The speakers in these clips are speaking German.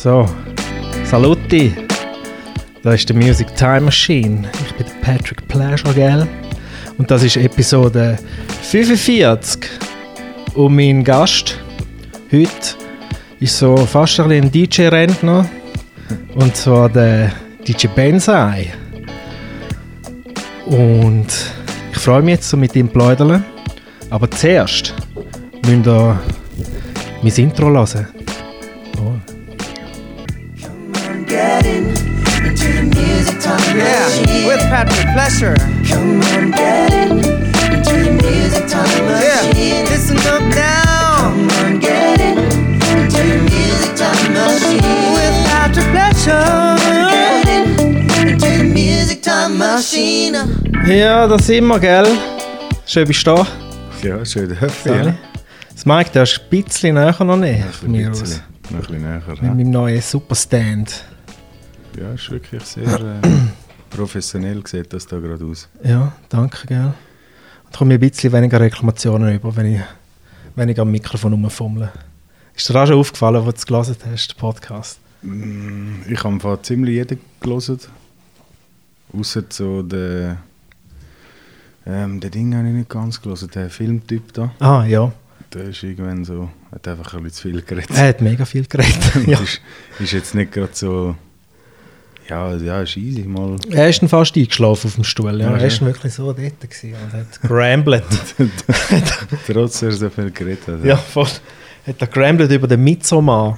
So, Saluti! Das ist die Music Time Machine. Ich bin Patrick Pleasure, gell? Und das ist Episode 45. Und mein Gast heute ist so fast ein, ein DJ-Rentner. Und zwar der DJ Bensai. Und ich freue mich jetzt so mit ihm plaudern. Aber zuerst müsst ihr mein Intro hören. Pleasure. Come on, get in into the music time Yeah, machine. listen up now. Come on, get in into the music time machine. With Patrick Pleasure. Get in into the music time machine. Ja, da sind wir, gell? Schön bist du da. Ja, schön dürfen. Ja. Das Mike, der ist ein bisschen näher noch nicht. Ein aus. bisschen, noch ein bisschen näher. Mit Ja, meinem neuen Superstand. ja ist wirklich sehr äh, professionell sieht das da gerade aus. Ja, danke, gell? Und komme ich ein bisschen weniger Reklamationen über, wenn ich, wenn ich am Mikrofon rumfummle. Ist dir auch schon aufgefallen, wo du es gelesen hast, den Podcast? Mm, Ich habe fast ziemlich jeden gelesen. Außer so der. Ähm, den Ding habe ich nicht ganz gelesen, der Filmtyp da. Ah, ja. Der ist irgendwann so. hat einfach ein bisschen zu viel geredet. Er hat mega viel geredet. Ja. ist, ist jetzt nicht gerade so. Ja, ja, ist easy mal. Er ist fast eingeschlafen auf dem Stuhl. Ja. Ja, er ist ja. wirklich so dort gewesen und hat geramblet. Trotz er so viel geredet hat. ja, voll. Hat er geramblet über den Midsommar.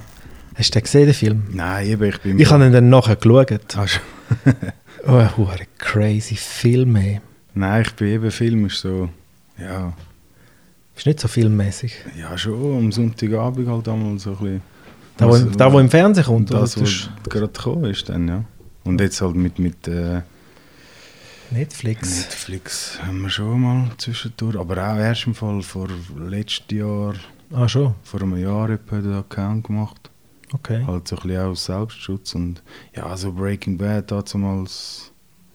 Hast du den gesehen, den Film? Nein, eben, ich bin. Ich habe ihn dann nachher geschaut. Ah, schon. Oh, ein crazy Film, ey. Nein, ich bin eben Film ist so. Ja, Ist nicht so filmmäßig. ja schon am Sonntagabend halt einmal so ein bisschen. Da, wo, im, da, wo im Fernsehen kommt, das, was gerade gekommen ist dann, ja. Und jetzt halt mit, mit äh, Netflix. Netflix haben wir schon mal zwischendurch, aber auch erst im Fall vor letztes Jahr, Ah, schon? vor einem Jahr etwa den Account gemacht. Okay. Halt so ein bisschen auch aus Selbstschutz und ja, so Breaking Bad damals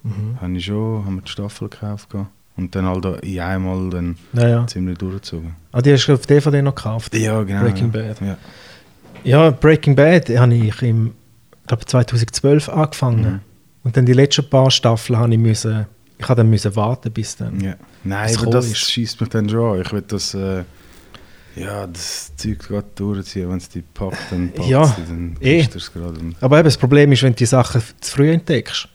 Mhm. habe ich schon, haben wir die Staffel gekauft gehabt. und dann halt in einmal dann Ja, ja. ziemlich durchgezogen. Ah, die hast du auf DVD noch gekauft? Ja, genau. Breaking ja. Bad. Ja. Ja, Breaking Bad habe ich im glaub 2012 angefangen. Mhm. Und dann die letzten paar Staffeln habe ich müssen, ich habe dann müssen warten bis dann. Ja. Nein, aber das schießt mich dann schon an. Ich will das, äh, ja, das Zeug gerade durchziehen. Wenn es die packt, dann packt Ja, sie, dann eh. ist das gerade. Aber eben, das Problem ist, wenn du die Sachen zu früh entdeckst.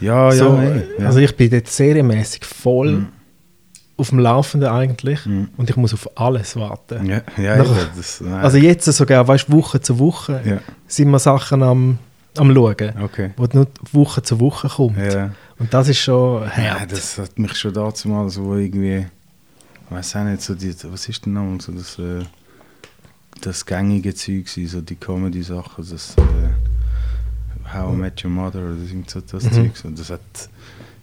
Ja, so, ja, eh, ja. Also ich bin dort serienmäßig voll Mhm. Auf dem Laufenden eigentlich Mhm. und ich muss auf alles warten. ja, ja, Nach- eben, das, nein. Also jetzt sogar, weißt du, Woche zu Woche ja, sind wir Sachen am, am schauen, okay. wo nur Woche zu Woche kommt. Ja. Und das ist schon Ja, hart. das hat mich schon dazu mal so irgendwie, ich weiß auch nicht, so die, was ist denn nochmal so das, äh, das gängige Zeug, so die Comedy-Sachen, das äh, How I Met Your Mother oder so das Mhm. Zeug. So, das hat,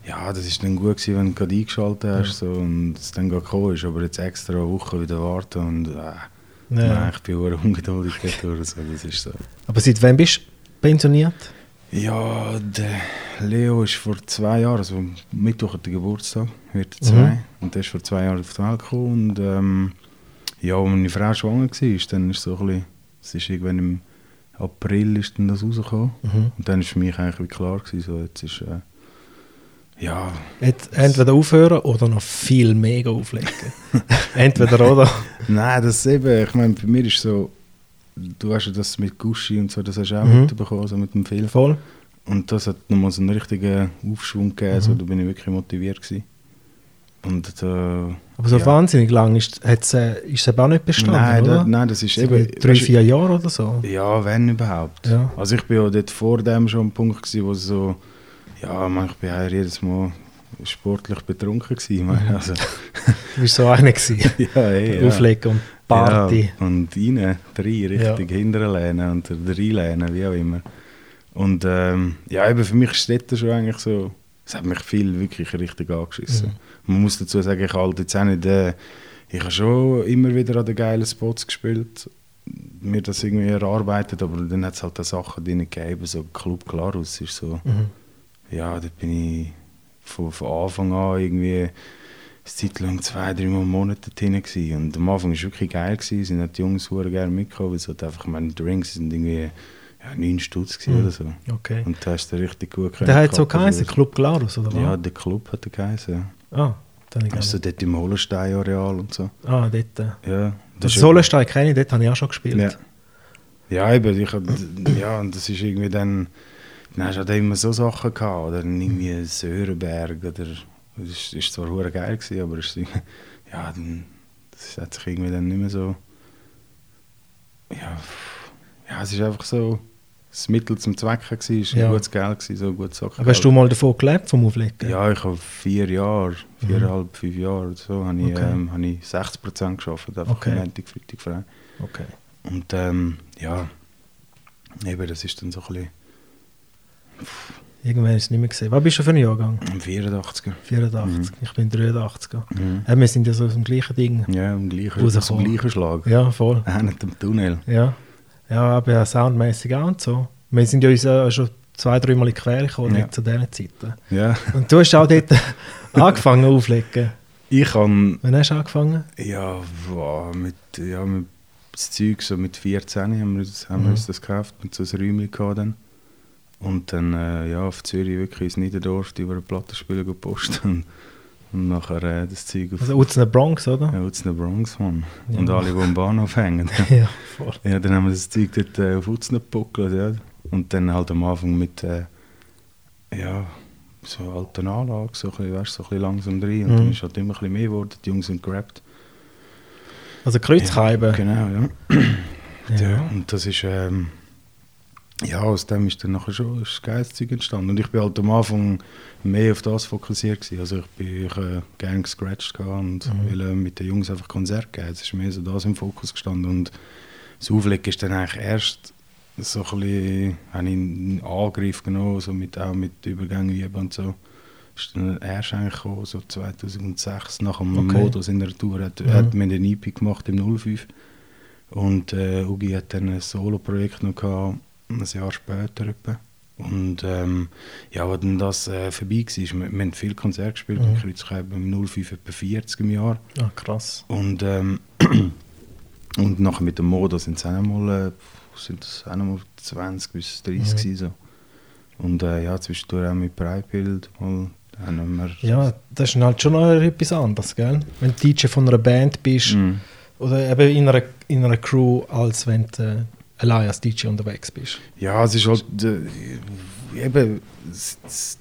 ja, das ist dann gut gewesen, wenn du gerade eingeschaltet hast so, und es dann gerade gekommen ist, aber jetzt extra eine Woche wieder warten und äh, Ja. nein, ich bin auch ungeduldig dort, so, das ist so. Aber seit wann bist du pensioniert? Ja, der Leo ist vor zwei Jahren, also Mittwoch hat er Geburtstag, wird er zwei. Mhm. Und der ist vor zwei Jahren auf die Welt gekommen. Und ähm, ja, als meine Frau schwanger war, dann ist so ein bisschen, es ist irgendwann im April ist dann das rausgekommen. Mhm. Und dann ist für mich eigentlich klar gewesen, so jetzt ist, äh, ja, Jetzt entweder aufhören oder noch viel mehr auflegen. entweder oder. nein, das eben, ich meine, bei mir ist so, du hast ja das mit Gucci und so, das hast du auch Mhm. mitbekommen, so mit dem Film. Voll. Und das hat nochmal so einen richtigen Aufschwung gegeben, Mhm. so, da bin ich wirklich motiviert gewesen. Und äh, Aber so ja. wahnsinnig lang ist, hat's, äh, ist es auch nicht bestanden, nein, oder? da, nein, das ist So eben... drei, vier Jahre oder so. Ja, wenn überhaupt. Ja. Also ich bin ja dort vor dem schon am Punkt gewesen, wo so... Ja, man, ich bin ja jedes Mal sportlich betrunken gewesen. man, Also, Du bist so einer gewesen. ja, ey, ja. Auflegen und Party. Ja, und rein, drei, richtig Ja. hinterher lehnen und reinlehnen, wie auch immer. Und ähm, ja, eben für mich ist das dort schon eigentlich so, es hat mich viel wirklich richtig angeschissen. Mhm. Man muss dazu sagen, ich halte jetzt auch nicht, äh, ich habe schon immer wieder an den geilen Spots gespielt, mir das irgendwie erarbeitet, aber dann hat es halt auch Sachen drin gegeben, so Club Klarus ist so, Mhm. Ja, da bin ich von, von Anfang an irgendwie eine Zeit lang zwei, drei Mal Monate drin gewesen. Und am Anfang war es wirklich geil, gewesen. sind halt die Jungs sehr gerne mitgekommen, weil es halt einfach, meine Drinks sind irgendwie ja, 9 Stutz Mhm. oder so. Okay. Und da hast du richtig gut Der hat so geheißen, Club Glarus, oder Ja, was? der Club hat er geheißen, ja. Ah, dann ich Also dort im Holenstein-Areal und so. Ah, dort. Ja. Das ist Solenstein kenne ich, dort habe ich auch schon gespielt. Ja. Ja, eben, ich hab, ja, und das ist irgendwie dann, dann hast du halt immer so Sachen gehabt, oder irgendwie Sörenberg, oder, das ist, ist zwar hure geil gewesen, aber es ja, dann, das hat sich irgendwie dann nicht mehr so, ja, ja, es ist einfach so, das Mittel zum Zweck gewesen, es war Ja. ein gutes Geld, gewesen, so gut Sachen. Aber hast du mal davon gelebt, vom Auflegen? Ja, ich habe vier Jahre, viereinhalb, fünf Jahre oder so, habe ich, Okay. ähm, habe ich 60% gearbeitet, einfach okay. Montag, Freitag, frei. Okay. Und ähm, ja, eben, das ist dann so ein bisschen Irgendwann ist es nicht mehr gesehen. Was bist du für ein Jahrgang? am 84er. 84. Ich bin 83er. Mhm. Ja, wir sind ja so aus dem gleichen Ding. Ja, im gleichen, aus dem gleichen Schlag. Ja, voll. Nicht im Tunnel. Ja, ja aber soundmäßig auch und so. Wir sind ja uns äh, schon zwei, dreimal in die Quere gekommen Ja. zu diesen Zeiten. Ja, Und du hast auch dort angefangen auflegen. ich habe Wann hast du angefangen? ja, wow, mit, ja, mit das Zeug so mit 14 haben wir, uns- haben wir Mhm. uns das gekauft, mit so einem Räumchen gehabt dann. Und dann ja, ja, auf Zürich wirklich ins Niederdorf über ein Plattenspieler gepostet. Und nachher äh, das Zeug auf Also Utzner Bronx, oder? ja, der Bronx, Mann. Ja. Und alle, die am Bahnhof hängen. Ja, voll. Ja, dann haben wir das Zeug dort äh, auf Utzner gepuckelt, ja. Und dann halt am Anfang mit, äh, ja, so alten Anlagen, so ein bisschen, weißt, so ein bisschen langsam drin. Und Mhm. dann ist halt immer ein bisschen mehr geworden, die Jungs sind gerappt. Also Kreuzkeiben. Genau, ja. Ja. ja. Und das ist, ähm, ja, aus dem ist dann nachher schon ist geiles Zeug entstanden. Und ich bin halt am Anfang mehr auf das fokussiert gewesen. Also ich bin ich, äh, gerne gescratcht und Mhm. will äh, mit den Jungs einfach Konzert geben. Es ist mehr so das im Fokus gestanden. Und das Auflegen ist dann eigentlich erst so ein bisschen, habe ich einen Angriff genommen, so mit, auch mit Übergängen üben und so. Ist dann erst eigentlich gekommen, so 2006, nach dem Okay. Modus in der Tour, hat, Mhm. hat man den EP gemacht im 05. Und äh, Ugi hat dann ein Solo-Projekt noch gehabt, ein Jahr später etwa. Und ähm, ja, als dann das äh, vorbei war, wir, wir haben viel Konzerte gespielt, Mhm. mhm. Kreuzkeiben im 05 etwa 40 im Jahr. Ah, krass. Und, ähm, und nachher mit dem Modus sind es auch nochmal, äh, sind das auch nochmal 20 bis 30 Mhm. gewesen, so. Und äh, ja, zwischendurch auch mit Breitbild mal. Ja, das ist halt schon noch etwas anderes, gell? Wenn du DJ von einer Band bist Mhm. oder eben in einer, in einer Crew, als wenn du allein als DJ unterwegs bist. Ja, es ist halt, äh, eben,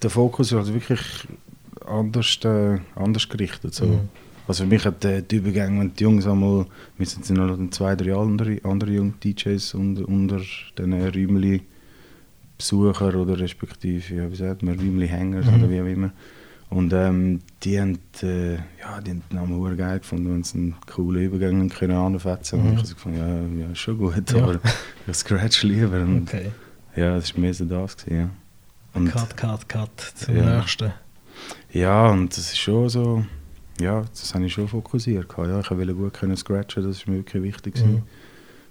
der Fokus ist halt wirklich anders, äh, anders gerichtet. So. Mhm. Also für mich hat der die Übergang, wenn die Jungs einmal, wir sind noch zwei, drei andere, andere junge DJs unter, unter den Räumli Besucher oder respektive, ja, wie sagt man, Räumli-Hänger Mhm. oder wie auch immer. Und ähm, die haben, äh, ja, die haben den Namen hure geil gefunden, wenn sie einen coolen Übergang können anfetzen. Mhm. Und ich habe so gefunden, ja, ja, ist schon gut, Ja. aber ich scratch lieber. Und Okay. ja, das war mehr so das. Gewesen, ja. Und, Cut, cut, cut zum Ja. nächsten. ja, und das ist schon so, ja, das habe ich schon fokussiert. Ja, ich wollte gut können scratchen, das ist mir wirklich wichtig. Mhm.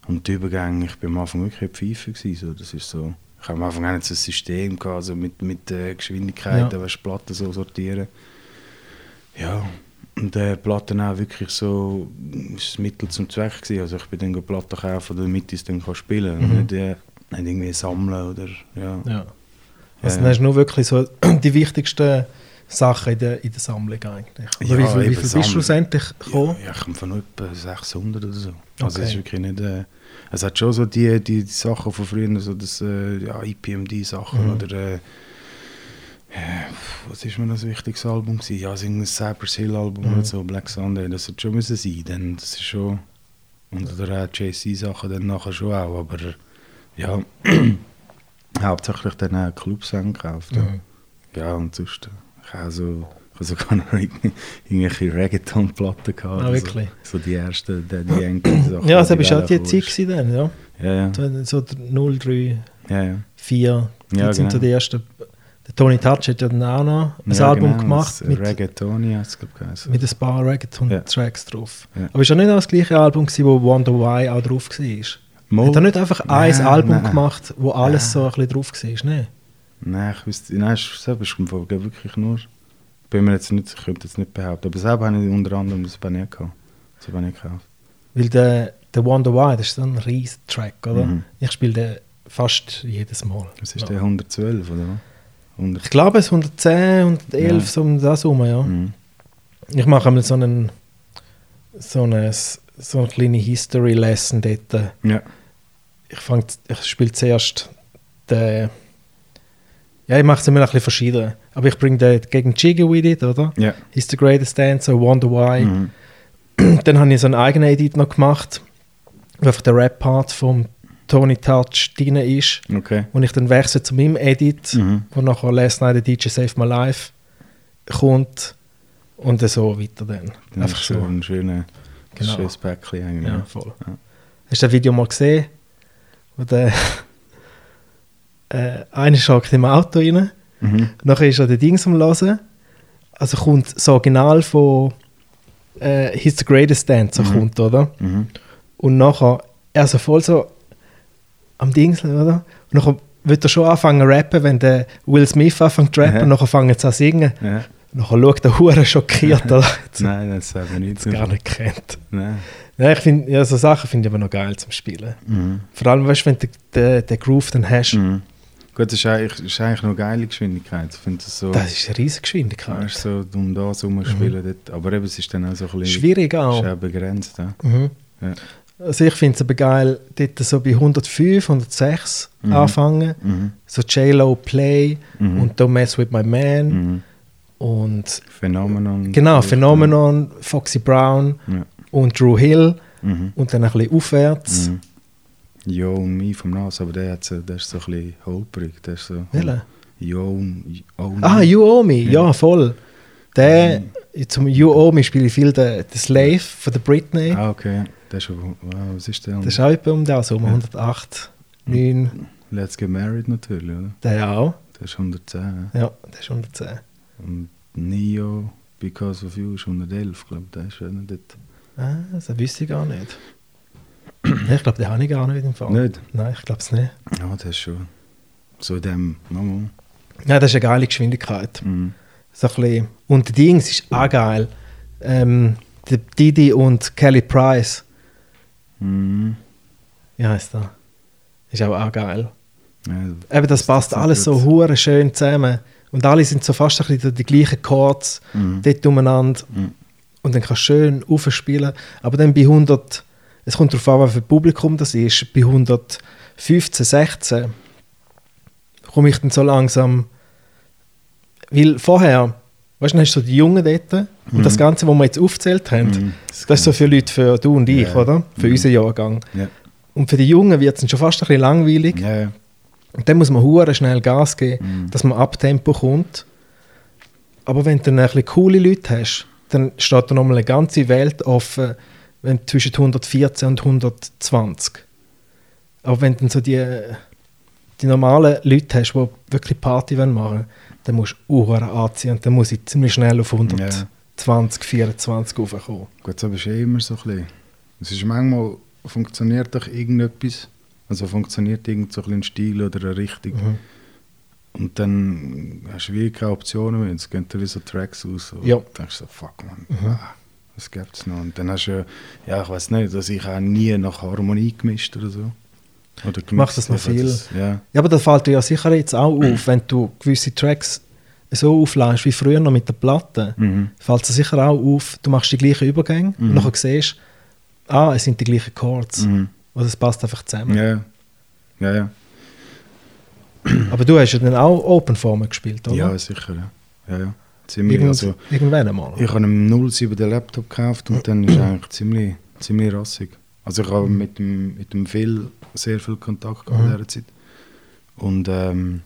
Und die Übergänge, ich bin am Anfang wirklich Pfeife. Gewesen, so, das ist so, ich habe am Anfang auch nicht so ein System gehabt, also mit, mit äh, Geschwindigkeiten, Ja. weißt, Platten so sortieren. Ja, und äh, Platten auch wirklich so, ist das Mittel zum Zweck gewesen. Also ich bin dann Platten kaufen, damit ich es dann kann spielen kann. Mhm. Nicht, äh, nicht irgendwie sammeln oder, ja. Ja. Also Ja, dann hast du nur wirklich so die wichtigsten Sachen in der, in der Sammlung eigentlich. Oder Ja, wie viel, wie viel bist du schlussendlich gekommen? Ja, ich komme von etwa 600 oder so. Also Okay. es ist wirklich nicht... Äh, es hat schon so die, die, die Sachen von früher, so das äh, ja, IPMD-Sachen Mhm. oder... Äh, äh, was ist mir das wichtigste Album gewesen? Ja, so ein Cypress Hill-Album Mhm. oder so, Black Sunday, das hat schon müssen sein, denn das ist schon... Und oder auch JC-Sachen dann nachher schon auch, aber ja... hauptsächlich dann auch Clubs gekauft. Ja. Mhm. Ja, und sonst, ich habe so, ich habe sogar noch irgend- irgendwelche Reggaeton-Platten gehabt. Ah, oder wirklich? So, so die ersten Daddy Yankee-Sachen. Ja, das war die auch die Zeit gewesen dann, ja. Ja, ja. So 0, 3, ja, ja. 4, die Ja, sind so genau. die ersten. Der Tony Touch hat ja dann auch noch ein ja, Album genau, gemacht das mit, Reggaetoni hat es, glaube ich, mit ein paar Ja. Reggaeton-Tracks drauf. Ja. Aber ist ja nicht auch das gleiche Album, gewesen, wo Wonder Why auch drauf war? Mal- Hat er nicht einfach ein Nein, Album nein. gemacht, wo alles Nein. so ein bisschen drauf war? Ne? Nein, ich wüsste, nein, ist selber ist wirklich nur... Ich bin mir jetzt nicht, ich könnte jetzt nicht behaupten, aber selber habe ich unter anderem das bei nicht gehabt. Das habe ich nicht gekauft. Weil der, der Wonder Why, das ist so ein riesen Track, oder? Mhm. Ich spiele den fast jedes Mal. Was ist Ja. der 112 oder? 100. Ich glaube, es ist 110, 111, Ja. so um das herum, ja. Mhm. Ich mache einmal so einen so eine, so eine kleine History Lesson dort. Ja. Ich, fang, ich spiele zuerst den. Ja, ich mache es immer ein bisschen verschieden. Aber ich bringe den gegen Jiggy with it, oder? Ja. He's the greatest dancer, Wonder Why. Mhm. Dann habe ich so einen eigenen Edit noch gemacht, einfach der Rap-Part vom Tony Touch drin ist. Okay. Und ich dann wechsle zu meinem Edit, Mhm. wo nachher Last Night the DJ Save My Life kommt. Und dann so weiter dann. Dann einfach so. ein schöner, Genau. schönes Päckchen eigentlich. Ja, voll. Ja. Hast du das Video mal gesehen? Wo der äh, einer schockt im Auto rein, Mhm. nachher ist er den Dings am Hören. Also kommt das Original von äh, the Greatest Dancer, Mhm. kommt, oder? Mhm. Und nachher, er so voll so am Dings, oder? Und nachher wird er schon anfangen zu rappen, wenn der Will Smith anfängt zu rappen, Aha. nachher fangen sie an zu singen. Ja. Nachher schaut der Hure schockiert, oder? Nein, das haben wir nicht. gar nicht kennt. Nein. Ja, ich finde, ja, so Sachen finde ich aber noch geil zum Spielen. Mhm. Vor allem, weißt du, wenn du den, den Groove dann hast, Mhm. Gut, das ist eigentlich, ist eigentlich noch geile Geschwindigkeit. Ich das so. das ist eine riesige Geschwindigkeit. Weißt so um das rumspielen dort. Aber eben, es ist dann auch so ein bisschen. Schwierig Ist auch. auch begrenzt. Ja. Mhm. Ja. Also ich finde es aber geil, dort so bei 105, 106 Mhm. anfangen. Mhm. So J-Lo Play Mhm. und Don't Mess With My Man. Mhm. Und Phänomenon. genau, Phenomenon, Foxy Brown Ja. und Drew Hill. Mhm. Und dann ein bisschen aufwärts. Mhm. Jo und mich vom Nas, aber der, hat so, der ist so ein bisschen holprig. Der ist so. Welcher? Jo und oh, Ah, You Owe Me, ja, voll. Der. Zum You Owe Me spiele ich viel den, den Slave von der Britney. Ah, okay. Der ist. Wow, was ist der? Das ist auch etwa um das, um Ja. 108, 9, Let's Get Married natürlich, oder? der auch. Der ist 110. Ja, der ist 110. Und Neo, Because of You, ist 111, glaube ich. Der ist nicht dort. Ah, das wüsste ich gar nicht. Ich glaube, den habe ich gar nicht im Fall. Nicht? Nein, ich glaube es nicht. Ja, der ist schon. So in dem. Nochmal. Ja, das ist eine geile Geschwindigkeit. Mhm. So ein bisschen. Und der Dings ist auch geil. Ähm, Didi und Kelly Price. Mhm. Wie heißt der? Ist auch, auch geil. Ja, Eben, das passt ist alles so hure schön zusammen. Und alle sind so fast ein bisschen die gleichen Chords Mhm. dort umeinander. Mhm. Und dann kannst du schön aufspielen. Aber dann bei 100, es kommt darauf an, wie viel Publikum das ist, bei 115, 16 komme ich dann so langsam, weil vorher, weißt du, hast du so die Jungen dort und Mhm. das Ganze, was wir jetzt aufgezählt haben, Mhm. das ist so für Leute, für du und ich, Ja. oder? Für Mhm. unseren Jahrgang. Ja. Und für die Jungen wird es dann schon fast ein bisschen langweilig. Ja. Und dann muss man hure schnell Gas geben, Mhm. dass man ab Tempo kommt. Aber wenn du dann ein bisschen coole Leute hast, dann steht da nochmal eine ganze Welt offen, wenn zwischen 114 und 120. Aber wenn du dann so die, die normalen Leute hast, die wirklich Party machen wollen, dann musst du Uhren anziehen und dann muss ich ziemlich schnell auf 120, 24 raufkommen. Gut, aber es ist eh immer so ein bisschen. Es ist manchmal, funktioniert doch irgendetwas, also funktioniert irgend so ein Stil oder eine Richtung. Mhm. Und dann hast du wie keine Optionen mehr. Es gehen dann wie so Tracks aus. Und Ja. Du denkst so, fuck man, Mhm. ah, was gibt es noch? Und dann hast du ja, ja, ich weiß nicht, dass ich auch nie nach Harmonie gemischt oder so. Oder Ich mache das noch viel. Das, ja. Ja, aber das fällt dir ja sicher jetzt auch auf, wenn du gewisse Tracks so auflässt wie früher noch mit der Platte. Mhm. fällt es dir sicher auch auf, du machst die gleichen Übergänge Mhm. und nachher siehst ah, es sind die gleichen Chords. Mhm. Also es passt einfach zusammen. Ja, ja, ja. Aber du hast ja dann auch Open-Formen gespielt, oder? Ja, sicher. Ja, ja. ja. Ziemlich, Irgend, also, irgendwann einmal. Ich habe einen 07 den Laptop gekauft und dann ist eigentlich ziemlich, ziemlich rassig. Also ich habe mit dem, mit dem Phil sehr viel Kontakt gehabt in Mhm. dieser Zeit. Und ähm,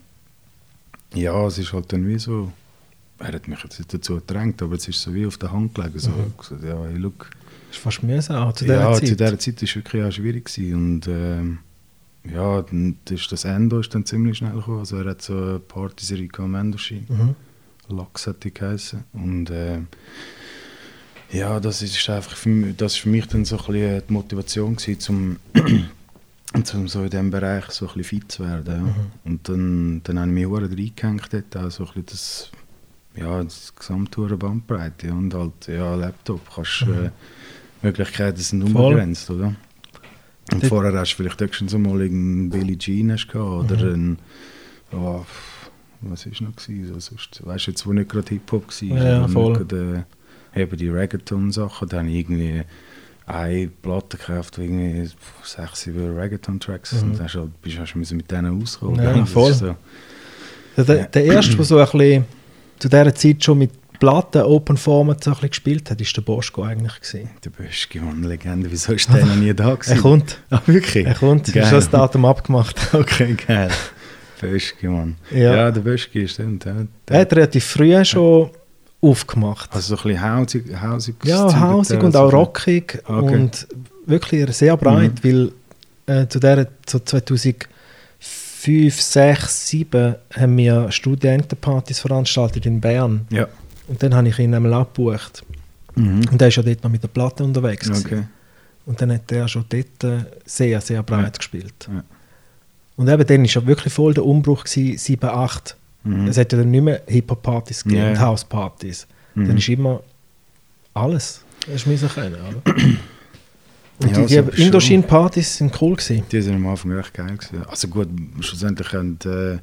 ja, es ist halt dann wie so, er hat mich jetzt nicht dazu gedrängt, aber es ist so wie auf der Hand gelegen. So, Mhm. gesagt, ja, hey, look. Das ist fast mühsam auch zu dieser ja, Zeit. zu dieser Zeit war es wirklich auch schwierig. Gewesen. Und ähm, ja, dann ist das Endo ist dann ziemlich schnell gekommen. Also er hat so eine Partyserie am Endoschein. Mhm. Lachs hat die geheißen. Und äh, ja, das ist einfach für mich, das ist für mich dann so ein bisschen die Motivation gewesen, zum, zum so in diesem Bereich so ein bisschen fit zu werden. Ja. Mhm. Und dann, dann habe ich mich auch reingehängt dort, auch so ein bisschen das, ja, das gesamte Bandbreite ja. und halt, ja, Laptop, kannst, Mhm. äh, Möglichkeiten sind Voll. unbegrenzt, oder? Und vorher hast du vielleicht so mal irgendeinen Billie Jean hast gehabt, oder Mhm. ein, oh, was ist noch gewesen? So, sonst, weißt du, jetzt, wo nicht gerade Hip-Hop war, Ja, voll. nicht äh, eben die Reggaeton-Sachen, dann habe ich irgendwie eine Platte gekauft, die irgendwie sechs, sieben Reggaeton-Tracks Mhm. und dann halt, bist du mit denen ausgekommen. Ja, ist voll. So. Der, der, der erste, der so ein bisschen zu dieser Zeit schon mit Platten, Open Format so ein bisschen gespielt hat, war der Boschko eigentlich. Gewesen. Der Böschke, Mann, Legende. Wieso ist der noch nie da gewesen? Er kommt. Ah, wirklich? Er kommt. Ist Geil. schon das Datum abgemacht. Okay, geil. Böschke, Mann. Ja. Ja, der Böschke, stimmt. Ja. Er Der, hat relativ früh schon aufgemacht. also so ein bisschen hausig, hausig ja, hausig und auch rockig Okay. und wirklich sehr breit, weil äh, zu der so 2005, 6, 7 haben wir Studentenpartys veranstaltet in Bern Ja. und dann habe ich ihn einmal abgebucht Mhm. und er ist ja dort noch mit der Platte unterwegs. Okay. und dann hat er schon dort äh, sehr, sehr breit Ja. gespielt. Ja. Und eben dann war ja wirklich voll der Umbruch, gewesen, 7, 8. Mhm. Es hat ja dann nicht mehr Hip-Hop-Partys gegeben Ja. und House-Partys. Mhm. Dann ist immer alles. Das müssen können, oder? Und Ja, die, so die Indochine-Partys sind cool gewesen. Die sind am Anfang recht geil gewesen. Also gut, schlussendlich haben äh,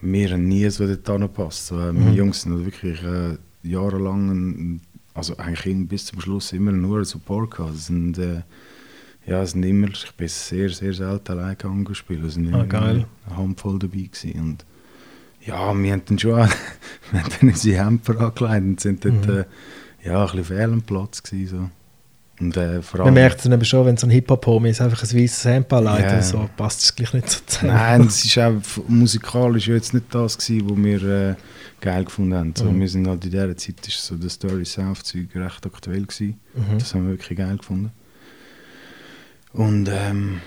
wir nie so dort angepasst. So, äh, Mhm. Meine Jungs sind wirklich äh, jahrelang, ein- also eigentlich bis zum Schluss immer nur Support gehabt. Sind, äh, ja, sind immer, ich bin sehr, sehr selten allein gegangen gespielt. Es sind Ah, immer geil. eine Handvoll dabei gewesen. Und ja, wir haben dann schon wir haben dann unsere Hemper angelegt und sind dort Mhm. äh, ja, ein bisschen fehl am Platz gewesen. So. Und, äh, vor Man merkt es dann eben schon, wenn so ein Hip-Hop-Homie ist, einfach ein weißes Hemd anlegt oder so, passt es gleich nicht so zusammen. Nein, es ist auch musikalisch jetzt nicht das gewesen, was wir äh, geil gefunden haben. So, Mhm. Wir sind halt in dieser Zeit ist so das Story South Zeug recht aktuell gewesen. Mhm. Das haben wir wirklich geil gefunden. Und ähm,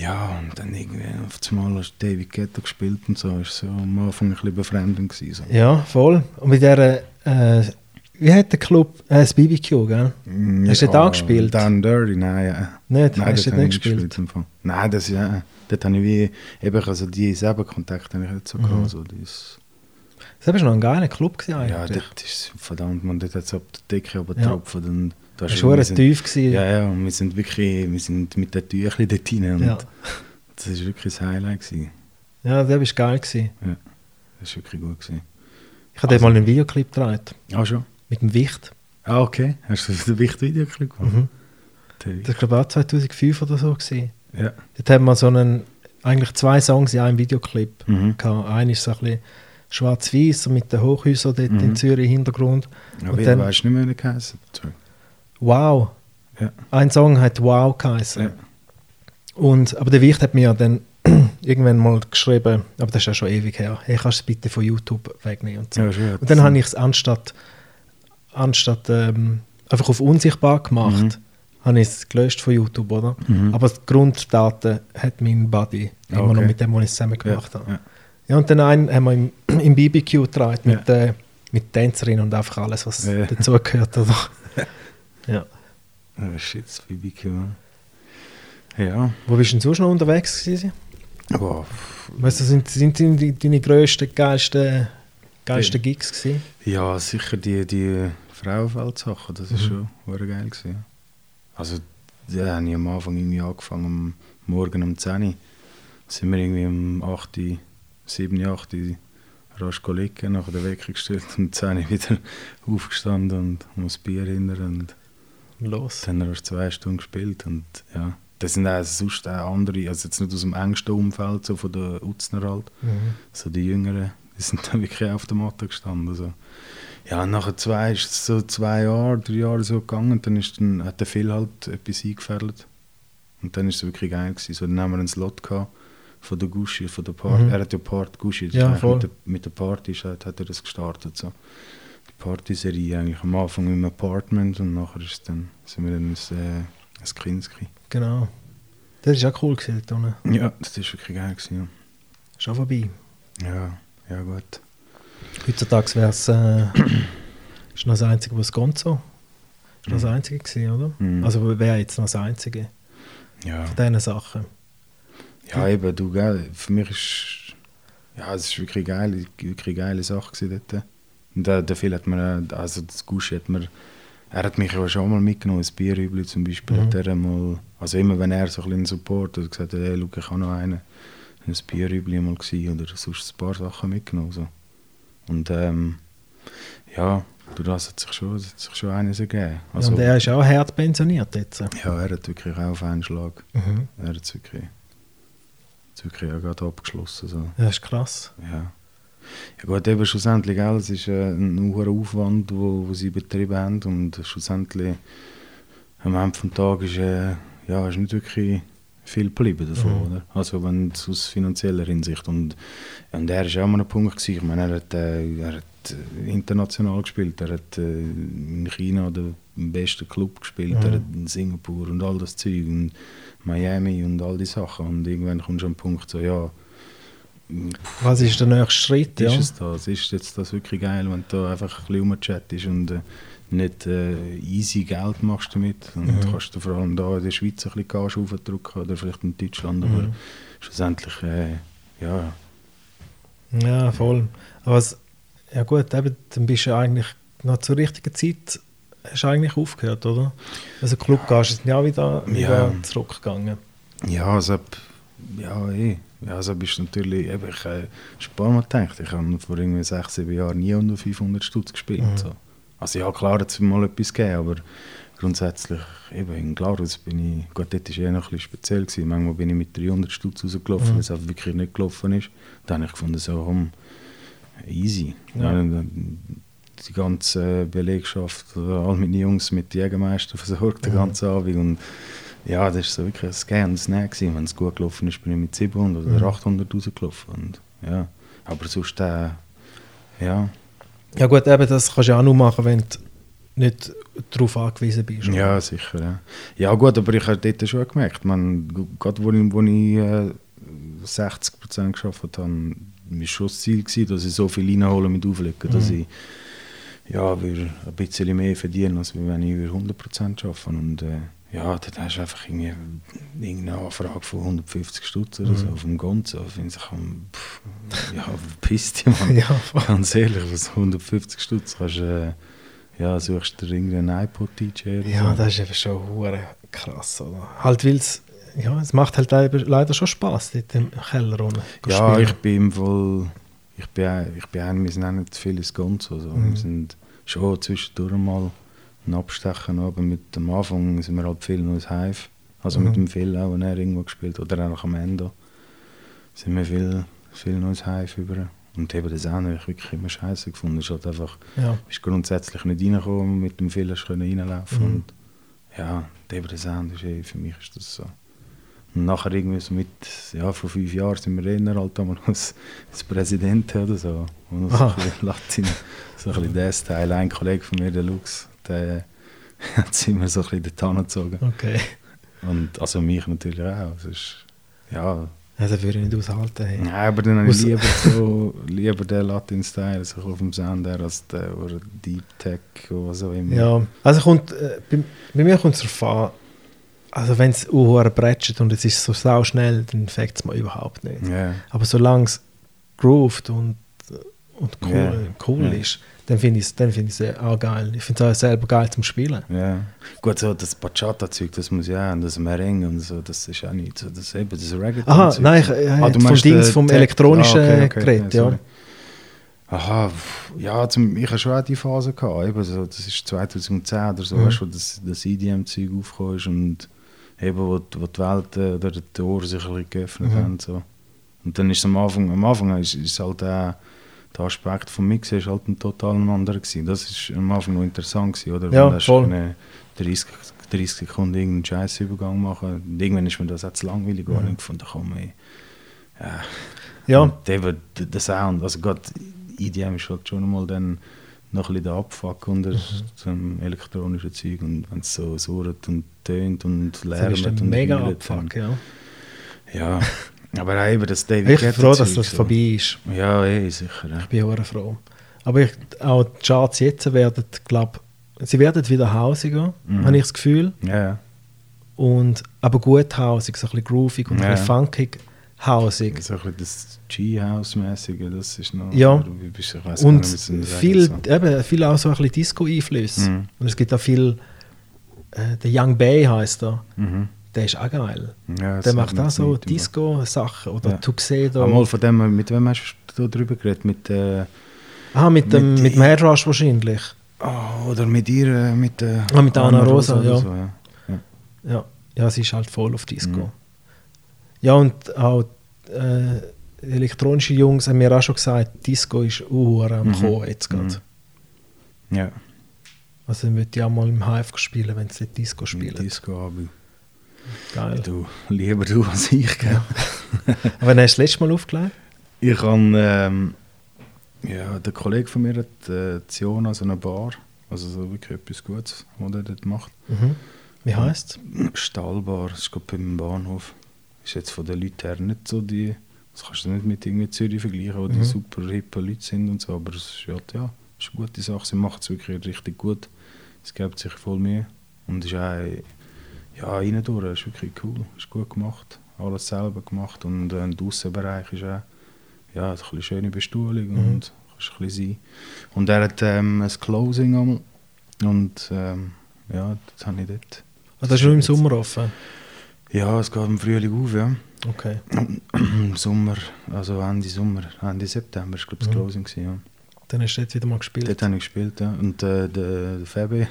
ja, und dann irgendwie auf einmal hast du David Guetta gespielt und so, ist so am Anfang ein bisschen befremdend gewesen. So. Ja, voll. Und mit dieser, äh, wie hat der Club, äh, das BBQ, gell? Mm, Hast du da gespielt? Down Dirty, nein. Ja. Nicht? Nein, Hast du nicht ich gespielt? Fall. Nein, das ist ja, dort habe ich wie, eben also die selber Kontakt habe ich nicht so Mhm. gehabt. So, das, Das war noch ein geiler Club gewesen Ja, eigentlich. dort ist verdammt, man, dort hat es ab der Decke aber Ja. getropft. Und da das ist war schon tief. Gewesen. Ja, ja, und wir sind wirklich, wir sind mit den Tüchli dort rein und Ja. das war wirklich das Highlight. Gewesen. ja, der war geil. Gewesen. Das war wirklich gut. Gewesen. Ich habe Also- mal einen Videoclip gedreht. Ah, schon? Mit dem Wicht. Ah, okay. Hast du den Wicht-Video gemacht? Mhm. Das war glaube ich auch 2005 oder so. Gewesen. Ja. Dort haben wir so einen, eigentlich zwei Songs in einem Videoclip. Mhm. Einer ist so ein bisschen schwarz-weiß, mit den Hochhäusern dort Mhm. in Zürich im Hintergrund. Aber Und dann- weißt du nicht mehr, wie Sorry. Wow. Ja. Ein Song hat Wow geheißen. Ja. Und, aber der Wicht hat mir dann irgendwann mal geschrieben, aber das ist ja schon ewig her, hey, kannst du es bitte von YouTube wegnehmen und so. Ja, schon, und dann habe ich es anstatt, anstatt ähm, einfach auf unsichtbar gemacht, Mhm. habe ich es gelöscht von YouTube, oder? Mhm. Aber die Grunddaten hat mein Buddy immer Okay. noch mit dem, was ich zusammen Ja, gemacht habe. ja. Ja, und dann einen haben wir im, im BBQ getragen mit, Ja. äh, mit Tänzerin und einfach alles, was Ja. dazugehört. Oder? Ja. Oh, shit, das BBQ. Ja. Wo bist du denn sonst noch unterwegs gewesen? Wow. Weißt du, sind, sind die, deine grössten, geilsten, geilsten Gigs gewesen? Ja, sicher die, die Frauenfeld-Sachen, das ist Mhm. schon war geil gewesen. ja. Also, ja, habe ich am Anfang irgendwie angefangen, am Morgen um 10 Uhr. Sind wir irgendwie um 8 Uhr, 7 Uhr, 8 Uhr rasch liegen, nachher den Wecker gestellt und um 10 Uhr wieder aufgestanden und um das Bier hinter und Los. dann haben wir zwei Stunden gespielt und ja. Das sind auch sonst auch andere, also jetzt nicht aus dem engsten Umfeld, so von der Utzner halt, Mhm. so die Jüngeren, die sind dann wirklich auf der Matte gestanden. Also. Ja, nachher zwei, ist so zwei Jahre, drei Jahre so gegangen und dann, ist dann hat der Phil halt etwas eingefädelt. Und dann ist es wirklich geil gewesen. So, dann haben wir einen Slot gehabt von der Gucci, von der Party. Mhm. Er hat ja Part das Ja, mit, der, mit der Party hat, hat er das gestartet. So. Die Partyserie eigentlich am Anfang im Apartment und nachher ist dann, sind wir dann ins, äh, ins Kinski. Genau. Das war auch cool gewesen, dort unten. Ja, das ist wirklich geil gewesen. Schon vorbei. Ja, ja, ja gut. Heutzutage wäre es äh, ist noch das Einzige, was geht so. Ist noch das Mhm. Einzige gewesen, oder? Mhm. Also wäre jetzt noch das Einzige Ja. von diesen Sachen. Ja, eben, du, gell, für mich ist, ja, es ist wirklich geil, wirklich geile Sache gewesen dort. Der, der Phil hat mir, also das Gushi hat mir er hat mich ja schon mal mitgenommen, ins Bierhübli zum Beispiel. Mhm. Hat er mal, also immer wenn er so ein bisschen Support hat, gesagt hat, hey, schau, ich habe noch einen, ein Bierhübli mal gewesen oder sonst ein paar Sachen mitgenommen. So. Und ähm, ja, durch das hat sich schon, hat sich schon eines ergeben. Also, und er ist auch hart pensioniert jetzt. ja, er hat wirklich auch auf einen Schlag. Mhm. Er hat es wirklich, hat's wirklich auch gerade abgeschlossen. So. Das ist krass. Ja. Ja gut, eben schlussendlich, gell, es ist äh, ein hoher Aufwand, wo, wo sie betrieben haben und schlussendlich am Ende des Tages ist, äh, ja, ist nicht wirklich viel geblieben davon, Mhm. oder? Also wenn aus finanzieller Hinsicht und, und er war auch mal ein Punkt, gewesen. ich meine, er hat, äh, er hat äh, international gespielt, er hat äh, in China den besten Club gespielt, Mhm. er hat in Singapur und all das Zeug und Miami und all die Sachen und irgendwann kommst du an den Punkt so, ja, Was ist der nächste Schritt? ist Ja. es das? Ist jetzt das wirklich geil, wenn du einfach ein bisschen rumchattest und äh, nicht äh, easy Geld machst damit? Und Mhm. kannst du vor allem da in der Schweiz ein bisschen Gas aufdrücken oder vielleicht in Deutschland, aber Mhm. schlussendlich, äh, ja, Ja, voll. Aber es, ja gut, eben, dann bist du eigentlich noch zur richtigen Zeit hast du eigentlich aufgehört, oder? Also Club gehst, ist ja auch wieder, wieder Ja. zurückgegangen. ja, also, ja, eh. Ja, also bist du natürlich, eben, ich habe schon ein paar Mal gedacht, ich habe vor irgendwie sechs, sieben Jahren nie unter 500 Stutz gespielt. Mhm. So. Also ja, klar hat es mal etwas gegeben, aber grundsätzlich, eben in Glarus bin ich, gut, dort war eher noch ein bisschen speziell. Gewesen. Manchmal bin ich mit 300 Stutz rausgelaufen, Mhm. weil es auch wirklich nicht gelaufen ist. Dann habe ich gefunden, so, komm, easy. Ja. Dann- die ganze Belegschaft, oder all meine Jungs mit Jägermeister versorgt den Mhm. ganzen Abend und ja, das war so wirklich ein Scan und Snack. gewesen. Wenn es gut gelaufen ist, bin ich mit 700 oder Mhm. 800 rausgelaufen. Und, ja. Aber sonst, äh, ja, Ja gut, eben, das kannst du ja auch nur machen, wenn du nicht darauf angewiesen bist. oder? Ja, sicher. Ja, ja gut, aber ich habe dort schon gemerkt, man, gerade wo ich, wo ich äh, 60% geschafft habe, war schon das Ziel, gewesen, dass ich so viel reinhole mit Auflegen, dass Mhm. ich ja, ein bisschen mehr verdienen, als wenn ich über 100% arbeite. Und äh, ja, dann hast du einfach irgendwie irgendeine Anfrage von 150 Stutz oder so Mhm. auf dem Gonzo. Finde ich, pff, ja, verpiss dich, Mann. Ja, voll. Ganz ehrlich, was 150 Stutz kannst du, äh, ja, suchst du irgendeinen iPod-DJ oder Ja, so. das ist eben schon hure krass, oder? Halt, weil es, ja, es macht halt leider, schon Spaß, dort im Keller zu Ja, spielen. ich bin im Fall, ich bin, ich bin ein, wir sind auch nicht viel ins Gonzo. Also. Mhm. Wir sind schon zwischendurch mal ein Abstechen, aber mit am Anfang sind wir halt viel noch ins Hive. Also Mhm. mit dem Phil auch, wenn er irgendwo gespielt oder auch am Ende. Sind wir viel, viel noch ins Hive über. Und eben das auch nicht wirklich immer scheiße gefunden. Es halt einfach, ja. bist grundsätzlich nicht reingekommen, mit dem Phil hast du können reinlaufen Mhm. und ja, eben der Sound ist eh, für mich ist das so. Und nachher irgendwie so mit, ja, vor fünf Jahren sind wir eher halt einmal als, als Präsident oder so. Und Aha. ein bisschen Latin, so ein bisschen das Teil. Ein Kollege von mir, der Lux, der hat sich immer so ein bisschen dorthin gezogen. Okay. Und also mich natürlich auch. Es ist, ja, Also würde ich nicht aushalten. Hey. Nein, aber dann habe ich lieber, so, lieber den Latin-Style, so auf dem Sound her, als der oder Deep Tech oder was auch immer. Ja, also kommt, äh, bei, bei mir kommt es darauf an, also wenn es uh, bretscht und es ist so sau schnell, dann fängt es mir überhaupt nicht. Ja. Aber solange es grooved und, und cool, Ja. cool Ja. ist, dann finde ich es dann find ich's auch geil. Ich finde es auch selber geil zum Spielen. Ja. Gut, so das Bachata-Zeug, das muss ja und das Merengue und so, das ist auch nicht so, das eben, das Reggaeton. Aha, nein, ich, ich Ah, ah, du vom Dings, äh, vom elektronischen Ah, okay, okay, Gerät, ja, ja. Aha, ja, zum, ich hatte schon auch die Phase gehabt, eben so, das ist 2010 oder so, Mhm. weißt wo das, das EDM-Zeug aufgekommen ist und eben, wo, die- wo die Welt äh, oder die Tore sich ein bisschen geöffnet Mhm. haben. So. Und dann ist es am Anfang, am Anfang ist, ist halt auch, der Aspekt vom Mix ist halt ein total anderer gewesen. Das ist am Anfang noch interessant gewesen, oder? Ja, hast voll. können 30, 30 Sekunden irgendeinen Scheißübergang machen. Und irgendwann ist mir das auch zu langweilig geworden. Mhm. Ich fand, komm, ey. Ja. Ja, Und eben der, Sound, also gerade EDM ist halt schon einmal dann noch ein bisschen der Abfuck unter Mhm. zum elektronischen Zeug und wenn es so surrt und tönt und das lärmt ist ein und mega Abfuck, ja. Ja, aber auch eben das David Ich bin froh, dass das so. vorbei ist. Ja, eh, sicher. Ja. Ich bin auch froh. Aber ich, auch die Charts jetzt werden, glaube sie werden wieder hausiger, Mhm. habe ich das Gefühl. Ja. Und, aber gut hausig, so ein bisschen groovig und ein Ja. bisschen funkig. hausig. So ein bisschen das G-House-mäßige, das ist noch... Ja. bist weiss Und sagen viel, soll. eben, viel auch so ein bisschen Disco-Einflüsse. Mhm. Und es gibt auch viel, äh, der Young Bay heißt er, Mhm. Der ist auch geil. Ja, Der macht auch so. Disco-Sachen oder Ja. Tuxedo. Einmal von dem, mit wem hast du da drüber geredet? Mit, äh, ah, mit dem, mit mit dem Headrush wahrscheinlich. oh, oder mit ihr, äh, mit der Ah, mit der Anna Rosa, oder ja. So, ja. ja. Ja, ja, sie ist halt voll auf Disco. Mhm. Ja, und auch äh, elektronische Jungs haben mir auch schon gesagt, Disco ist uh, am Mhm. Kommen jetzt gerade. Mhm. Ja, Also dann würde ich auch mal im Hive spielen, wenn sie Disco mit spielen. Disco, aber Geil. du, lieber du als ich, gell? Aber wann hast du das letzte Mal aufgelegt? Ich habe, ähm, ja, der Kollege von mir hat äh, Ziona, so eine Bar, also so wirklich etwas Gutes, was er dort macht. Mhm. Wie heisst es? Stahlbar, das ist gerade beim Bahnhof. Ist jetzt von den Leuten her nicht so die, das kannst du nicht mit irgendwie Zürich vergleichen, wo die Mhm. super hippe Leute sind und so, aber es ist, halt, ja, ist eine gute Sache, sie macht es wirklich richtig gut. Es gibt sich voll Mühe und ist auch, ja, rein durch, ist wirklich cool, ist gut gemacht, alles selber gemacht und äh, der Aussenbereich ist auch, ja, hat ein bisschen schöne Bestuhlung Mhm. und kannst ein bisschen sein. Und er hat ähm, ein Closing einmal und ähm, ja, das habe ich dort. Ah, das ist nur im Sommer offen. Ja, es geht im Frühling auf, ja. Okay. Im Sommer, also Ende Sommer, Ende September war glaube ich das Mhm. Closing. Gewesen, ja. Dann hast du jetzt wieder mal gespielt. Dort habe ich gespielt, ja. Und äh, der, der Febe,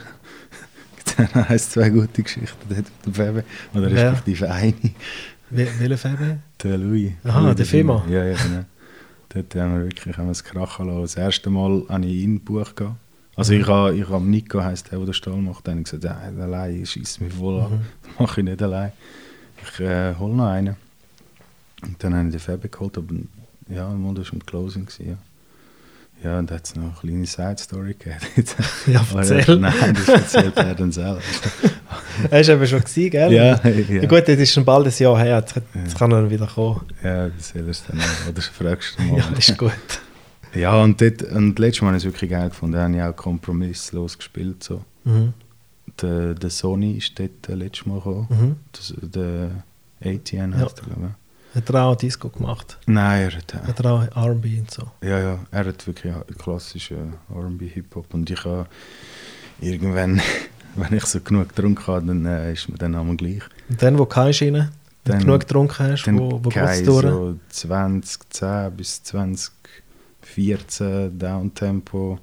der heisst zwei gute Geschichten dort mit dem Febe. Oder respektive eine, Wel welche Farbe? der Louis. Aha, Louis der Fema. Ja, ja, genau. Dort haben wir wirklich haben wir es krachen lassen. Das erste Mal habe ich ihn gebucht. Also Mhm. ich habe ich hab Nico, heisst der, der den Stall macht, dann habe gesagt, ja, allein schießt mich voll an. Mhm. Das mache ich nicht allein. Ich äh, hole noch einen. Und dann habe ich den Febe geholt, aber ja, das war im Closing. Gewesen, ja. Ja, und da hat es noch eine kleine Side-Story gegeben. Ja, Aber, erzähl. Nein, das erzählt er dann selber. Er war eben schon, gewesen, gell? ja, ja. Ja. Gut, jetzt ist schon bald ein Jahr her. Jetzt, jetzt kann er wieder kommen. Ja, das soll er dann. Oder fragst du mal. Ja, ist gut. Ja, und, dort, und letztes Mal habe ich es wirklich geil gefunden. Da habe ich auch kompromisslos gespielt. So. Mhm. Der, der Sony ist dort äh, letztes Mal gekommen. Mhm. Das, der ATN Ja. heißt er, glaube Hat er auch Disco gemacht? Nein, er hat, äh, Hat er auch R&B und so? ja, ja, er hat wirklich auch klassischen R&B Hip-Hop. Und ich habe irgendwann, wenn ich so genug getrunken habe, dann äh, ist mir dann einmal gleich. Und dann, wo du keinen Schiene, wenn du genug getrunken hast, Dann wo, wo geht's durch? so 2010 bis 2014 Downtempo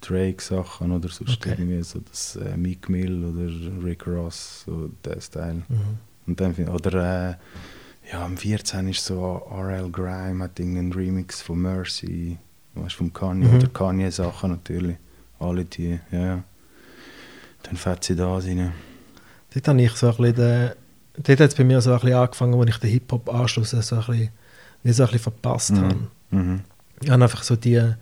Drake-Sachen oder sonst Okay. irgendwie so das äh, Meek Mill oder Rick Ross, so der Style. Mhm. Und dann, oder äh, ja, am 14 ist so RL Grime, hat irgendeinen Remix von Mercy, weißt vom Kanye, Mhm. oder Kanye-Sachen natürlich. Alle die, ja, ja. Dann fährt sie da rein. Dort habe ich so ein bisschen den, dort hat es bei mir so ein bisschen angefangen, wo ich den Hip-Hop-Anschluss so ein bisschen, wie so ein bisschen verpasst habe. Mhm. Ich habe einfach so die,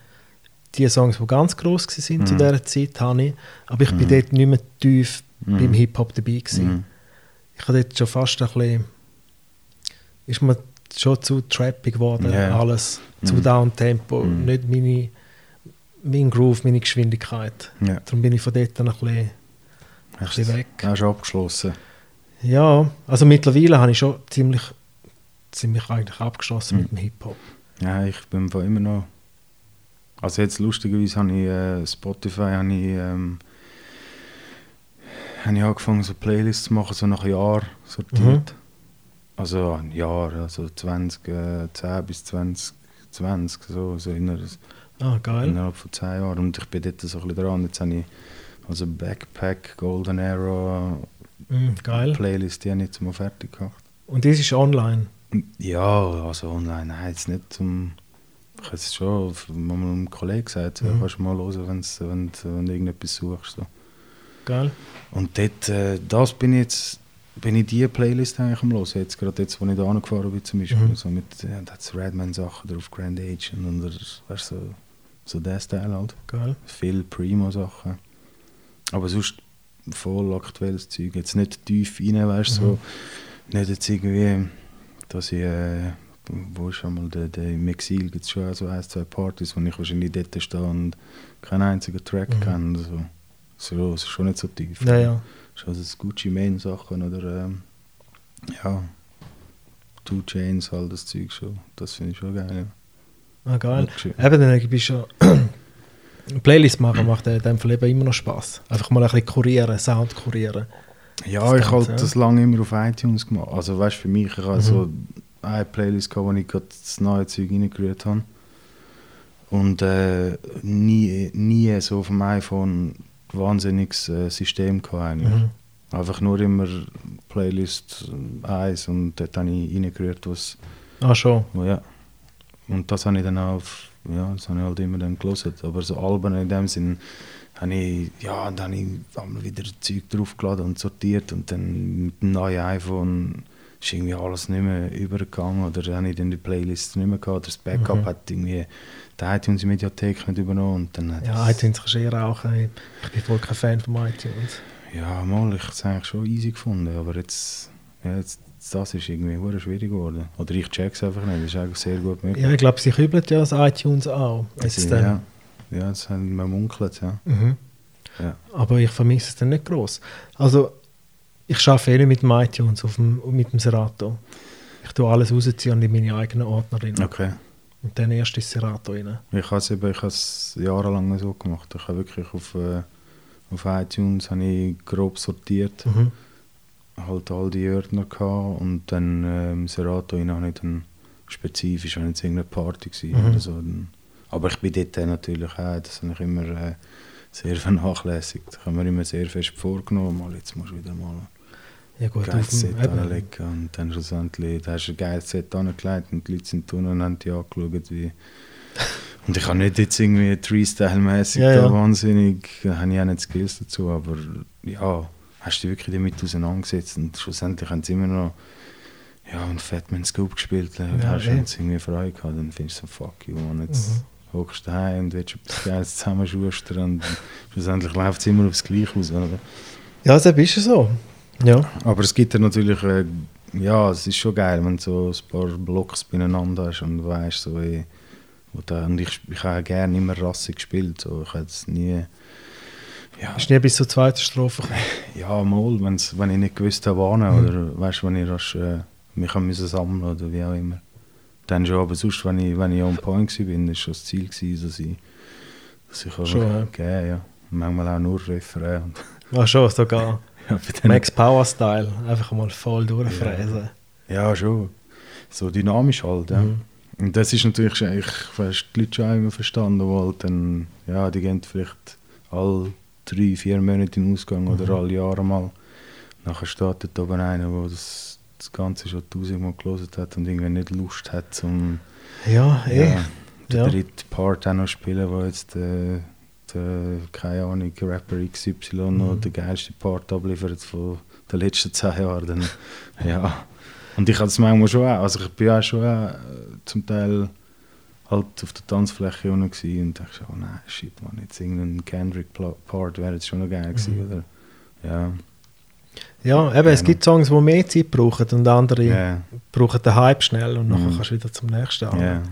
die Songs, die ganz gross waren zu Mhm. dieser Zeit, habe ich. Aber ich bin Mhm. dort nicht mehr tief Mhm. beim Hip-Hop dabei gewesen. Mhm. Ich habe dort schon fast ein bisschen, ist mir schon zu trappig geworden, Ja. alles, zu Mhm. Downtempo, Mhm. nicht meine, mein Groove, meine Geschwindigkeit. Ja. Darum bin ich von dort dann ein bisschen, ein bisschen weg. Hast du abgeschlossen? Ja, also mittlerweile habe ich schon ziemlich, ziemlich eigentlich abgeschlossen Mhm. mit dem Hip-Hop. Ja, ich bin von immer noch. Also jetzt lustigerweise habe ich äh, Spotify habe ich, ähm, habe ich angefangen so Playlists zu machen, so nach Jahr sortiert. Also ein Jahr, also 2010 bis 2020, so, so innerhalb, Ah, geil. innerhalb von 10 Jahren. Und ich bin dort so ein bisschen dran. Jetzt habe ich also Backpack, Golden Era, geil. Playlist, die habe ich jetzt mal fertig gemacht. Und das ist online. Ja, also online, nein, jetzt nicht zum. Ich habe es schon mal einem Kollegen gesagt, Mhm. kannst du mal hören, wenn's, wenn, wenn du irgendetwas suchst. So. Geil. Und dort, äh, das bin ich jetzt, bin ich die Playlist eigentlich am Hören. Jetzt gerade jetzt, wo ich da angefahren bin zum Beispiel, Mhm. so mit ja, da hat's Redman-Sachen drauf, Grand Agent und das, weißt, so, so der Style halt. Geil. Viel Primo-Sachen. Aber sonst voll aktuelles Zeug. Jetzt nicht tief rein, weißt du, Mhm. so. Nicht jetzt irgendwie, dass ich, äh, wo ist einmal der, der im Exil gibt es schon so ein, zwei Partys, wo ich wahrscheinlich dort stehe und keinen einzigen Track Mhm. kenne. So. So, ist schon nicht so tief. Ja, ja. Schon das Gucci Mane Sachen oder ähm, ja. Two Chains, all das Zeug schon. Das finde ich schon geil. Ja. Ah, geil. Eben, dann bist du ja... Playlist machen macht in dem Fall eben immer noch Spaß. Einfach mal ein bisschen kurieren, Sound kurieren. Ja, Das ich habe ja. das lange immer auf iTunes gemacht. Also weißt du, für mich, ich habe Mhm. so eine Playlist gehabt, wo ich gerade das neue Zeug reingerührt habe. Und äh, nie, nie so auf dem iPhone wahnsinniges äh, System gehabt. Mhm. Einfach nur immer Playlist 1 und dort habe ich reingerührt, was, Ah, schon. ja. Und das habe ich dann auch, ja, das habe ich halt immer dann gelesen. Aber so Alben in dem Sinn, habe ich, ja, dann habe ich wieder Zeug draufgeladen und sortiert und dann mit dem neuen iPhone ist irgendwie alles nicht mehr übergegangen oder habe ich dann die Playlist nicht mehr gehabt oder das Backup Mhm. hat irgendwie die iTunes-Mediathek nicht übernommen und dann Ja, iTunes kannst du eher auch. Ich bin voll kein Fan von iTunes. Ja, mal, ich habe es eigentlich schon easy gefunden, aber jetzt, ja, jetzt das ist irgendwie schwierig geworden. Oder ich check's einfach nicht, das ist eigentlich sehr gut möglich. Ja, ich glaube, sie kübeln ja das iTunes auch. Jetzt dann. ja, ja, das haben wir munkelt, ja. Mhm. ja. Aber ich vermisse es dann nicht groß. Also, ich arbeite eh nicht mit dem iTunes, auf dem, mit dem Serato. Ich tue alles rausziehen und in meine eigenen Ordner rein. Okay. Und dann erst ins Serato rein. Ich habe es eben, ich habe es jahrelang so gemacht. Ich habe wirklich auf, äh, auf iTunes habe ich grob sortiert, Mhm. halt all die Ordner gehabt und dann ähm, Serato rein habe ich dann spezifisch, wenn jetzt irgendeine Party war Mhm. oder so. Aber ich bin dort natürlich auch, das habe ich immer äh, sehr vernachlässigt. Ich habe mir immer sehr fest vorgenommen, mal jetzt musst du wieder mal Ja gut, geiles Set anlegen und dann schlussendlich, da hast du ein geiles Set angelegt und die Leute sind tun und haben die angeschaut, wie... Und ich habe nicht jetzt irgendwie Freestyle-mäßig Ja, da ja. wahnsinnig, da habe ich auch nicht Skills dazu, aber ja, hast du dich wirklich damit auseinandergesetzt und schlussendlich haben sie immer noch ja, einen Fatman Scoop gespielt, und Ja, hast eh. jetzt irgendwie Freude gehabt, dann findest du so, fuck you, man, jetzt Mhm. hockst du daheim und willst etwas Geiles zusammenschustern und schlussendlich läuft es immer aufs Gleiche aus, oder? Ja, das ist es so. Ja. Aber es gibt ja natürlich, äh, ja, es ist schon geil, wenn du so ein paar Blocks beieinander hast und weißt, so, da, und ich, ich habe gerne immer rassig gespielt, so, ich habe jetzt nie, ja, Ist nie bis zur zweiten Strophe gekommen. ja mal, wenn's, wenn ich nicht gewusst habe, wann, oder weißt, wenn ich rasch, äh, mich müssen sammeln oder wie auch immer. Dann schon, aber sonst, wenn ich, wenn ich on point war, das schon das Ziel gewesen, dass ich, dass ich Schon, ja. einfach, ja. Manchmal auch nur Refrain. Ach schon, sogar Ja, Max Power Style. Einfach mal voll durchfräsen. Ja, schon. So dynamisch halt, ja. Mhm. Und das ist natürlich, ich hast die Leute schon immer verstanden, die halt dann, ja, die gehen vielleicht alle drei, vier Monate in den Ausgang oder alle Jahre mal. Nachher steht dort oben einer, der das, das Ganze schon tausendmal gelesen hat und irgendwie nicht Lust hat, zum Ja, ja, den Ja. dritten Part auch noch spielen, wo jetzt der, der keine Ahnung, Rapper XY noch Mhm. den geilsten Part abliefert von den letzten zehn Jahren. Dann, ja. Und ich hatte es manchmal schon auch, also ich bin auch schon auch, äh, zum Teil halt auf der Tanzfläche unten und dachte, oh nein, shit, man, jetzt irgendein Kendrick-Part wäre jetzt schon noch geil gewesen, Mhm. oder? Ja, Ja, eben, es gibt Songs, die mehr Zeit brauchen und andere ja, brauchen den Hype schnell und nachher Mhm. kannst du wieder zum nächsten an.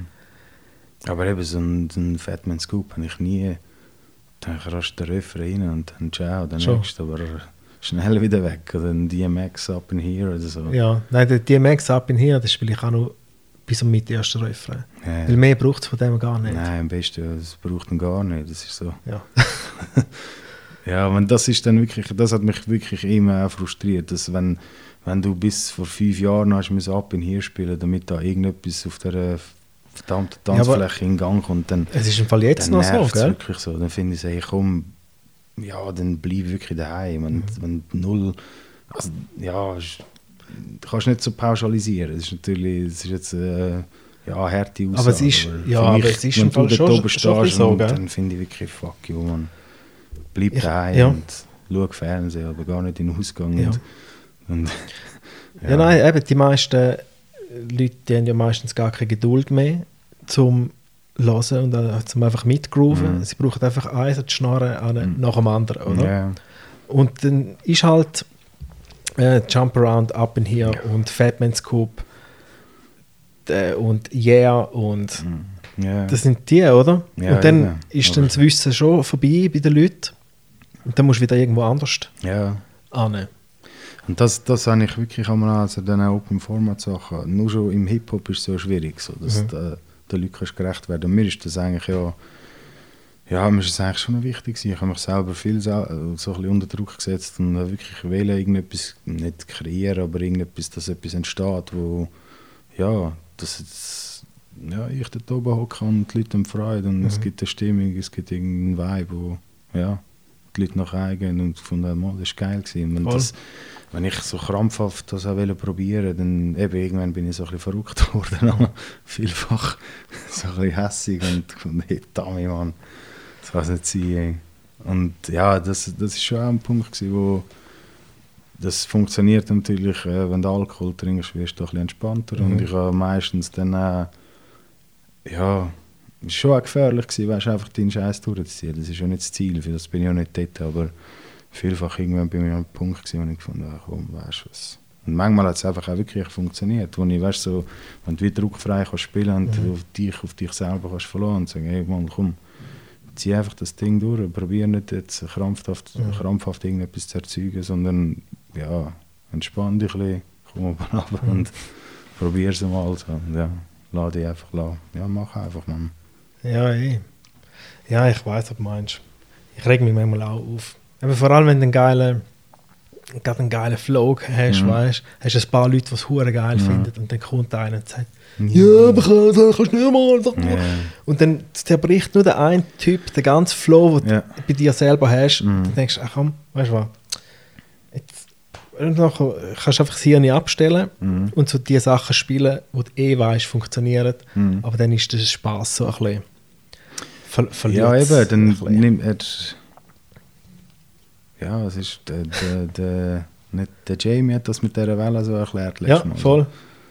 Aber eben so ein, so ein Fatman Scoop habe ich nie, dann rasch der Refrain rein und dann ciao, dann Schon. nächst, aber schnell wieder weg. Oder ein DMX Up in Here oder so. Ja, nein, der DMX Up in hier, das spiele ich auch noch bis zum mit ersten Refrain. Ja. Weil mehr braucht es von dem gar nicht. Nein, am besten, das braucht man gar nicht. Das ist so. Ja. Ja, wenn das ist dann wirklich, das hat mich wirklich immer auch frustriert, dass wenn, wenn du bis vor fünf Jahren hast Up in Here spielen, damit da irgendetwas auf der verdammten Ja, aber- Tanzfläche in Gang kommt, dann, Es ist im Fall jetzt noch so, gell? wirklich so. Dann finde ich, hey, komm, ja, dann bleib wirklich daheim. Wenn, Mhm. wenn null, also, ja, ist- du kannst nicht so pauschalisieren. Das ist natürlich, das ist jetzt äh, ja, eine harte Aussage. Aber es ist- ja, für aber mich, es ist wenn im du Fall schon- schon so, und gell? dann finde ich wirklich, fuck you, man. Bleib Ich- daheim ja. und schau Fernsehen, aber gar nicht in den Ausgang. Ja. Und, und, Ja. nein, eben, die meisten Leute die haben ja meistens gar keine Geduld mehr zum Hören und äh, zum einfach mitgrooven. Mhm. Sie brauchen einfach eins an die Schnarre an, Mhm. nach dem anderen, oder? Ja, Und dann ist halt äh, Jump Around, Up in Here und Fatman Scoop äh, und Yeah und ja. das sind die, oder? Ja, und dann eben. ist dann das Wissen schon vorbei bei den Leuten und dann musst du wieder irgendwo anders ja. hin. Und das, das habe ich wirklich einmal also dann auch Open Format Sachen. Nur schon im Hip-Hop ist es so schwierig, so, dass Mhm. da, den Leuten kannst gerecht werden. Und mir ist das eigentlich ja, ja, mir ist das eigentlich schon wichtig gewesen. Ich habe mich selber viel äh, so ein bisschen unter Druck gesetzt und wirklich wählen, irgendetwas, nicht kreieren, aber irgendetwas, dass etwas entsteht, wo, ja, dass jetzt, ja, ich dort oben hocke und die Leute Freude und es Mhm. gibt eine Stimmung, es gibt irgendeinen Vibe, wo, ja, die Leute nach eingehen und gefunden haben, «Mal, das war geil. Gewesen. Voll. das, wenn ich so krampfhaft das auch wollte probieren dann eben irgendwann bin ich so ein bisschen verrückt geworden. aber Vielfach so ein bisschen hässig und gefunden, hey, Tommy, Mann, das kann es nicht sein. Ey. Und ja, das, das ist schon auch ein Punkt gewesen, wo das funktioniert natürlich, äh, wenn du Alkohol trinkst, wirst du ein bisschen entspannter. Mhm. Und ich habe meistens dann auch, ja, es war schon auch gefährlich gewesen, weißt, einfach deinen Scheiß durchzuziehen. Das ist ja nicht das Ziel, für das bin ich auch nicht dort, aber vielfach irgendwann bin ich an einem Punkt gewesen, wo ich gefunden habe, komm, weißt du was. Und manchmal hat es einfach auch wirklich funktioniert, wo ich, weißt, so, wenn du wie druckfrei kannst spielen und Mhm. auf dich, auf dich selber kannst verlassen und sagen, hey, Mann, komm, zieh einfach das Ding durch, probier nicht jetzt krampfhaft, Mhm. krampfhaft irgendetwas zu erzeugen, sondern ja, entspann dich ein bisschen, komm oben runter Mhm. und probier es mal. So. Und Ja, lass dich einfach lassen. Ja, mach einfach, Mann. Ja, eh. Ja, ich weiß, was du meinst. Ich reg mich manchmal auch auf. Aber vor allem, wenn du einen geilen, gerade einen geilen Flow hast, Mhm. weißt hast du ein paar Leute, die es hure geil Mhm. finden und dann kommt einer und sagt, Ja. ja, aber kannst du kannst nicht mal. sag mal.» Ja. Und dann zerbricht nur der ein Typ den ganzen Flow, den Ja. du bei dir selber hast. Mhm. Und dann denkst du, ach komm, weißt du was, jetzt nachher kannst du einfach das Hirn abstellen Mhm. und so die Sachen spielen, die du eh weißt, funktionieren. Mhm. Aber dann ist der Spaß so ein bisschen ver verliert Ja, eben, dann nimmt er. Ja, es ist. Der, der, der, nicht, der Jamie hat das mit dieser Welle so erklärt. Ja, Mal. voll.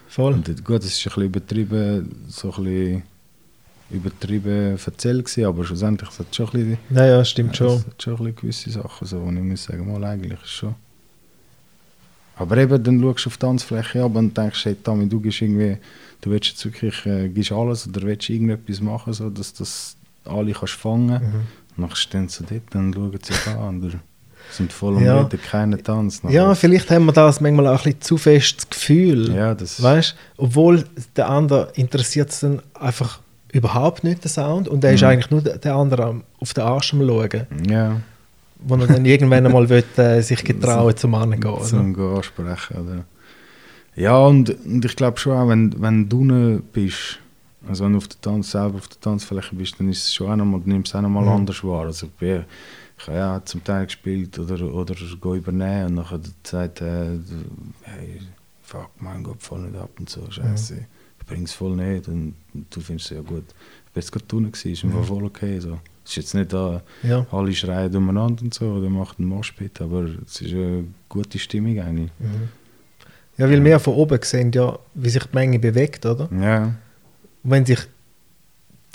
voll. Und, äh, gut, es ist ein bisschen übertrieben, so ein bisschen übertrieben erzählt gewesen, aber schlussendlich hat es schon ein bisschen. Ja, ja, stimmt Es schon. hat schon ein bisschen gewisse Sachen, so, wo ich muss sagen, mal eigentlich ist schon. Aber eben, dann schaust du auf die Tanzfläche ab und denkst, hey, Tommy, du gehst irgendwie, du willst jetzt wirklich, äh, gehst alles oder willst irgendetwas machen, so, dass das alle kannst fangen. Mhm. Dann stehen sie dort, dann schauen sie an. Oder sind voll am Ja. Reden, keiner tanzt. Ja, vielleicht haben wir das manchmal auch ein bisschen zu fest das Gefühl. ja, das Weißt obwohl der andere interessiert es dann einfach überhaupt nicht, der Sound. Und der ist Mhm. eigentlich nur der der andere auf den Arsch am schauen, Ja, wo er dann irgendwann einmal will, äh, sich getrauen zum Mann gehen. Oder? zum Gehen ansprechen. Oder? Ja, und, und ich glaube schon auch, wenn, wenn du bist, also wenn du auf der Tanz, selber auf der Tanzfläche bist, dann ist es schon auch nochmal, du nimmst es auch nochmal Mhm. anders wahr. Also ich, bin, ich habe ja zum Teil gespielt oder, oder go übernehmen und nachher sagt äh, hey, fuck, mein Gott, voll nicht ab und so, scheiße. Ich bring's voll nicht und, du findest es ja gut. Ich bin jetzt gerade gewesen, ist Mhm. voll okay. So. Es ist jetzt nicht da, Ja. alle schreien umeinander und so oder machen einen Moshpit, aber es ist eine gute Stimmung eigentlich. Mhm. ja, weil wir von oben sehen, ja, wie sich die Menge bewegt, oder? Ja, Und wenn sich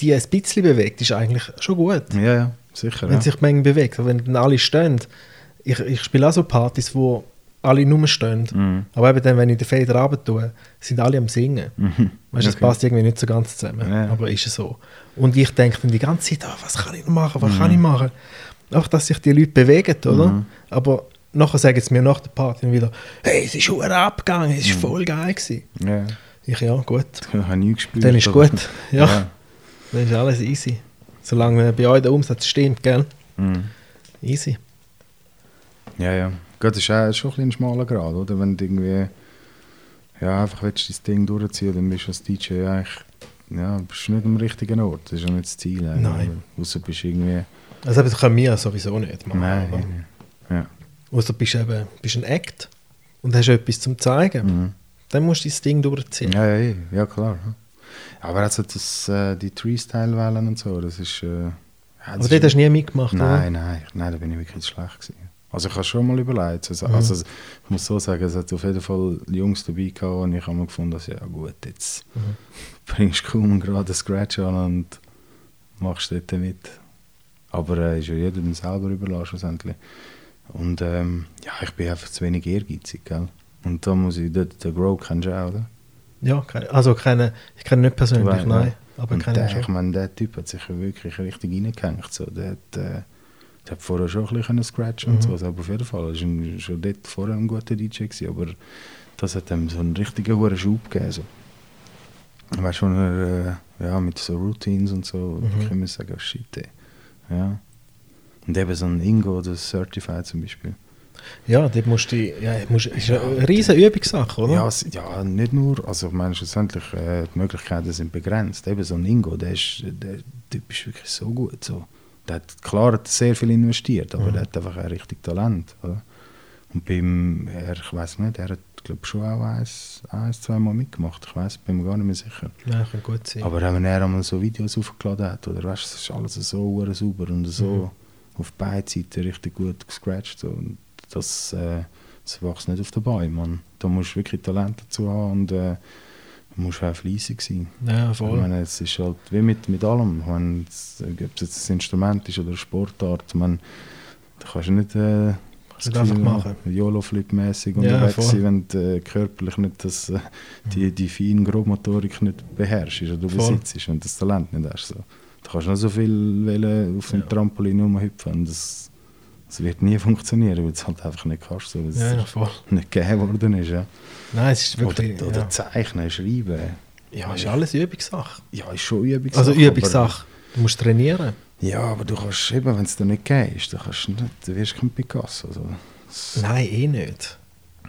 die ein bisschen bewegt, ist eigentlich schon gut. ja, ja sicher. wenn ja. sich die Menge bewegt. Aber wenn dann alle stehen, ich, ich spiele auch so Partys, wo alle nur stehen. Mhm. Aber eben dann, wenn ich den Fader runter tue, sind alle am Singen. Mhm. Weißt du, das Okay. passt irgendwie nicht so ganz zusammen. Ja. Aber ist es so. Und ich denke dann die ganze Zeit, ah, was kann ich noch machen, was Mhm. kann ich machen? Auch, dass sich die Leute bewegen, oder? Mhm. Aber nachher sagen sie mir nach der Party wieder, hey, es ist schon abgegangen, es ist Mhm. voll geil gewesen. Ja, Ich, ja, gut. ich habe nie gespielt. Dann ist aber- gut. Ja, dann ist alles easy. Solange bei euch der Umsatz stimmt, gell? Mhm. Easy. Ja, ja. Gut, das ist auch schon ein, bisschen ein schmaler Grad, oder? Wenn du irgendwie ja, einfach willst, dein Ding durchziehen dann bist du als DJ eigentlich ja, bist du nicht am richtigen Ort. Das ist ja nicht das Ziel. eigentlich. Nein. Außer bist du irgendwie... Also das können wir sowieso nicht machen. Nein. Ja. Außer du bist eben bist ein Act und hast etwas zum zeigen. Mhm. Dann musst du dein Ding durchziehen. Ja, ja, ja, klar. Aber also das, äh, die Tree-Style-Wellen und so, das ist... Äh, ja, das Aber dort hast du nie mitgemacht, Nein, nein, nein, da bin ich wirklich schlecht gewesen. Also ich habe schon mal überlegt. Also, Mhm. also ich muss so sagen, es hat auf jeden Fall Jungs dabei gehabt und ich habe mir gefunden, dass, ja gut, jetzt Mhm. bringst du kaum gerade einen Scratch an und machst dort mit. Aber äh, ist ja jedem selber überlassen schlussendlich. Und ähm, ja, ich bin einfach zu wenig ehrgeizig, gell? Und da muss ich, den, den Grow kennst du auch, oder? Ja, also keine, ich kenne nicht persönlich, weißt, nein. Aber und kenne der, ich schon. meine, der Typ hat sich ja wirklich richtig reingehängt. So. Der, hat, äh, der hat vorher schon ein bisschen können scratchen und so, also, aber auf jeden Fall, er war schon dort vorher ein guter DJ, gewesen, aber das hat ihm so einen richtigen hohen Schub gegeben. So. Weißt du, wenn er äh, ja, mit so Routines und so, Mhm. ich immer sagen, oh, shit, ey. Ja. Und eben so ein Ingo, das Certified zum Beispiel. Ja, dort musst du, ja, musst, ist eine riesige Übungssache, oder? Ja, ja, nicht nur. Also ich meine, schlussendlich, äh, die Möglichkeiten sind begrenzt. Eben so ein Ingo, der, ist, der Typ ist wirklich so gut. So. Der hat, klar hat sehr viel investiert, aber der hat einfach ein richtig Talent. Oder? Und beim, er, ich weiß nicht, er hat glaube schon auch eins, eins zwei Mal mitgemacht. Ich weiß, bin mir gar nicht mehr sicher. Ja, kann gut sein. Aber wenn er einmal so Videos aufgeladen hat, oder weißt, es ist alles so sauber und so auf beiden Seiten richtig gut gescratcht. So. Und das, äh, das wächst nicht auf den Bäumen. Man. Da musst du wirklich Talent dazu haben und äh, musst auch fleissig sein. ja, Ich voll. meine, es ist halt wie mit, mit allem. Ich meine, es- ob es jetzt ein Instrument ist oder eine Sportart, ich meine, da kannst du nicht äh, einfach machen. YOLO-Flip-mäßig Ja, unterwegs voll. sein, wenn du äh, körperlich nicht das, äh, die, die feine Grobmotorik nicht beherrschst oder du Voll. besitzt, du das Talent nicht hast. So. Da kannst du noch so viel wollen auf dem Ja. Trampolin rumhüpfen und das, das wird nie funktionieren, weil du es halt einfach nicht kannst, so, weil es Ja, ja, nicht gegeben worden ist. Ja. Nein, es ist wirklich. Oder, oder ja. zeichnen, schreiben. ja, ist alles Übungssache. Ja, ist schon Übungssache. Also Übungssache. Du musst trainieren. Ja, aber du kannst eben, wenn es dir nicht gegeben ist, dann, kannst du nicht, dann wirst du kein Picasso. So. Das- Nein, eh nicht.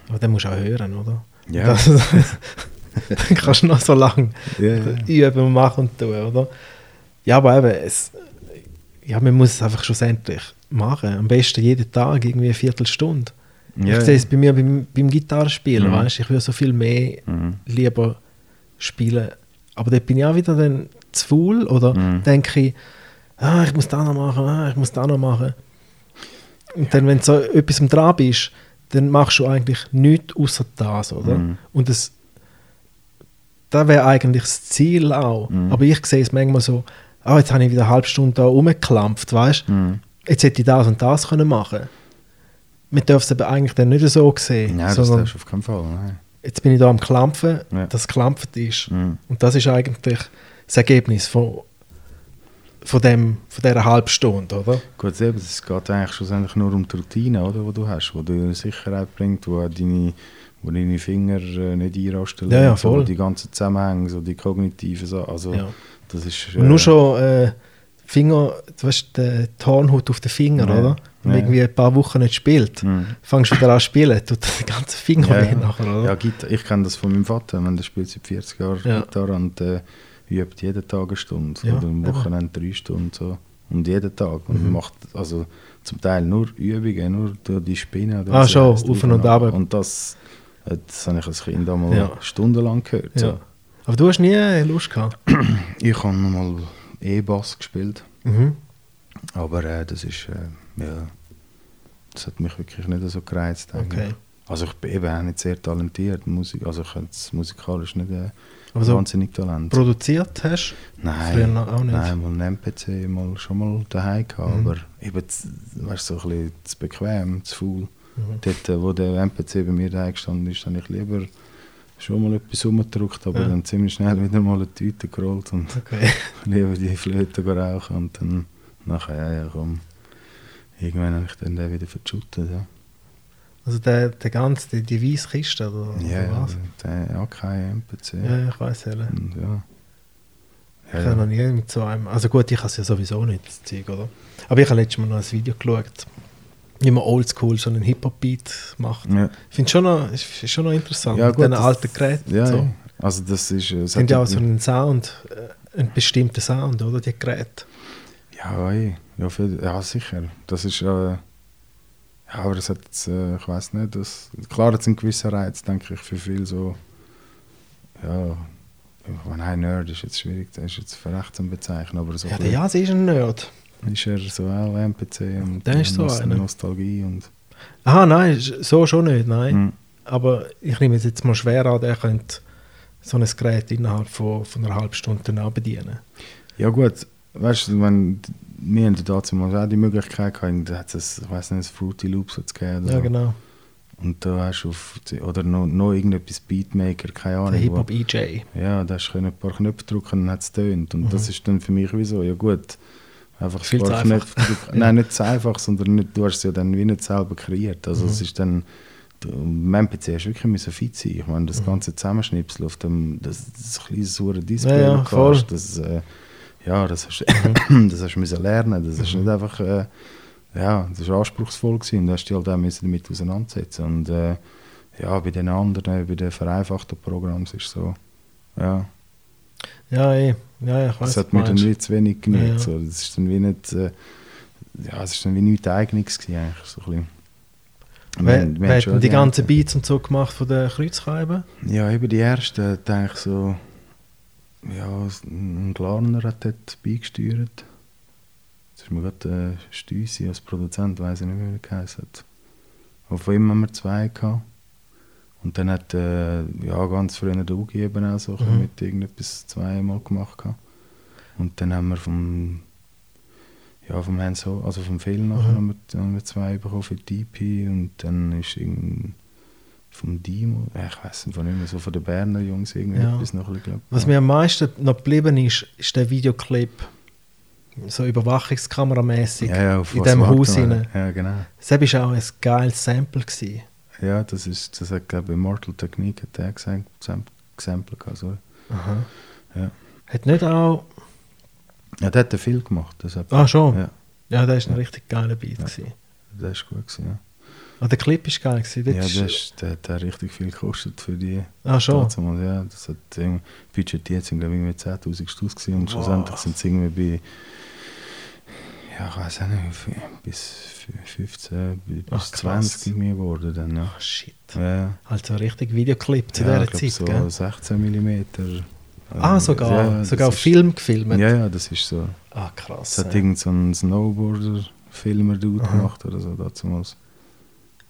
Aber dann musst du auch hören, oder? Ja. Das, dann kannst du noch so lange Ja, ja. üben und machen und tun, oder? Ja, aber eben, es, ja, man muss es einfach schlussendlich machen. Am besten jeden Tag irgendwie eine Viertelstunde. Ja, ich sehe es bei mir beim, beim Gitarrespielen, Mhm. weißt ich würde so viel mehr Mhm. lieber spielen. Aber dort bin ich auch wieder dann zu faul oder Mhm. denke ich, ah, ich muss das noch machen, ah, ich muss das noch machen. Und dann, wenn du so etwas dran bist, dann machst du eigentlich nichts außer das, oder? Mhm. Und das, das wäre eigentlich das Ziel auch. Mhm. Aber ich sehe es manchmal so, ah, jetzt habe ich wieder eine halbe Stunde da rumgeklampft, weißt du? Mhm. Jetzt hätte ich das und das können machen Man darf es aber eigentlich dann nicht so sehen, Nein, das darfst du auf keinen Fall. Nein. jetzt bin ich da am Klampfen, Ja. das Klampfen ist. Mhm. Und das ist eigentlich das Ergebnis von, von, dem, von dieser halben Stunde, oder? Gut, eben, es geht eigentlich schlussendlich nur um die Routine, oder, die du hast, die dir Sicherheit bringt, wo auch deine, wo deine Finger äh, nicht einrasten Ja, ja, voll. die ganzen Zusammenhänge, so die kognitiven Sachen, also Ja. das ist... Und nur schon äh, Finger, du weißt, die Tarnhaut auf den Finger, Ja. oder? Wenn man Ja. irgendwie ein paar Wochen nicht spielt, Mhm. fängst du wieder an zu spielen, tut der ganze Finger Ja, weh nachher, oder? Ja, Gitar ich kenne das von meinem Vater, wenn der spielt seit 40 Jahren Ja. Gitarre und äh, übt jeden Tag eine Stunde Ja, oder am. Wochenende drei Stunden so. Und jeden Tag. Und Mhm. macht also zum Teil nur Übungen, nur durch die Spinne. Ah, schon, auf und ab. Und das, äh, das habe ich als Kind einmal Ja. stundenlang gehört. Ja. So. Aber du hast nie Lust gehabt? Ich habe mal E-Bass gespielt, Mhm. aber äh, das ist, äh, ja, das hat mich wirklich nicht so gereizt. eigentlich. Okay. Also ich bin eben auch nicht sehr talentiert, Musik, also ich habe jetzt musikalisch nicht äh, Aber so wahnsinnig Talent. produziert hast Nein, auch nicht? nein, mal einen MPC mal, schon mal daheim gehabt, Mhm. aber eben weißt, so ein bisschen zu bequem, zu faul. Mhm. Dort, äh, wo der MPC bei mir daheim gestanden ist, habe ich lieber schon mal etwas rumgedrückt, aber Ja. dann ziemlich schnell wieder mal eine Tüte gerollt und Okay. lieber die Flöte rauchen und dann nachher, ja, ja komm, irgendwann habe ich dann den wieder verschüttet, ja. Also der, der ganze, die, die weiße Kiste, oder, Ja, oder ja, was? der AK MPC. Ja, ich weiß ja. Und, ja. Ich Ja, habe noch nie mit so einem. Also gut, ich habe es ja sowieso nicht, das Zeug, oder? Aber ich habe letztes Mal noch ein Video geschaut, wie man oldschool so einen Hip-Hop-Beat macht. Ja. Ich finde es schon, noch- ist schon noch interessant, Ja, mit gut, diesen das- alten Geräten. Ja, so. also das ist... äh, Die haben hat ja auch so einen Sound, äh, einen bestimmten Sound, oder? Die Geräte. Ja, ey. ja, viel, ja, sicher. Das ist... Äh, ja, aber es hat jetzt, äh, ich weiß nicht, das, klar hat es einen gewissen Reiz, denke ich, für viele so... Ja, wenn ein Nerd ist jetzt schwierig, das ist jetzt vielleicht zu bezeichnen, aber so Ja, der Jas ist ein Nerd. Ist er so auch MPC und Der ist so einer. Nostalgie und... Aha, nein, so schon nicht, nein. Mhm. Aber ich nehme es jetzt mal schwer an, der könnte so ein Gerät innerhalb von, von einer halben Stunde dann bedienen. Ja gut, weißt du, wenn, wir haben dazu mal auch die Möglichkeit gehabt, da hat es, ich weiß nicht, ein Fruity Loops gegeben oder Ja, genau. Und da hast du auf, oder noch, noch irgendetwas Beatmaker, keine Der Ahnung. wo- Hip-Hop-EJ. Ja, da hast du ein paar Knöpfe drücken und hat es tönt. Und Mhm. das ist dann für mich wie so, ja gut, Einfach Viel zu einfach. Nicht, Nein, nicht zu einfach, sondern nicht, du hast es ja dann wie nicht selber kreiert. Also Mhm. es ist dann, mein PC hast wirklich müssen fit sein. Ich meine, Mhm. das ganze Zusammenschnipsel auf dem, das, das kleine saure Display, Ja, ja, das äh, ja, das hast, Mhm. das hast du müssen lernen. Das ist nicht einfach, äh, ja, das war anspruchsvoll gewesen. Du hast dich halt auch müssen damit auseinandersetzen. Und äh, ja, bei den anderen, bei den vereinfachten Programmen ist es so, ja, Ja, eh. ja, ich weiß, das hat mir dann wie zu wenig genügt. Ja, ja. So. Das ist dann wie nicht, äh, ja, es ist dann wie nichts Eigenes gewesen, eigentlich. So ein bisschen. Wir Wer, wir haben hat die ganzen Beats und so gemacht von den Kreuzscheiben? Ja, eben die ersten, denke ich so, ja, ein Glarner hat dort beigesteuert. Jetzt ist mir gerade äh, Stüssi als Produzent, weiß ich nicht mehr, wie er geheißen hat. Von ihm haben wir zwei gehabt. Und dann hat äh, ja, ganz früher der Ugi eben auch so Mhm. mit irgendetwas zweimal gemacht. Gehabt. Und dann haben wir vom, ja, vom Hans Ho, also vom Phil nachher Mhm. haben wir, haben wir zwei bekommen für die EP und dann ist irgend vom Dimo, äh, ich weiß nicht, von nicht mehr, so von den Berner Jungs irgendwie Ja. etwas noch ein bisschen, Was mir am meisten noch geblieben ist, ist der Videoclip. So überwachungskameramäßig ja, ja, in dem Haus rein. Ja, genau. Das war auch ein geiles Sample. Gewesen. Ja, das ist, das hat glaube ich Immortal Technique hat der gesampelt gehabt, sorry. Aha. Ja. Hat nicht auch. Ja, der hat den viel gemacht, das hat, Ah, schon? Ja, Ja, der ist ein Ja. richtig geiler Beat. Ja. gewesen. der ist gut gewesen, ja. Ah, der Clip ist geil. Gewesen. Ja, der, ist- ist, der hat auch richtig viel gekostet für die ah, schon. Dazumal, ja, das hat budgetiert sind glaube ich irgendwie 10'000 Stutz gewesen und Wow. schlussendlich sind es irgendwie bei, ja ich weiß auch nicht, bis f- 15, bis Ach, krass. 20 irgendwie geworden dann, ja. Ah, shit. Ja, Also richtig Videoclip zu ja, dieser Zeit. so gell? 16 mm. Ah, sogar. Ja, sogar auf Film gefilmt. Ja, ja, das ist so. Ah, krass. Das hat ja. irgend so ein Snowboarder-Filmer-Dude gemacht oder so damals.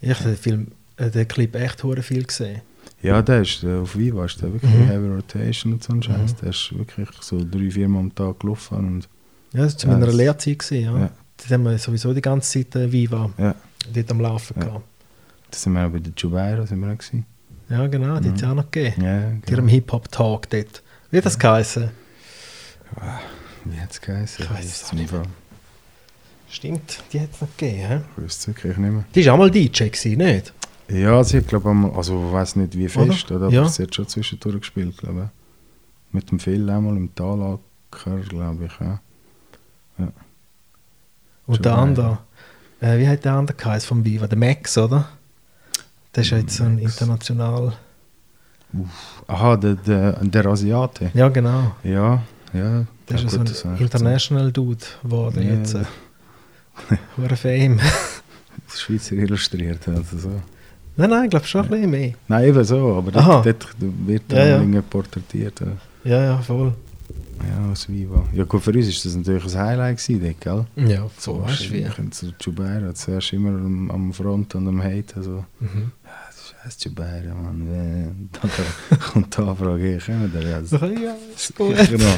Ich habe den Film, äh, den Clip echt hure viel gesehen. Ja, der ist äh, auf Viva, ist der wirklich Mhm. Heavy Rotation und so ein Scheiß. Der ist wirklich so drei, vier Mal am Tag gelaufen und Ja, das war zu meiner Lehrzeit. Gewesen, ja. Ja. Dort haben wir sowieso die ganze Zeit äh, Viva ja, dort am Laufen Ja. gehabt. da sind wir auch bei der Jubeira, sind wir auch gewesen. Ja, genau, die hat es auch noch gegeben. Ja, genau. ihrem Hip-Hop-Talk dort. Wie hat das geheißen? Wie hat es geheißen? Ich weiss es nicht mehr. Stimmt, die hat es noch gegeben. He? Ich weiß es wirklich nicht mehr. Die war auch mal DJ, gewesen, nicht? Ja, sie hat glaube ich, also ich weiß nicht wie fest, Oder? oder? aber Ja. sie hat schon zwischendurch gespielt, glaube ich. Mit dem Phil einmal im Talacker, glaube ich, ja. Und der andere, äh, wie hat der andere geheißen vom Viva? Der Max, oder? Der ist ja jetzt so ein international. Aha, der, der, der Asiate. Ja, genau. Ja, ja. Der ist ja so das ein echt international Dude geworden Ja. jetzt. Hure Fame. Das Schweizer illustriert, also so. nein, nein, ich glaube schon ein bisschen mehr. Nein, eben so, aber dort, dort wird Ja, dann ja. irgendwie porträtiert. Ja. Ja, ja, voll. Ja, aus Viva. Ja gut, für uns ist das natürlich ein Highlight gewesen, dort, gell? Ja, so weißt du wie. So Jubeira, zuerst immer am, am Front und am Haten, so. Mhm. Ja, das ist scheiß Jubeira, Mann. Dann kommt die Anfrage, ich komme da. Ja, das So, ja, ist gut. genau.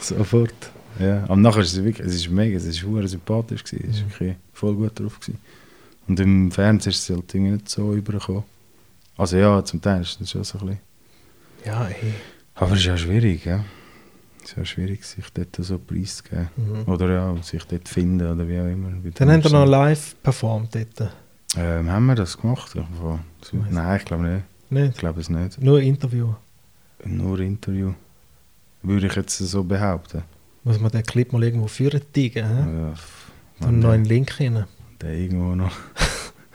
Sofort. Ja, aber nachher ist es wirklich, es ist mega, es ist hure sympathisch gewesen, es ist Mhm. wirklich voll gut drauf gewesen. Und im Fernsehen ist es halt irgendwie nicht so übergekommen. Also ja, zum Teil ist es schon so ein bisschen. Ja, ey. Aber es ist auch schwierig, ja. Es ist auch schwierig, sich dort so preiszugeben. Mhm. Oder ja, sich dort finden oder wie auch immer. Dann haben wir noch live performt dort. Ähm, haben wir das gemacht? Weiss nein, ich glaube nicht. Ich Nicht? glaube es nicht. Nur Interview. Nur Interview. Würde ich jetzt so behaupten. Muss man den Clip mal irgendwo führen, tigen? Ja, Dann einen neuen Link rein. Der irgendwo noch.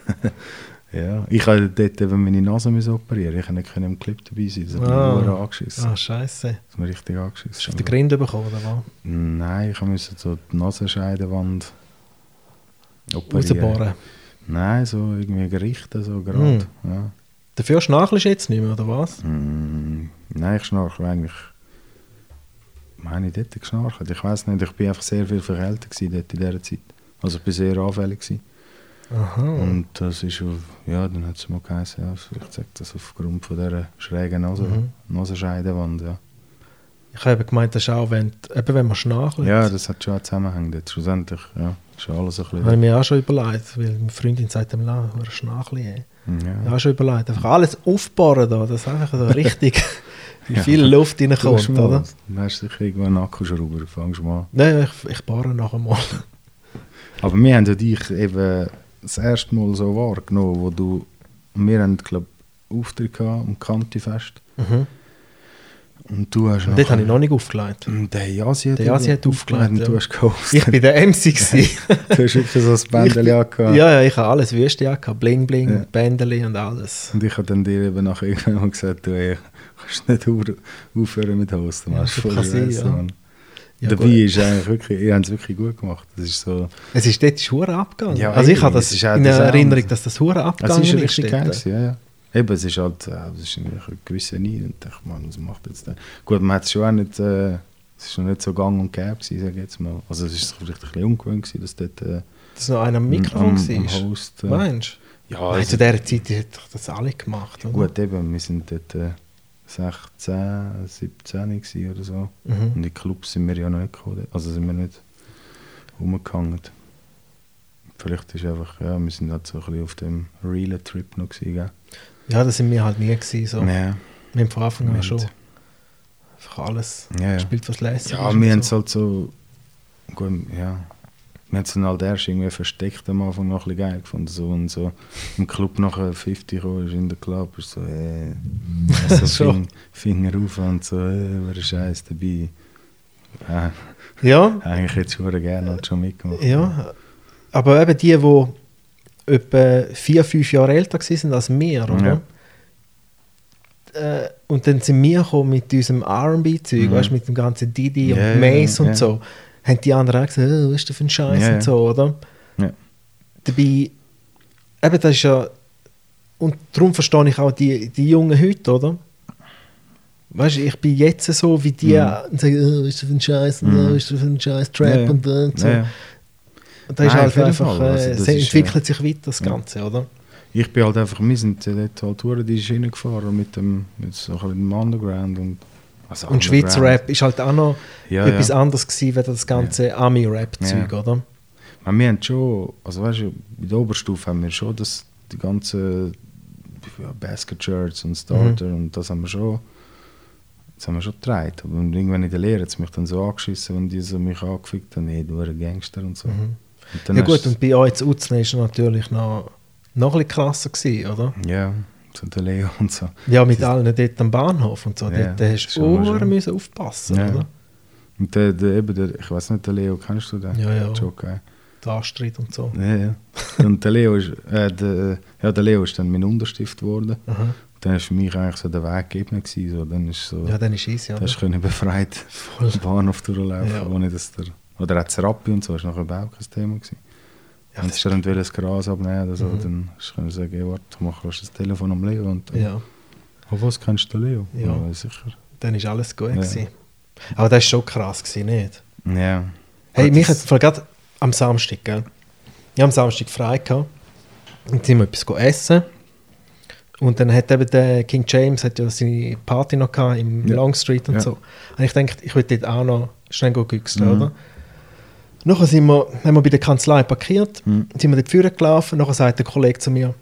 ja, ich habe dort eben meine Nase müssen operieren. Ich konnte nicht im Clip dabei sein. Das hat Ah. mich angeschissen. Ah, scheiße. Das hat mich richtig angeschissen. Hast du auf den Grind bekommen, oder was? Nein, ich musste so die Nasenscheidewand operieren. Rausbohren. Nein, so irgendwie gerichtet, so Hm. gerade. Ja. Dafür schnarchelst du jetzt nicht mehr, oder was? Mm, nein, ich schnarche eigentlich. Meine ich dort geschnarcht? Ich weiß nicht, ich bin einfach sehr viel verkältet gewesen dort in dieser Zeit. Also ich bin sehr anfällig gewesen. Aha. Und das ist, auf- ja, dann hat es mal geheißen, ja, ich sage das aufgrund von dieser schrägen Nase, Mhm. Nasenscheidewand, ja. Ich habe gemeint, das ist auch, wenn, eben wenn man schnarchelt. Ja, das hat schon einen Zusammenhang dort. Schlussendlich, ja, ist alles ein habe ich bisschen... mir auch schon überlegt, weil meine Freundin sagt ihm, la, hure Schnarchli. ey. Ja, Ja. schon überlegt. Einfach alles aufbauen da, dass einfach so richtig Ja. viel Luft Du reinkommt, mal- oder? Du hast sicher irgendwo einen Akkuschrauber, fangst du mal an. Nein, ich, ich bohre nachher mal. Aber wir haben ja dich eben das erste Mal so wahrgenommen, wo du, wir haben, glaube ich, Auftritt gehabt am Kantifest. Mhm. Und du hast Und dort habe ich noch nicht aufgelegt. Der Jasi hat, Der Jasi hat aufgelegt, und ja. du hast gehostet. Ich bin der MC. gewesen. du hast wirklich so ein Bändchen ja, angehabt. ja, ich habe alles Wüste angehabt. Bling, Bling, Ja. Bändeli und alles. Und ich habe dann dir eben nachher irgendwann gesagt, du ey, kannst nicht au- aufhören mit Hosten. Ja, Das ist schon voll kann sein, ja. Mann. Ja, Dabei gut. ist eigentlich wirklich, ihr habt es wirklich gut gemacht. Das ist so, Es ist dort Hure abgegangen. Ja, also ich habe das es in Sound. Erinnerung, dass das Hure es abgegangen ist ist. richtig geil ja, ja. Eben, es ist halt, äh, es ist eine gewisse Need und ich dachte, man, was macht jetzt der? Gut, man hat es schon auch nicht, äh, es ist noch nicht so gang und gäbe gewesen, sag ich jetzt mal. Also es ist vielleicht ein bisschen ungewöhnt gewesen, dass dort äh, Dass noch einer am Mikrofon am, am war. Host... Äh, Meinst ja, du? Nein, also, zu dieser Zeit hat doch das alle gemacht, oder? gut, eben, wir sind dort äh, 16, 17 gewesen oder so. Mhm. Und in die Clubs sind wir ja noch nicht gekommen. Also sind wir nicht rumgehangen. Vielleicht ist einfach, ja, wir sind halt so ein bisschen auf dem realen Trip noch gewesen, gell? Ja, das sind wir halt nie gewesen. So. Ja, Wir haben von Anfang an schon einfach alles ja, ja. gespielt, was lässig Ja, wir haben es so. halt so, gut, ja, es dann halt erst irgendwie versteckt am Anfang noch ein bisschen geil gefunden. So, und so im Club nachher 50 gekommen ist in der Club, ist so, äh, so. Fing, Finger auf und so, äh, wer ist Scheiß dabei. Ja, Ja, eigentlich hätte ich schon gerne halt schon mitgemacht. ja. Aber eben die, die etwa vier, fünf Jahre älter waren als wir, oder? Äh, und dann sind wir gekommen mit unserem R&B-Zeug, Mhm. weißt mit dem ganzen Didi Ja, und ja, Mace und ja. so. Haben die anderen auch gesagt, oh, was ist das für ein Scheiß Ja, und so, oder? Ja. Dabei, eben, das ist ja. Und darum verstehe ich auch die, die Jungen heute, oder? Weißt du, ich bin jetzt so wie die Mhm. und sage, oh, was ist das für ein Scheiß und Mhm. oh, was ist das für ein Scheiß Trap Ja, ja. und, und so. Und da ist Nein, halt einfach. Also äh, das es ist, entwickelt sich weiter, das. Ganze, oder? Ich bin halt einfach, wir sind äh, dort halt durch die Schiene gefahren mit dem, mit so ein bisschen dem Underground und also Und Schweizer. Rap ist halt auch noch ja, etwas ja. anderes gewesen, als das ganze Ami-Rap-Zeug, Ja. oder? Aber wir haben schon, also weißt du, bei der Oberstufe haben wir schon das, die ganze ja, Basket Shirts und Starter Mhm. und das haben wir schon, das haben wir schon getragen. Und irgendwann in der Lehre hat es mich dann so angeschissen, wenn die so mich angefickt haben, nee, du bist ein Gangster und so. Mhm. Und Ja gut, und bei euch zu Utzne ist natürlich noch, noch ein bisschen krasser gewesen, oder? ja, so der Leo und so. Ja, mit allen dort am Bahnhof und so. Ja, dort hast du schon. müssen aufpassen, Ja. oder? Und der, der, eben der, ich weiß nicht, der Leo, kennst du den? Ja, ja. Joke, Der Astrid und so. Ja, ja. Und der Leo ist, äh, der, ja, der Leo ist dann mein Unterstift geworden. Aha. Dann war für mich eigentlich so der Weg gegeben. Gewesen, so. Dann ist so, Ja, dann ist easy, da oder? hast du befreit den Bahnhof durchlaufen, Ja. ohne dass der, oder auch das Rappi und so, ist nachher überhaupt kein Thema gewesen. Ja, Wenn du dann das Gras abnehmen oder so, Mhm. dann hast du sagen, hey, warte, ich mache das Telefon am Leo und dann, ja, oh, was kennst du Leo? Ja. sicher. dann ist alles gut Ja. gewesen. Aber das war schon krass, gewesen, nicht? Ja. Hey, mich hat gerade am Samstag, gell? Ich habe am Samstag frei gehabt. Und sind wir etwas essen. Und dann hat eben der King James hat ja seine Party noch gehabt im Ja. Long Street und Ja. so. Und ich dachte, ich würde dort auch noch schnell güchseln, Mhm. oder? Nachher sind wir, haben wir bei der Kanzlei parkiert, Mhm. sind wir dort vorne gelaufen. Nachher sagt der Kollege zu mir,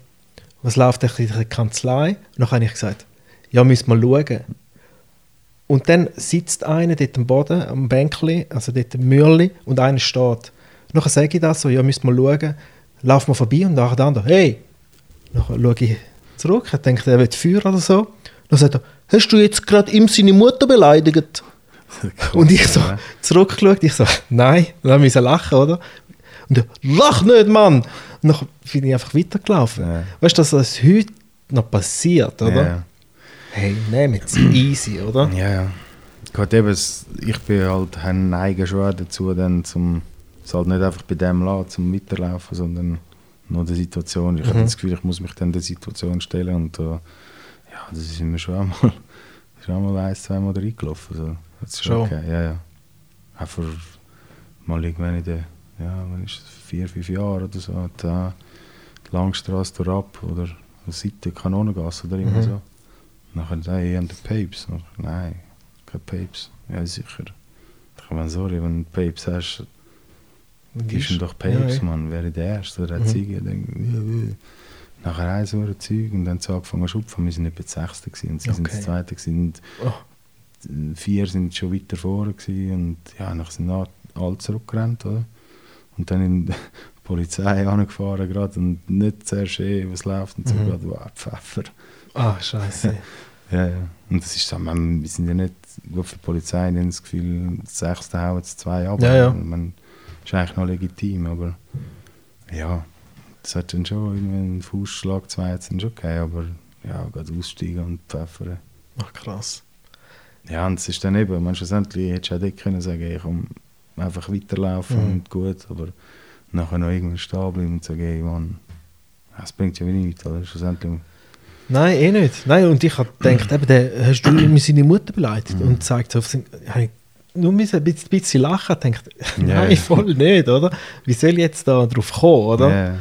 was läuft eigentlich in der Kanzlei? Nachher habe ich gesagt, ja, müssen wir schauen. Und dann sitzt einer dort am Boden, am Bänkli, also dort im Mürli, und einer steht. Nachher sage ich das so, ja, müssen wir schauen. Laufen wir vorbei und nachher der andere, hey! Nachher schaue ich zurück, ich denke, er wird Feuer oder so. Dann sagt er, hast du jetzt gerade ihm seine Mutter beleidigt? Und ich so zurückgeschaut, ich so, nein, dann musste ich lachen, oder? Und er, lach nicht, Mann! Und dann bin ich einfach weitergelaufen. Ja. Weißt du, dass das heute noch passiert, oder? Ja. Hey, nehmen es easy, oder? Ja, ja. Gut, eben, ich bin halt, habe neigen schon dazu, dann zum, es halt nicht einfach bei dem lassen, zum Weiterlaufen, sondern noch der Situation. Ich Mhm. habe das Gefühl, ich muss mich dann der Situation stellen und äh, ja, das ist mir schon einmal, schon einmal ein, zweimal reingelaufen. So. Schon? okay, ja, ja. Auch vor mal irgendwann in den, ja, wann ist das, vier, fünf Jahren oder so, da die Langstrasse durch ab oder Seite Kanonengasse oder immer Mhm. so. Nachher, hey, ihr habt den Papes. Nachher, Nein, kein Papes. Ja, sicher. Ich meine, sorry, wenn du Papes hast, gibst du ihm doch Papes, Ja. Mann. Wäre der Erste, der Mhm. hat Ziege. Denk, ja, ja. nachher ein so ein Zeug und dann so angefangen zu schupfen. Wir sind etwa das Sechste und sie sind Okay. das Zweite gewesen. Und Oh. Vier sind schon weiter vorne und ja, nachher sind alle zurückgerannt, oder? Und dann in die Polizei angefahren gerade und nicht zuerst eh, was läuft und so Mhm. gerade, wow, Pfeffer. Ah, scheiße. Ja, ja. Und das ist so, man, wir sind ja nicht, gut für die Polizei, die haben das Gefühl, das Sechste hauen jetzt zwei ab. Ja, ja. Man, ist eigentlich noch legitim, aber ja, das hat dann schon einen Fußschlag, zwei hat es dann schon gegeben, aber ja, gerade aussteigen und pfeffern. Ach, krass. Ja, und es ist dann eben, man schlussendlich hättest du auch dort können sagen, ich komm, einfach weiterlaufen Mhm. und gut, aber nachher noch irgendwann stehen bleiben und sagen, hey Mann, das bringt ja wie nichts, oder? Schlussendlich, Nein, eh nicht. Nein, und ich habe gedacht, eben, der, hast du immer seine Mutter beleidigt Mhm. und zeigt auf ich nur müssen ein bisschen, bisschen lachen und Ja. nein, voll nicht, oder? Wie soll ich jetzt da drauf kommen, oder? Ja,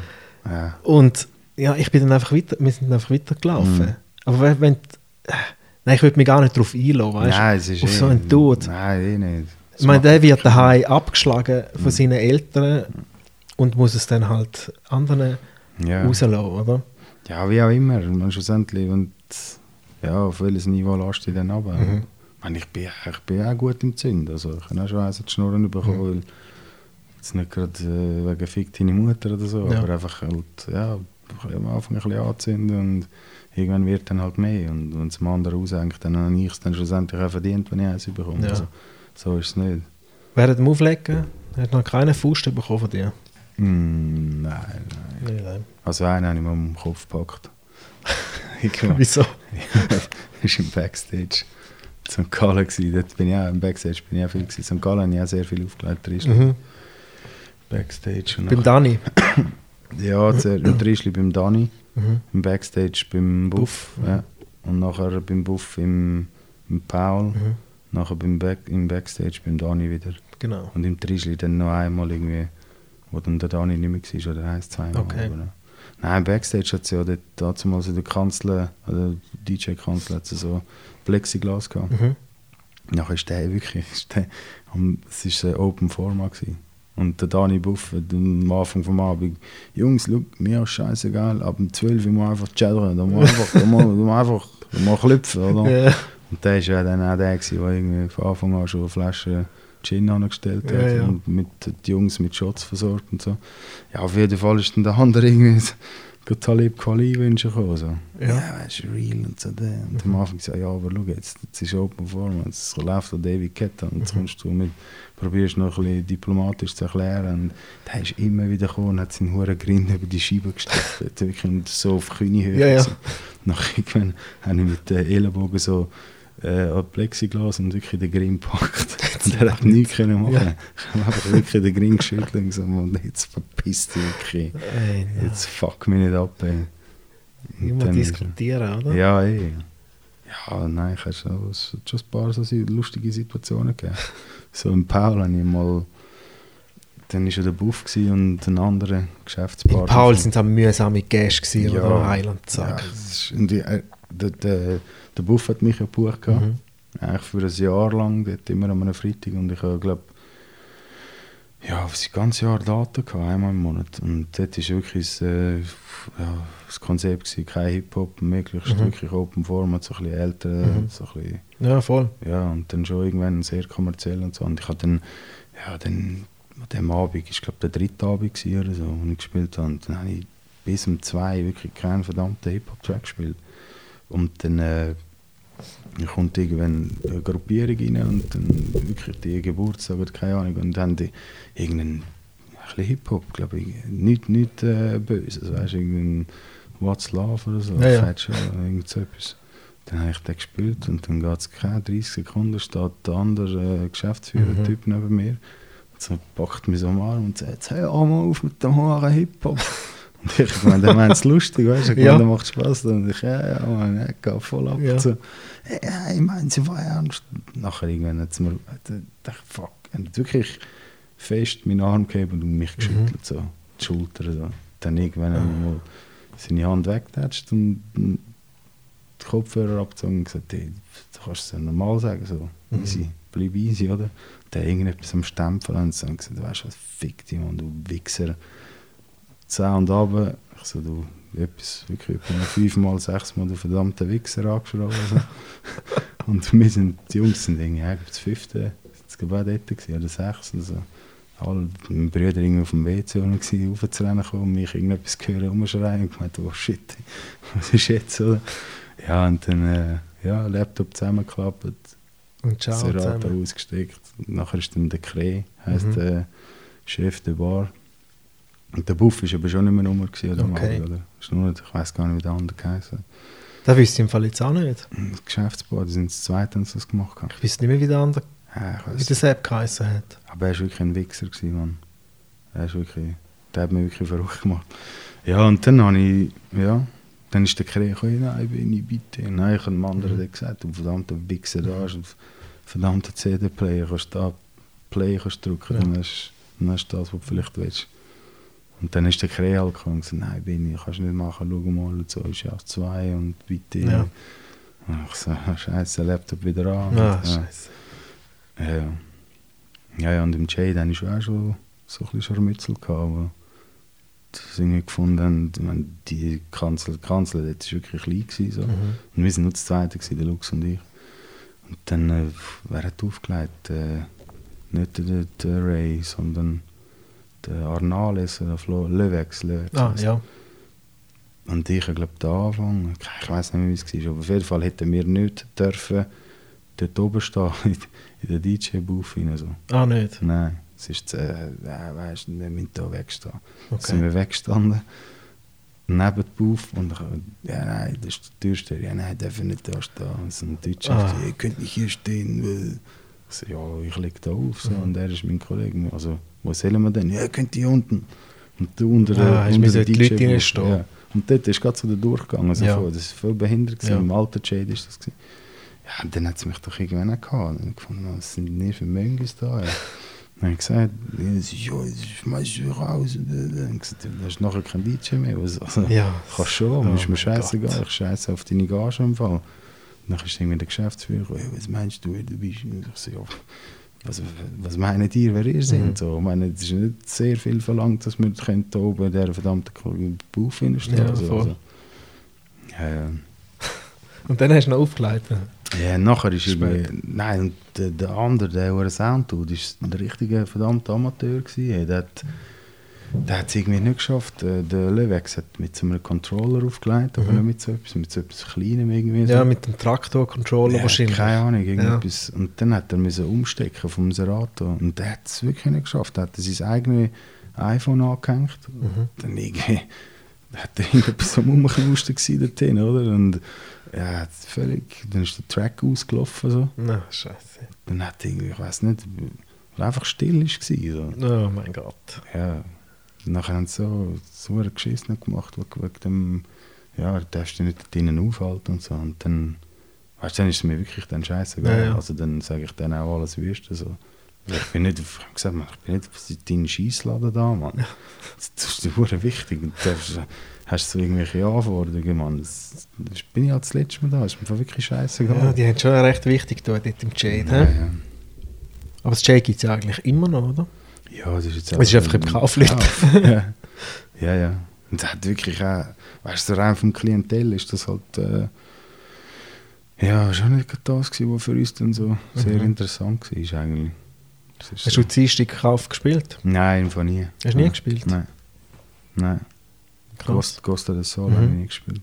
ja. Und ja, ich bin dann einfach weiter, wir sind einfach weitergelaufen. Mhm. Aber wenn, wenn äh, nein, ich würde mich gar nicht darauf einlassen, weißt Nein, es ist Auf eh, so einen Tod. Nein, eh nicht. Es Ich meine, der wird daheim abgeschlagen von Mhm. seinen Eltern und muss es dann halt anderen ja. rauslassen, oder? ja, wie auch immer. Man schlussendlich, und, ja, auf welches Niveau lasst du denn ab? Mhm. Ich, meine, ich, bin, ich bin auch gut im Zünden. Also, ich habe auch schon eins die Schnurren bekommen, Mhm. weil jetzt nicht gerade äh, wegen «Fick deine Mutter» oder so, Ja. aber einfach halt, ja, am Anfang ein bisschen anzünden und irgendwann wird dann halt mehr. Und wenn es dem anderen aushängt, dann habe ich es dann schlussendlich auch verdient, wenn ich eins bekomme. Ja. Also, so ist es nicht. Während dem Auflegen hat noch keine Faust bekommen von dir. Mm, nein, nein. Also einen habe ich mal am Kopf gepackt. Wieso? das war im Backstage. St. Gallen. Dort bin ich auch im Backstage bin ich auch viel gewesen. St. Gallen habe ich auch sehr viel aufgelegt. Mhm. Backstage. Und Beim Dani. ja, zuerst im Trischli beim Dani. Mhm. Im Backstage beim Buff. Buff, ja. Und nachher beim Buff im, im Paul. Mhm. Nachher beim Back, im Backstage beim Dani wieder. Genau. Und im Trischli dann noch einmal irgendwie, wo dann der Dani nicht mehr war, oder eins, zweimal. Okay. Aber, nein, Backstage hat es ja dort damals in der Kanzel, oder DJ-Kanzel hat so Plexiglas gehabt. Mhm. Nachher ist der wirklich, ist der, es war ein Open Format. Gewesen. Und der Dani Buff hat am Anfang vom Abend, Jungs, schau, mir ist scheißegal, ab um 12 Uhr muss einfach chattern, da muss einfach, da muss, da muss einfach da muss klopfen, oder? Ja. Und der war ja dann auch der, gewesen, der irgendwie von Anfang an schon eine Flasche Gin angestellt hat Ja, ja. und mit die Jungs mit Shots versorgt und so. Ja, auf jeden Fall ist dann der andere irgendwie so, gerade Talib Kweli wünschen gekommen. So. Ja. Ja, weißt du, real und so. Und am Anfang gesagt, ja, aber schau jetzt, jetzt ist Open Form, jetzt läuft der David Ketta und jetzt kommst du mit, probierst noch ein bisschen diplomatisch zu erklären. Und der ist immer wieder gekommen und hat seinen hohen Grin über die Scheibe gesteckt. Und so auf Kniehöhe. Ja, ja. Nach irgendwann habe ich mit den Ellenbogen so äh, an Plexiglas und wirklich den Grin gepackt. und er hat nichts können machen. Ja. Ich habe einfach wirklich den Grin geschüttelt und gesagt, "Mann, jetzt verpisst dich wirklich. Ey, ja. Jetzt fuck mich nicht ab. Ey. Und Immer diskutieren, oder? Ja, eh. Ja, nein, ich habe schon, ein paar so lustige Situationen gegeben. so im Paul habe ich mal, dann war ja der Buff und ein anderer Geschäftspartner. In Paul sind es mühsame Gäste gewesen, Ja. oder? Heiland ja, und äh, der, der, der Buff hat mich ja gebucht. Mhm. Eigentlich für ein Jahr lang, dort immer an einem Freitag. Und ich glaube ja, das ganze Jahr Daten gehabt, einmal im Monat. Und dort war wirklich das, äh, ja, das Konzept, gewesen, kein Hip-Hop, möglichst Mhm. wirklich Open Format, so ein bisschen älter, Mhm. so ein bisschen, Ja, voll. ja, und dann schon irgendwann sehr kommerziell und so. Und ich habe dann, ja, dann, an dem Abend, ich glaube der dritte Abend gewesen oder so, wo ich gespielt habe, und dann habe ich bis um zwei wirklich keinen verdammten Hip-Hop-Track gespielt. Und dann äh, kommt irgendwann eine Gruppierung rein und dann wirklich die Geburtstag oder keine Ahnung und dann haben die irgendeinen ein Hip-Hop, glaube ich, nicht, nicht äh, Böses, weißt du, irgendein What's Love oder so, Ja, ja. Irgend so etwas. Dann habe ich den gespielt und dann geht es keine 30 Sekunden, steht der andere äh, Geschäftsführer-Typ neben mir und so packt mich so am Arm und sagt, hey, hör mal auf mit dem Haaren Hip-Hop. Und ich meine, der meint es lustig, weißt du, ich Ja. meine, der macht Spaß. Und ich, ja, ja, man, ja, geht voll ab. Ja. So, ja, ich meine, sie war ernst. Nachher irgendwann hat sie mir, ich, fuck, er hat wirklich fest meinen Arm gegeben und mich geschüttelt, so, die Schulter. So. Dann irgendwann ich mal seine Hand weggetatscht und den Kopfhörer abgezogen und gesagt, hey, du kannst es ja normal sagen, so, Mhm. easy, bleib easy, oder? Der irgendetwas am Stempel und gesagt, weißt du was, fick dich, Mann, du Wichser. 10 und runter. Ich so, du, etwas, wirklich fünfmal, sechsmal den verdammten Wichser angeschrien. Also. und wir sind, die Jungs sind irgendwie, ja, das fünfte, das war dort, gewesen, oder sechste. Also. Alle meine Brüder irgendwie auf dem WC gewesen, raufzurennen kommen und mich irgendetwas hören, rumschreien und gemeint, oh shit, was ist jetzt, oder? Ja, und dann, äh, ja, Laptop zusammengeklappt, Und ciao Serato zusammen. ausgesteckt. Und nachher ist dann der Kreh, heisst Mhm. der Chef der Bar. Und der Buff war aber schon nicht mehr Nummer gewesen, oder? Okay. Oder? Ist nur, ich weiß gar nicht, wie der andere geheißen hat. Das wüsste ich im Fall jetzt auch nicht. Das Geschäftsbar, die sind das zweite, sie das gemacht haben. Ich wüsste nicht mehr, wie der andere, Ja, wie der Sepp geheißen hat. Aber er war wirklich ein Wichser, gewesen, Mann. Er ist wirklich, der hat mich wirklich verrückt gemacht. Ja, und dann habe ich, ja, dann ist der Kreh gekommen, nein, bin ich bitte. Nein, ich habe dem anderen Mhm. gesagt, du verdammter Wichser, da hast du einen verdammten CD-Player, kannst da Play kannst drücken, Ja. dann, hast, dann hast du das, was du vielleicht willst. Und dann ist der halt gekommen und gesagt, nein, bin ich, kannst du nicht machen, schau mal, und so ist ja zwei und bitte. Ja. Und ich so, scheiße, Laptop wieder an. Ah, Und, ja. scheiße. Ja, ja. Ja, ja, und im hatte ich schon auch schon so ein bisschen Scharmützel gehabt, aber das irgendwie gefunden meine, die Kanzel, Kanzel dort war wirklich klein. Gewesen, so. Mhm. Und wir sind nur das Zweite, gewesen, der Lux und ich. Und dann, äh, wer hat aufgelegt? Äh, nicht der, der Ray, sondern der Arnales, der Flo, Löwex. Löwex Ah, ja. und ich glaube da angefangen. Ich weiß nicht mehr, wie es war. Aber auf jeden Fall hätten wir nicht dürfen dort oben stehen, in, der DJ-Booth. So. Ah, nicht. Nein, es ist, äh, äh, weißt du, wir müssen hier wegstehen. Dann sind Okay. wir weggestanden, neben der Booth. Und ich, ja, nein, das ist der Türsteher. Ja, nein, dürfen nicht da stehen. Und so ein Deutscher, Ah. ihr könnt nicht hier stehen. weil-" Ich so, ja, ich lege da auf. So. Mhm. Und er ist mein Kollege. Also, wo sollen wir denn? Ja, ihr könnt hier unten. Und du unter Ah, unter müssen der die Leute DJ-Booth. reinstehen. Ja. Und dort ist gerade so der Durchgang. Also Ja. Das war voll behindert. gewesen. Ja. Im alten Jade ist das. Gewesen. Ja, und dann hat es mich doch irgendwann auch gehabt. Und ich gefunden, was sind denn für Möngis da? Ja. Dann habe ich gesagt, ja, schmeiß ich raus. Und dann habe ich gesagt, du hast nachher kein DJ mehr. Also, Ja. Kannst schon, Oh ist mir scheißegal. Gott. Ich scheiße auf deine Gage im Fall. Dann ist irgendwie der Geschäftsführer ja, was meinst du, wer du bist? Und ich so, ja, was, was meinen die, wer ihr seid? Mhm. So, ich meine, es ist nicht sehr viel verlangt, dass wir hier oben in dieser verdammten Bauch hinstehen. Ja, so, voll. also. ja. Und dann hast du noch aufgelegt. Ja, nachher ist irgendwie, nein, der, der andere, der, der Sound tut, ist ein richtiger verdammter Amateur gewesen. Der hat, der hat es irgendwie nicht geschafft. Äh, Der Levex hat mit so einem Controller aufgelegt, aber Mhm. nicht mit so etwas, mit so etwas Kleinem irgendwie. Ja, so. mit dem Traktor-Controller Ja, wahrscheinlich. Keine Ahnung, irgendetwas. Und dann hat er müssen umstecken vom Serato. Und der hat es wirklich nicht geschafft. Er hat sein eigenes iPhone angehängt. Mhm. Dann irgendwie hat er irgendetwas am Rumknusten gewesen dort drin, oder? Und ja, völlig, dann ist der Track ausgelaufen. So. Na, scheiße. Dann hat er irgendwie, ich weiß nicht, einfach still ist gewesen, so. Oh mein Gott. Ja. Und nachher haben sie so, so einen gemacht, wegen dem, ja, du darfst dich nicht dort drinnen aufhalten und so. Und dann, weißt du, dann ist es mir wirklich dann scheißegal. Ja, ja. Also dann sage ich dann auch alles Wüste. So. Ich bin nicht, ich hab gesagt, ich bin nicht auf deinen Scheissladen da, Mann. Das, das ist dir wichtig. Und du darfst, hast so irgendwelche Anforderungen, Mann. Das, das bin ich halt das letzte Mal da. Ist mir wirklich scheißegal. Ja, die haben schon recht wichtig dort im Jade. ja, ja. Aber das Jade gibt es ja eigentlich immer noch, oder? Ja, das ist jetzt Es ist einfach im. Kauf. ja. ja, ja. Und das hat wirklich auch, weißt du, rein vom Klientel ist das halt, äh, ja, schon nicht das gewesen, was für uns dann so sehr Mhm. interessant war eigentlich. Hast so. du Dienstag Kauf gespielt? Nein, einfach nie. Hast du nie Nein. gespielt? Nein. Nein. Costa, Costa del Sol Mhm. habe ich nie gespielt.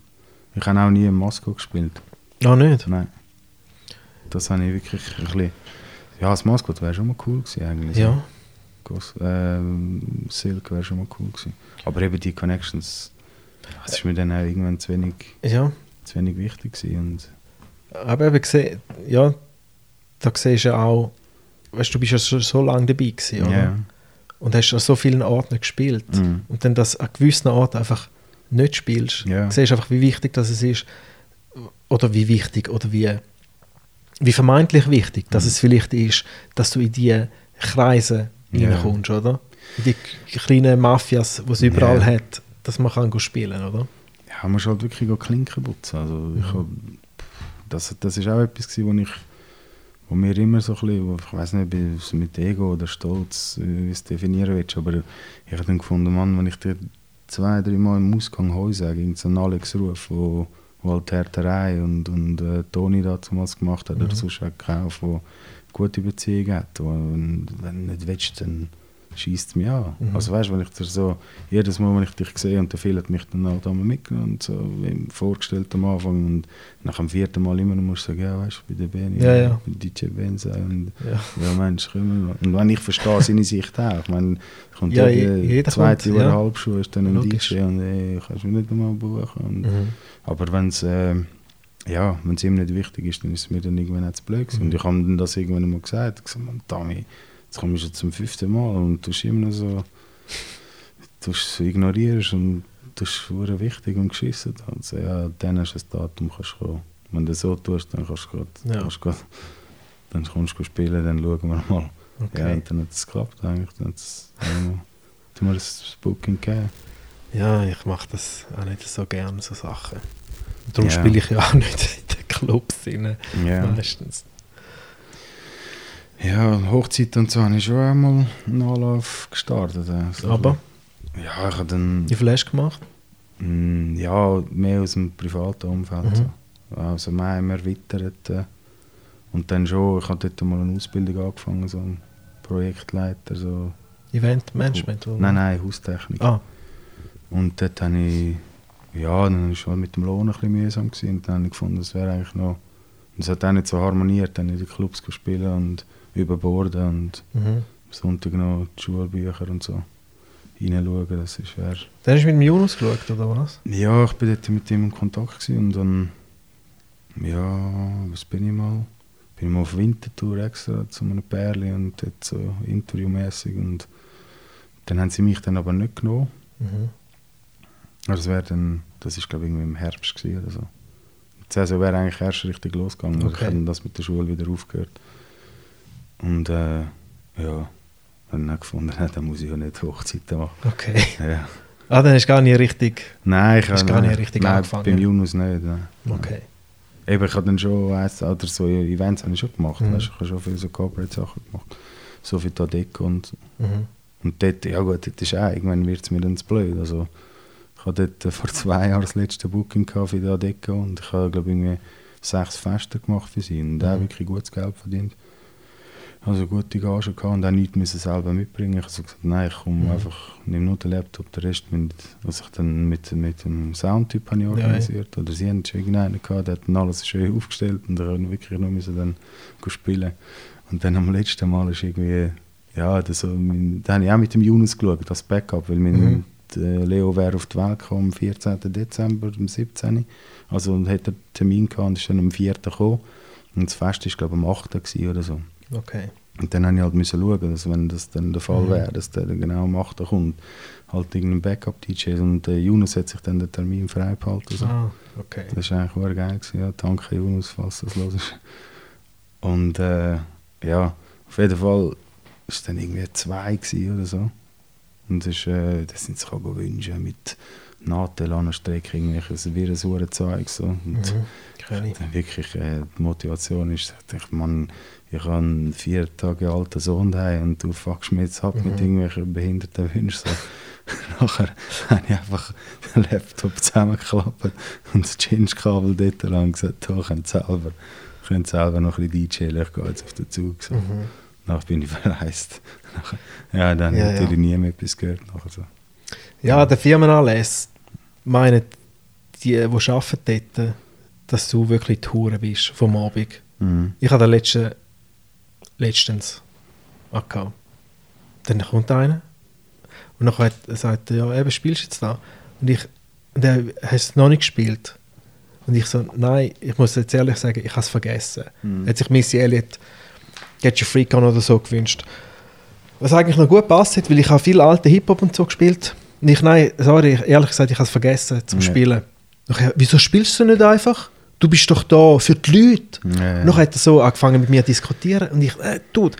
Ich habe auch nie in Moskau gespielt. Ah, nicht? Nein. Das habe ich wirklich ein bisschen, ja, das Maskott wäre schon mal cool gewesen eigentlich. Ja. Gos- ähm, Silk wäre schon mal cool gewesen. Aber eben die Connections, das ist mir dann auch irgendwann zu wenig, Ja. zu wenig wichtig gewesen. Und Aber eben gesehen, ja, da siehst du ja auch, weißt du, du bist ja schon so lange dabei gewesen, oder? ja. Und hast an so vielen Orten gespielt. Mhm. Und dann, dass an gewissen Orten einfach nicht spielst, Ja. siehst einfach, wie wichtig das es ist. Oder wie wichtig, oder wie, wie vermeintlich wichtig, dass Mhm. es vielleicht ist, dass du in die Kreise Ja. reinkommst, oder? In die kleinen Mafias, die es überall Ja. hat, dass man kann spielen, oder? Ja, man muss halt wirklich Klinken putzen. Also ich hab, das, das ist auch etwas gewesen, wo ich wo mir immer so ein bisschen, ich weiß nicht, ob es mit Ego oder Stolz, äh, wie es definieren willst, aber ich habe dann gefunden, Mann, wenn ich dir zwei, drei Mal im Ausgang Häuser, gegen so einen Alex Ruf, wo, wo halt Härterei und, und äh, Toni damals gemacht hat, Mhm. oder sonst auch gekauft, wo gute Beziehungen hat. Und wenn du nicht willst, dann schießt es mich an. Mhm. Also weißt wenn ich dir so, jedes Mal, wenn ich dich sehe und der Phil hat mich dann halt einmal mitgenommen und so, wie vorgestellt am Anfang und nach dem vierten Mal immer musst du sagen, ja weißt bei der Benny, Ja, ja. bei DJ Benza und Ja. ja Mensch, komm. Und wenn ich verstehe seine Sicht auch, ich meine, kommt Ja, ja, je- jeder zweite kommt, ja. Halbschuh ist dann ein. DJ und ey, kannst du mich nicht einmal buchen. Und, Mhm. Aber wenn es äh, ja, wenn's ihm nicht wichtig ist, dann ist es mir dann irgendwann auch zu blöd. Mhm. Und ich habe ihm das irgendwann mal gesagt, ich gesagt, Mann, Tommy, jetzt kommst du schon zum fünften Mal und du immer noch so, du ignorierst und du bist wichtig und geschissen. Und so, ja, dann hast du ein Datum, kannst du kommen. Wenn du so tust, dann kannst du grad, Ja. kannst grad, dann kommst du spielen, dann schauen wir mal. Ja, Okay. und dann hat es geklappt eigentlich. Dann hat es ja, mal das Booking gegeben. Ja, ich mache das auch nicht so gerne, so Sachen. Darum Ja. spiele ich ja auch nicht in den Clubs rein, Ja. meistens. Ja, Hochzeit und so habe ich schon einmal einen Anlauf gestartet. Also, Aber Ja, ich habe dann hast du gemacht? mm, ja, mehr aus dem privaten Umfeld. Mhm. So. Also mehr haben wir erweitert. Äh, und dann schon, ich habe dort mal eine Ausbildung angefangen, so ein Projektleiter. So. Eventmanagement? oder? Nein, nein, Haustechnik. Ah, Und dort habe ich, ja, dann war es schon mit dem Lohn ein bisschen mühsam. Gewesen. Und dann habe ich gefunden, das wäre eigentlich noch, und es hat auch nicht so harmoniert, dann in den Clubs spielen und überborden und mhm. am Sonntag noch die Schulbücher und so reinschauen, das ist schwer. Dann hast du mit dem Jonas geschaut, oder was? Ja, ich bin dort mit ihm in Kontakt gewesen und dann, ja, was bin ich mal? Bin ich mal auf Wintertour extra zu einem Pärli und dort so interviewmäßig und dann haben sie mich dann aber nicht genommen. Mhm. Das wäre dann, das ist glaube ich irgendwie im Herbst gewesen oder so. Die Saison wäre eigentlich erst richtig losgegangen, Okay. ich habe das mit der Schule wieder aufgehört. Und äh, ja, dann habe ich gefunden, dann muss ich ja nicht Hochzeiten machen. Okay. Ja. Ah, dann hast du gar nicht richtig... Nein, ich habe gar nicht richtig nein, angefangen? beim Yunus nicht. Nein. Okay. Eben, ich habe dann schon eins oder so Events habe ich schon gemacht. Mhm. Weißt, ich habe schon viele so Corporate Sachen gemacht. So viel da Deko und Mhm. Und dort, ja gut, dort ist auch, irgendwann wird es mir dann zu blöd. Also, ich hatte dort äh, vor zwei Jahren das letzte Booking für die Adecco und ich habe, glaube ich, sechs Feste gemacht für sie und auch Mhm. wirklich gutes Geld verdient. Also gute Gage gehabt und auch nichts müssen selber mitbringen. Ich habe gesagt, nein, ich komme Mhm. einfach, nehme nur den Laptop, den Rest, mit, was ich dann mit, mit dem Soundtyp habe ich Ja, organisiert. Oder sie haben schon irgendeinen gehabt, der hat dann alles schön aufgestellt und dann wirklich nur müssen dann spielen. Und dann am letzten Mal ist irgendwie, ja, das da habe ich auch mit dem Jonas geschaut, das Backup, weil mein Mhm. Der Leo wäre auf die Welt gekommen am 14. Dezember, am 17. Also und hat einen Termin gehabt und ist dann am 4. gekommen. Und das Fest war, glaube ich, am 8. gewesen oder so. Okay. Und dann musste ich halt müssen schauen, dass wenn das dann der Fall Mhm. wäre, dass der dann genau am 8. kommt, halt irgendein Backup-DJ und der Jonas hat sich dann den Termin frei behalten. So. Ah, okay. Das war eigentlich geil. Gewesen. Ja, danke Jonas, falls das hörst. Und äh, ja, auf jeden Fall war es dann irgendwie zwei oder so. Und das, ist, äh, das sind sich auch wünschen mit Nadel an der Strecke, irgendwelches wie ein saures Zeug. So. Und Mhm. Dann wirklich äh, die Motivation ist, ich, man, ich habe einen vier Tage alten Sohn daheim und du fuckst mich jetzt ab mit Mhm. irgendwelchen behinderten Wünschen. So. Nachher habe ich einfach den Laptop zusammengeklappt und das Change-Kabel dort lang gesagt, «Da, könnt selber, könnt selber noch ein bisschen DJen, ich gehe jetzt auf den Zug. So. Mhm. Nachher bin ich verreist. Ja, dann Ja, habe ich ja. natürlich nie mehr etwas gehört. Nachher so. Ja, der Firmenanlässe meinen, die, die arbeiten dort, dass du wirklich die Hure bist vom Abend. Mhm. Ich hatte den letzten, letztens gehabt. Dann kommt einer und dann sagt er, ja, eben, spielst du jetzt da? Und ich, und er hat es noch nicht gespielt. Und ich so, nein, ich muss jetzt ehrlich sagen, ich habe es vergessen. Mhm. Hat sich Missy Elliott Get Your Freak On oder so gewünscht. Was eigentlich noch gut passt hat, weil ich habe viel alten Hip-Hop und so gespielt. Und ich, nein, sorry, ich- ehrlich gesagt, ich habe es vergessen zum Ja. Spielen. Nachher, wieso spielst du nicht einfach? Du bist doch da für die Leute. Ja. Noch hat er so angefangen mit mir zu diskutieren und ich, äh, Dude,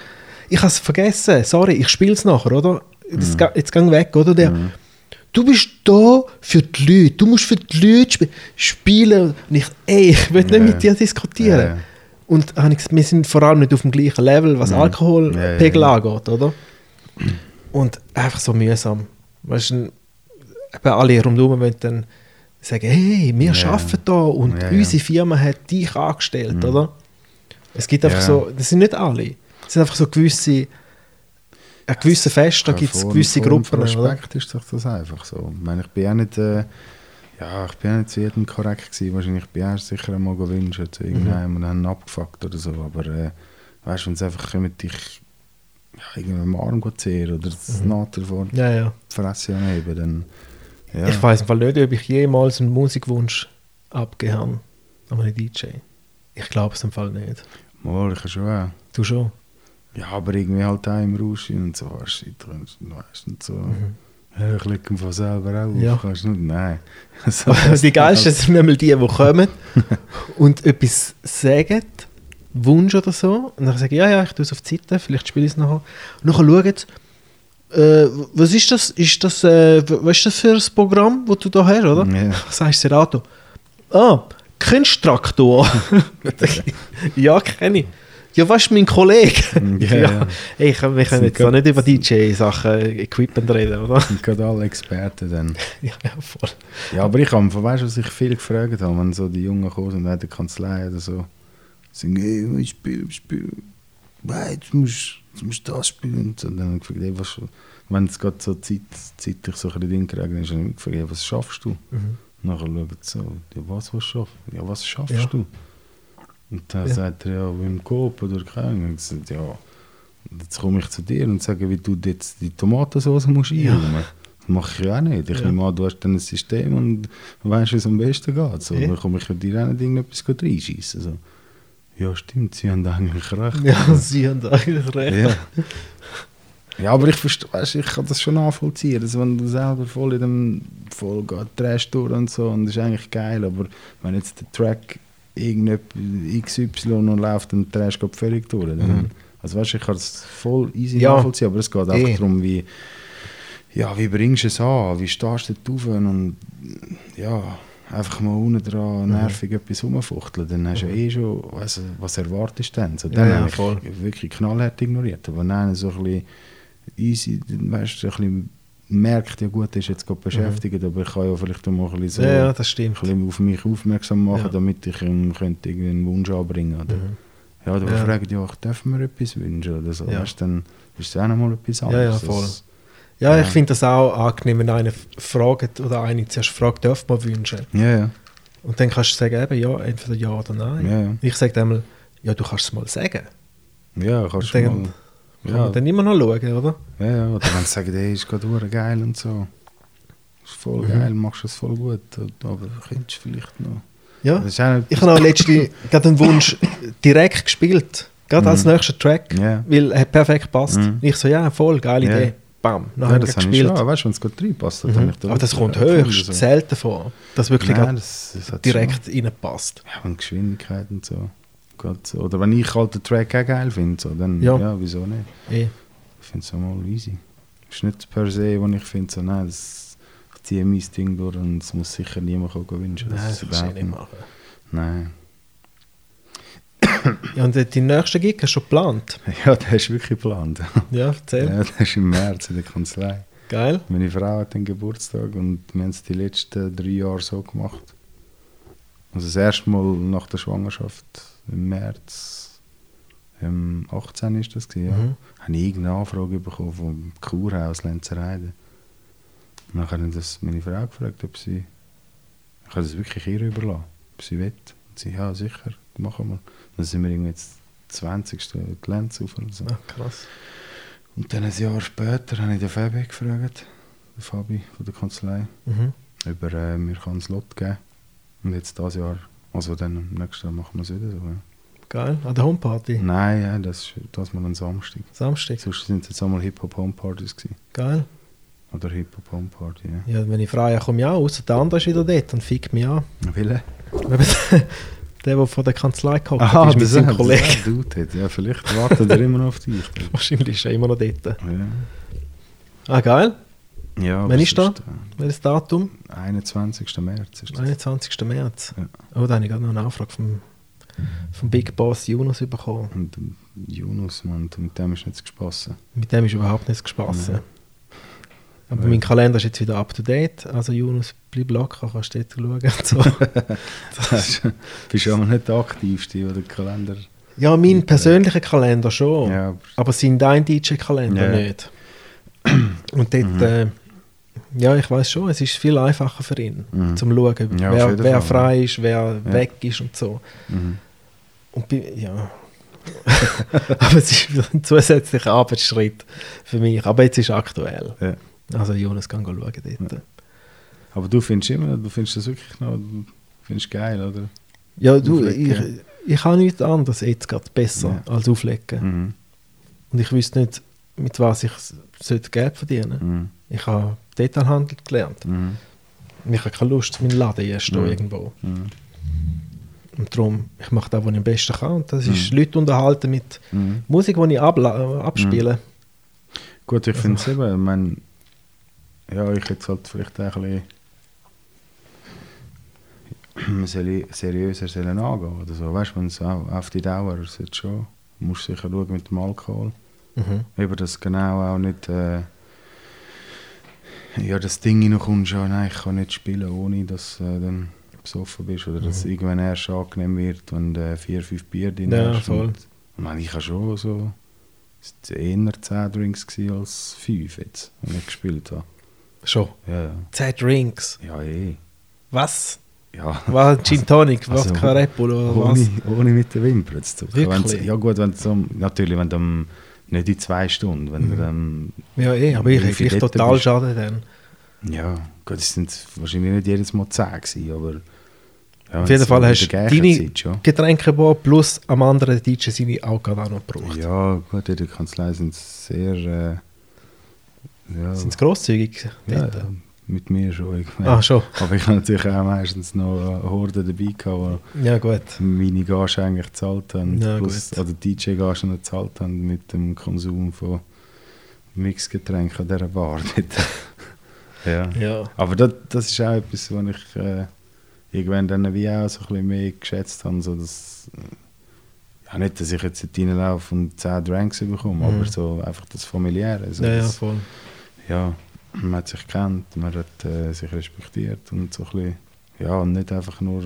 ich habe es vergessen, sorry, ich spiele es nachher, oder? Das, ga- Jetzt gang weg, oder? Der, Du bist da für die Leute, du musst für die Leute sp spielen. Und ich, ey, ich will nicht Ja. mit dir diskutieren. Ja, ja. Und habe ich gesagt, wir sind vor allem nicht auf dem gleichen Level, was Mhm. Alkoholpegel Ja, ja, ja. angeht, oder? Und einfach so mühsam. Weißt du, eben alle rundherum wollen dann sagen, hey, wir Ja. arbeiten da und Ja, ja. unsere Firma hat dich angestellt, Mhm. oder? Es gibt einfach Ja. so, das sind nicht alle, es sind einfach so gewisse, an gewissen Festen gibt es gewisse Gruppen, von oder? Respekt ist doch das einfach so. Ich meine, ich bin auch nicht, äh, ja, ich bin nicht zu jedem korrekt gewesen. Wahrscheinlich bin ich auch sicher einmal gewünscht zu irgendeinem und haben ihn abgefuckt oder so. Aber äh, weißt du, wenn es einfach mit dich ja, irgendwie am Arm zehren oder das Mhm. Naht vor die Ja, ja. Fresse anheben, dann ja. Ich weiß im Fall nicht, ob ich jemals einen Musikwunsch habe an einen DJ. Ich glaube es im Fall nicht. Mal, ich schon auch. Du schon? Ja, aber irgendwie halt auch im Rausch und so, weißt du, und so. Ich lege von selber auf, Mhm. Ja. weißt du, nein. So, die geilsten sind nämlich die, die kommen und etwas sagen, Wunsch oder so. Und dann sage ich, ja, ja, ich tue es auf die Seite, vielleicht spiele ich es nachher. Und dann schauen äh, was ist das? Ist das, äh, was ist das für ein Programm, das du da hast, oder? Ja. Sagst du Serato? Ah, kennst du Traktor? ja, kenne ich. Ja, was ist mein Kollege? Ja, ja. Ey, ich, wir können Sind jetzt da nicht über DJ-Sachen, Equipment reden, oder? sind gerade alle Experten dann. ja, ja, voll. Ja, aber ich habe, weißt du, was ich viel gefragt habe, wenn so die Jungen kommen und in der Kanzlei oder so, sagen, hey, ich spiele, spiel, nein, jetzt musst, jetzt musst du das spielen. Und dann habe ich gefragt, hey, was, wenn es gerade so Zeit, zeitlich so ein bisschen kriegen, dann habe ich gefragt, hey, was schaffst du? Mhm. Nachher schaut so, ja, was, was schaffst du? Ja, was schaffst Ja. du? Und dann Ja. sagt er, ja, beim Coop oder keine. Und ich gesagt, ja, jetzt komme ich zu dir und sage, wie du jetzt die Tomatensauce musst einräumen. Das mache ich ja auch nicht. Ich Ja. nehme an, du hast dann ein System und weißt, wie es am besten geht. So, Ja. Dann komme ich dir auch nicht irgendetwas reinschießen. So. Ja, stimmt, sie haben eigentlich recht. Ja, sie haben eigentlich recht. Ja. Ja, aber ich verstehe, weißt, ich kann das schon nachvollziehen, dass wenn du selber voll in dem voll geht, Trash durch und so, und das ist eigentlich geil, aber wenn jetzt der Track XY und läuft und der Trash geht völlig durch, Mhm. also weißt, ich kann das voll easy Ja. nachvollziehen, aber es geht Eh. einfach darum, wie, ja, wie bringst du es an, wie stehst du da drauf und ja, einfach mal unten dran Mhm. nervig etwas rumfuchteln, dann hast du ja eh schon, weißt, du, was erwartest du denn? So, dann Ja, ja, habe ich wirklich knallhart ignoriert, aber einer so ein bisschen easy, weißt du, ein bisschen merkt, ja gut, er ist jetzt gerade beschäftigt, aber ich kann ja vielleicht auch mal ein bisschen, so, Mhm. Ja, ja, das ein bisschen auf mich aufmerksam machen, Ja. damit ich ihm könnte einen Wunsch anbringen oder Mhm. ja, oder Ja. ja. fragen, ja, darf mir etwas wünschen oder so, Ja. weißt, dann ist es auch nochmal etwas Ja, anderes. ja, voll. Das- Ja, Ja. ich finde das auch angenehm, wenn einer fragt oder eine zuerst fragt, darf man wünschen? ja, ja, Und dann kannst du sagen, eben, ja, entweder ja oder nein. Ja, ja. Ich sage dann mal, ja, du kannst es mal sagen. ja, kannst du dann mal, ja, man dann immer noch schauen, oder? ja, ja, oder wenn sie sagen, hey, ist gerade geil und so, ist voll Mhm. geil, machst du es voll gut, aber könntest du vielleicht noch, Ja. Ich habe auch letztens gerade einen Wunsch direkt gespielt. Gerade als Mhm. nächster Track. Ja. Weil er perfekt gepasst. Mhm. Ich so, ja, voll, geile Ja. Idee. Bam. Dann ja, ich das habe ich gespielt. schon, weißt du, wenn es gerade reinpasst, dann Mhm. ich da Aber das kommt höchst so. selten vor, dass wirklich Nein, das, das direkt Schon. reinpasst. Ja, wenn Geschwindigkeit und so. So. Oder wenn ich halt den Track auch geil finde, so, dann Ja. ja. wieso nicht? Eh. Ich finde es auch mal easy. ist nicht per se, wo ich finde, so, nein, das, ich ziehe mein Ding durch und es muss sicher niemand wünschen. Nein, das ist kannst du nicht machen. Nein. Ja, und die nächste Gig hast du schon geplant? Ja, der ist wirklich geplant. Ja, erzähl. Ja, der ist im März in der Kanzlei. Geil. Meine Frau hat den Geburtstag und wir haben es die letzten drei Jahre so gemacht. Also das erste Mal nach der Schwangerschaft im März, im 18 ist das gewesen, ja. Mhm. Habe ich irgendeine Anfrage bekommen vom Kurhaus Lenzerheide. Und dann habe ich das meine Frau gefragt, ob sie, ich habe das wirklich ihr überlassen, ob sie will. Und sie, ja sicher, machen wir. Dann sind wir irgendwie jetzt 20. die Lenz auf oder so. Ah, krass. Und dann ein Jahr später habe ich den Fabi gefragt, den Fabi von der Kanzlei, Mhm. ob er äh, mir kann ein Lot geben Und jetzt dieses Jahr, also dann im nächsten Jahr machen wir es wieder so. Ja. Geil. An der Homeparty. Nein, ja, das ist das mal ein Samstag. Samstag. Sonst sind es jetzt einmal Hip-Hop-Home-Partys gewesen. Geil. Oder Hip-Hop-Home-Party, ja. Ja, wenn ich frage, ja, komm ja aus, der andere ist wieder dort und fickt mich an. Wille? der, der von der Kanzlei gehockt Aha, ist mit das seinem Kollegen. ein Dude dort. Ja, vielleicht wartet er immer noch auf dich. Wahrscheinlich ist er immer noch dort. Ja. Ah, geil. Ja Wann aber ist da? sonst, Welches Datum? äh, 21. März ist das. 21. März. Ja. Oh, da habe ich gerade noch eine Anfrage vom, vom Big Boss Jonas bekommen. Und Jonas, Mann, mit dem ist nicht zu spassen. Mit dem ist überhaupt nichts gespassen. Aber Ja. mein Kalender ist jetzt wieder up to date. Also Jonas, bleib locker, kannst dort schauen. So. Das bist du aber nicht der aktivste, oder der Kalender. ja, mein persönlicher Kalender schon. Ja, aber- Aber sein dein DJ-Kalender Ja. nicht. Und dort, Mhm. äh, ja, ich weiß schon, es ist viel einfacher für ihn, Mhm. zum schauen, Ja, wer, wer frei ist, wer Ja. weg ist und so. Mhm. Und bei, ja. Aber es ist ein zusätzlicher Arbeitsschritt für mich. Aber jetzt ist aktuell. Ja. Also Jonas kann schauen dort. Aber du findest immer, du findest das wirklich noch, du findest geil, oder? Ja, du, ich, ich habe nichts anderes jetzt gerade besser als auflegen. Mhm. Und ich wüsste nicht, mit was ich sollte Geld verdienen Mhm. Ich habe Detailhandel gelernt. Mhm. Ich habe keine Lust, meinen Laden erst Mhm. irgendwo. Mhm. Und darum, ich mache das, was ich am besten kann. Und das ist Mhm. Leute unterhalten mit Mhm. Musik, die ich äh, abspiele. Gut, ich Also- finde es eben, ich meine, ja, ich hätte es halt vielleicht ein bisschen seri- seriöser sollen angehen oder so. Weißt du, wenn es auf, die Dauer ist jetzt schon, musst du sicher schauen mit dem Alkohol. Mhm. Eben, dass genau auch nicht, äh, ja, das Ding reinkommst, ja, nein, ich kann nicht spielen, ohne dass äh, dann besoffen bist oder dass Mhm. irgendwann erst angenehm wird, wenn du äh, vier, fünf Bier drin Ja, hast. voll. Und, ich meine, ich habe schon so, es waren eher 10 Drinks als 5 jetzt, wenn ich gespielt habe. Schon. Ja, ja. 10 Drinks. Ja, eh. Was? Ja. Was? Gin Tonic, Also, Vodka Red Bull oder was? Ohne, ohne mit den Wimpern zu zucken. Wirklich? Ja gut, wenn so, natürlich, wenn du am- nicht in zwei Stunden, wenn du dann, Ja, eh, aber ich dort total bist- schade dann. ja, gut, es sind wahrscheinlich nicht jedes Mal 10 gewesen, aber... Ja, Auf jeden Fall hast du deine Zeit schon. Getränke gebaut, plus am anderen DJ seine auch gerade auch noch gebraucht. Ja, gut, in der Kanzlei sind sehr... Äh, ja, Sind grosszügig ja, ja, mit mir schon. Ich Ah, schon. Aber ich habe natürlich auch meistens noch eine Horde dabei gehabt, die Ja, gut. meine Gage eigentlich gezahlt haben. Ja, plus, gut. oder DJ-Gage noch gezahlt haben mit dem Konsum von Mixgetränken an dieser Bar. ja. Ja. Aber das, das ist auch etwas, was ich äh, irgendwann dann wie auch so ein bisschen mehr geschätzt habe. So dass, äh, ja, nicht, dass ich jetzt reinlaufe und 10 Drinks bekomme, Mhm. aber so einfach das Familiäre. So Ja, ja, das, voll. ja, man hat sich kennt, man hat äh, sich respektiert und so ein bisschen, ja, und nicht einfach nur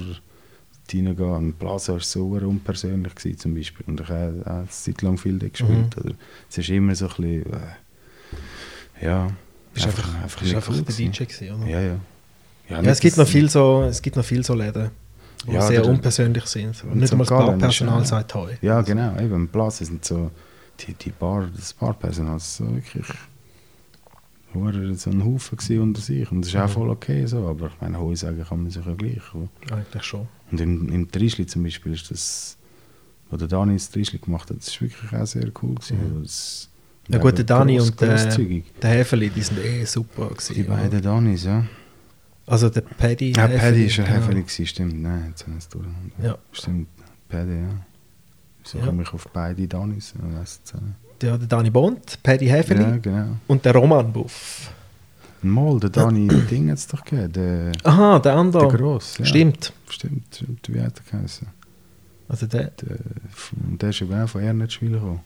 reingehen. Und Plaza war so unpersönlich gewesen, zum Beispiel. Und ich habe eine Zeit lang viel gespielt. Oder, es ist immer so ein bisschen, äh, ja, Bist einfach, einfach bist einfach cool der. DJ gewesen, oder? Ja, ja. Ja, nicht, es gibt noch viel so, es gibt noch viel so Läden, die Ja, sehr unpersönlich sind. Und nicht einmal das Barpersonal sagt Heu. Ja, genau. Eben, im Plaza sind so, die, die Bar, das Barpersonal, ist so wirklich hure so ein Haufen unter sich. Und das ist auch voll okay so, aber ich meine, Heu sagen kann man sich ja gleich. Eigentlich schon. Und im, im Trischli zum Beispiel ist das, wo der Dani das Trischli gemacht hat, das ist wirklich auch sehr cool gewesen. Mhm. Das, Ja gut, der Dani gross- und der, grosszügig. der Häferli, die sind eh super gewesen. Die beiden Danis, ja. Also der Paddy Ja, Paddy ist ein genau. Häferli gewesen, stimmt. Nein, jetzt haben wir es durcheinander. Ja. Stimmt, Paddy, ja. Wieso Ja. komme ich auf beide Danis? Ich nicht. Ja, der Dani Bond, Paddy Häferli Ja, genau. und der Roman Buff. Mal, der Dani Ding hat es doch gegeben, der, Aha, der andere. der Gross. Ja. Stimmt. Stimmt, stimmt, wie hat er geheißen? Also der, Der, der ist eben auch von Ernest-Spiel gekommen.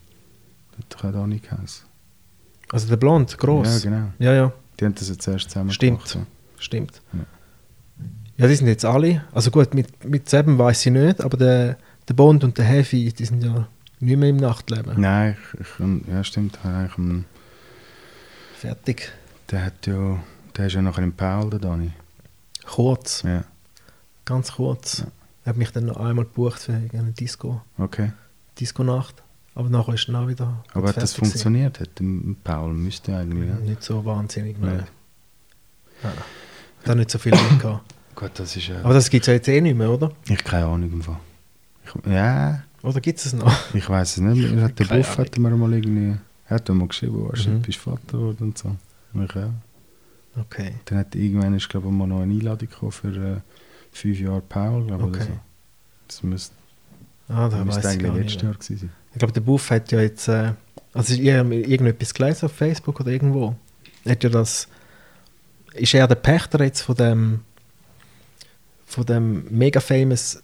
Der hat doch auch Dani geheißen. also der Blond, gross. Ja, genau. Ja, ja, Die haben das jetzt erst zusammen Stimmt. gemacht. ja. stimmt. Ja. Ja, die sind jetzt alle. Also gut, mit, mit Seben weiß ich nicht, aber der, der Bond und der Heavy, die sind ja nicht mehr im Nachtleben. Nein, ich, ich, ja stimmt. Eigentlich, einen- Fertig. der hat ja, der ist ja nachher im Paul, der Dani. Kurz, Ja, ganz kurz. Ja. Er hat mich dann noch einmal gebucht für eine Disco, okay. Disco-Nacht. Aber nachher ist dann auch wieder Aber hat das fertig gewesen. funktioniert? Hat im Paul müsste eigentlich, ja. Nicht so wahnsinnig, nein. Nein. Ja. Da nicht so viel gehabt. Gut, das ist ja... Aber das gibt es ja jetzt eh nicht mehr, oder? ich keine Ahnung im Fall. Ich, ja, Oder gibt es es noch? ich weiß es nicht. mehr. Der Buff hat mir mal irgendwie... Er hat mir mal geschrieben, du, Mhm. bist Vater geworden und so. Ich ja. Okay. Dann hat irgendwann ist, glaube ich, mal noch eine Einladung gekommen für äh, fünf Jahre Paul, glaube ich, oder Okay. so. Das müsste, Ah, da weiß müsste ich eigentlich letztes. Jahr gewesen sein. Ich glaube, der Buff hat ja jetzt, äh, also ich habe irgendetwas gelesen auf Facebook oder irgendwo. Hat ja das, ist er der Pächter jetzt von dem, von dem mega famous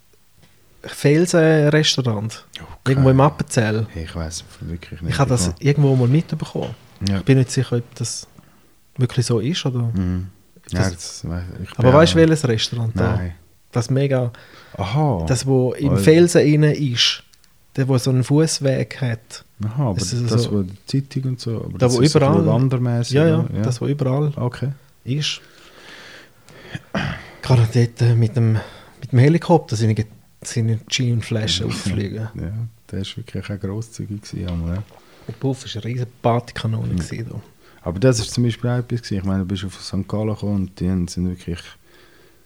Felsen-Restaurant? Irgendwo im Appenzell. Ich weiß wirklich nicht. Ich habe das Ja. irgendwo mal mitbekommen. Ja. Ich bin nicht sicher, ob das wirklich so ist? Oder? Mhm. Ja, Das- Aber weißt du, welches Restaurant da? Nein. Das mega, Aha. das wo im Weil- Felsen innen ist, der wo so einen Fußweg hat. Aha, aber das, ist das so- wo die Zeitung und so. Aber Da, das wo so überall- bisschen wandermäßig. Ja, ja, oder? das wo überall Okay. ist. Gerade dort äh, mit dem, mit dem Helikopter sind die Gin-Flaschen auffliegen. Ja, der war wirklich auch grosszügig. Gewesen, einmal, ja. Der Puff war eine riesige Partykanone. da. Aber das war zum Beispiel auch etwas. Gewesen. Ich meine, du bist auf St. Gallen gekommen und die sind wirklich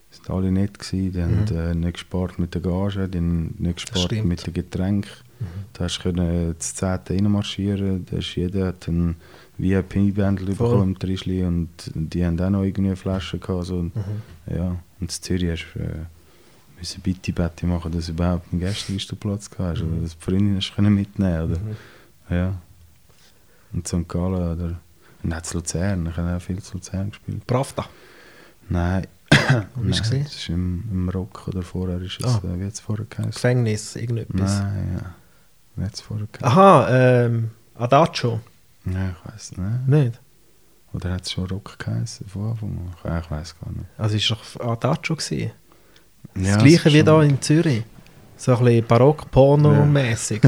sind alle nett gewesen. Die haben äh, nicht gespart mit der Gage, die haben nicht gespart mit den Getränken. Da hast du können das 10. reinmarschieren, da ist jeder hat ein VIP-Bändel bekommen im Trischli und die haben auch noch irgendwie Flaschen gehabt. So. Mhm. Ja, und in Zürich hast du äh, müssen bitte Betty machen, dass du überhaupt einen Gästelistenplatz hast, oder dass die Freundin können mitnehmen oder Mhm. ja. Und St. Gallen oder und auch zu Luzern, ich habe auch viel zu Luzern gespielt. Pravda. Nein, Wo bist du gewesen? das ist im, im Rock oder vorher ist es, Ah. äh, wie hat es vorher geheißen? Gefängnis, irgendetwas. Nein, ja. Wie hat es vorher geheißen? Aha, ähm, Adagio. Nein, ich weiß nicht. Nicht? Oder hat es schon Rock geheißen von Anfang an? Ich, weiß gar nicht. Also es war doch Adagio. Gewesen. Das Ja, gleiche es ist wie hier in Zürich. So ein bisschen barock-porno-mäßig.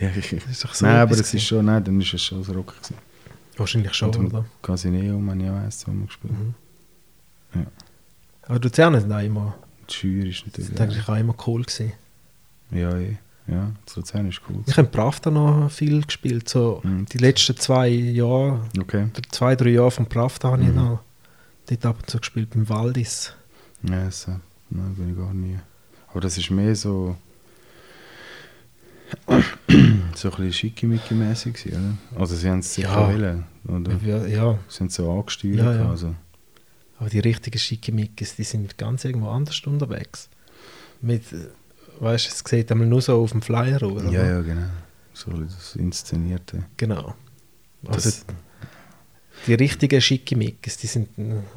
Ja, ich, ich, so nein, aber es ist schon, nein, dann ist es schon das Rock gewesen. Wahrscheinlich schon, Und oder? Casineum habe ich auch eins zusammen gespielt. Mhm. Ja. Aber die Luzerner sind auch immer, Die Scheuer ist natürlich eigentlich auch immer cool gewesen. Ja, eh. ja, das Luzern ist cool. Ich habe Pravda noch viel gespielt. So Mhm. die letzten zwei Jahre, Okay. zwei, drei Jahre von Pravda habe ich Mhm. noch dort ab und zu gespielt, beim Waldis. Ja, das, äh, nein, bin ich gar nie. Aber das ist mehr so. so ein bisschen schickimicki-mäßig, oder? Also, sie haben es sicher Ja. wollen, oder? Ja, ja, Sie sind so angesteuert. Ja, ja. Also. aber die richtigen Schickimickis, die sind ganz irgendwo anders unterwegs. Mit, weißt du, es sieht einmal nur so auf dem Flyer aus. Ja, oder? ja, genau. So ein bisschen das Inszenierte. Genau. Also Das, die richtigen Schickimickis, die sind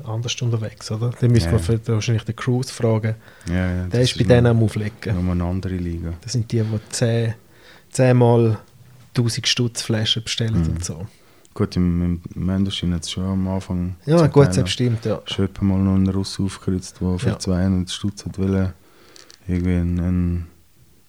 anders unterwegs, oder? Dann müssen Ja. wir wahrscheinlich den Cruise fragen. ja, ja, Der das ist bei denen am Auflegen. Noch eine andere Liga. Das sind die, die 10, 10 mal 1000 Stutz Flaschen bestellen Mhm. und so. Gut, im, im Männerschein hat es schon am Anfang. Ja, gut, noch- selbststimmt, ja. Ist jemand mal noch einen Russ aufgekreuzt, der für Ja. 200 Stutz hat wollen. Irgendwie ein, ein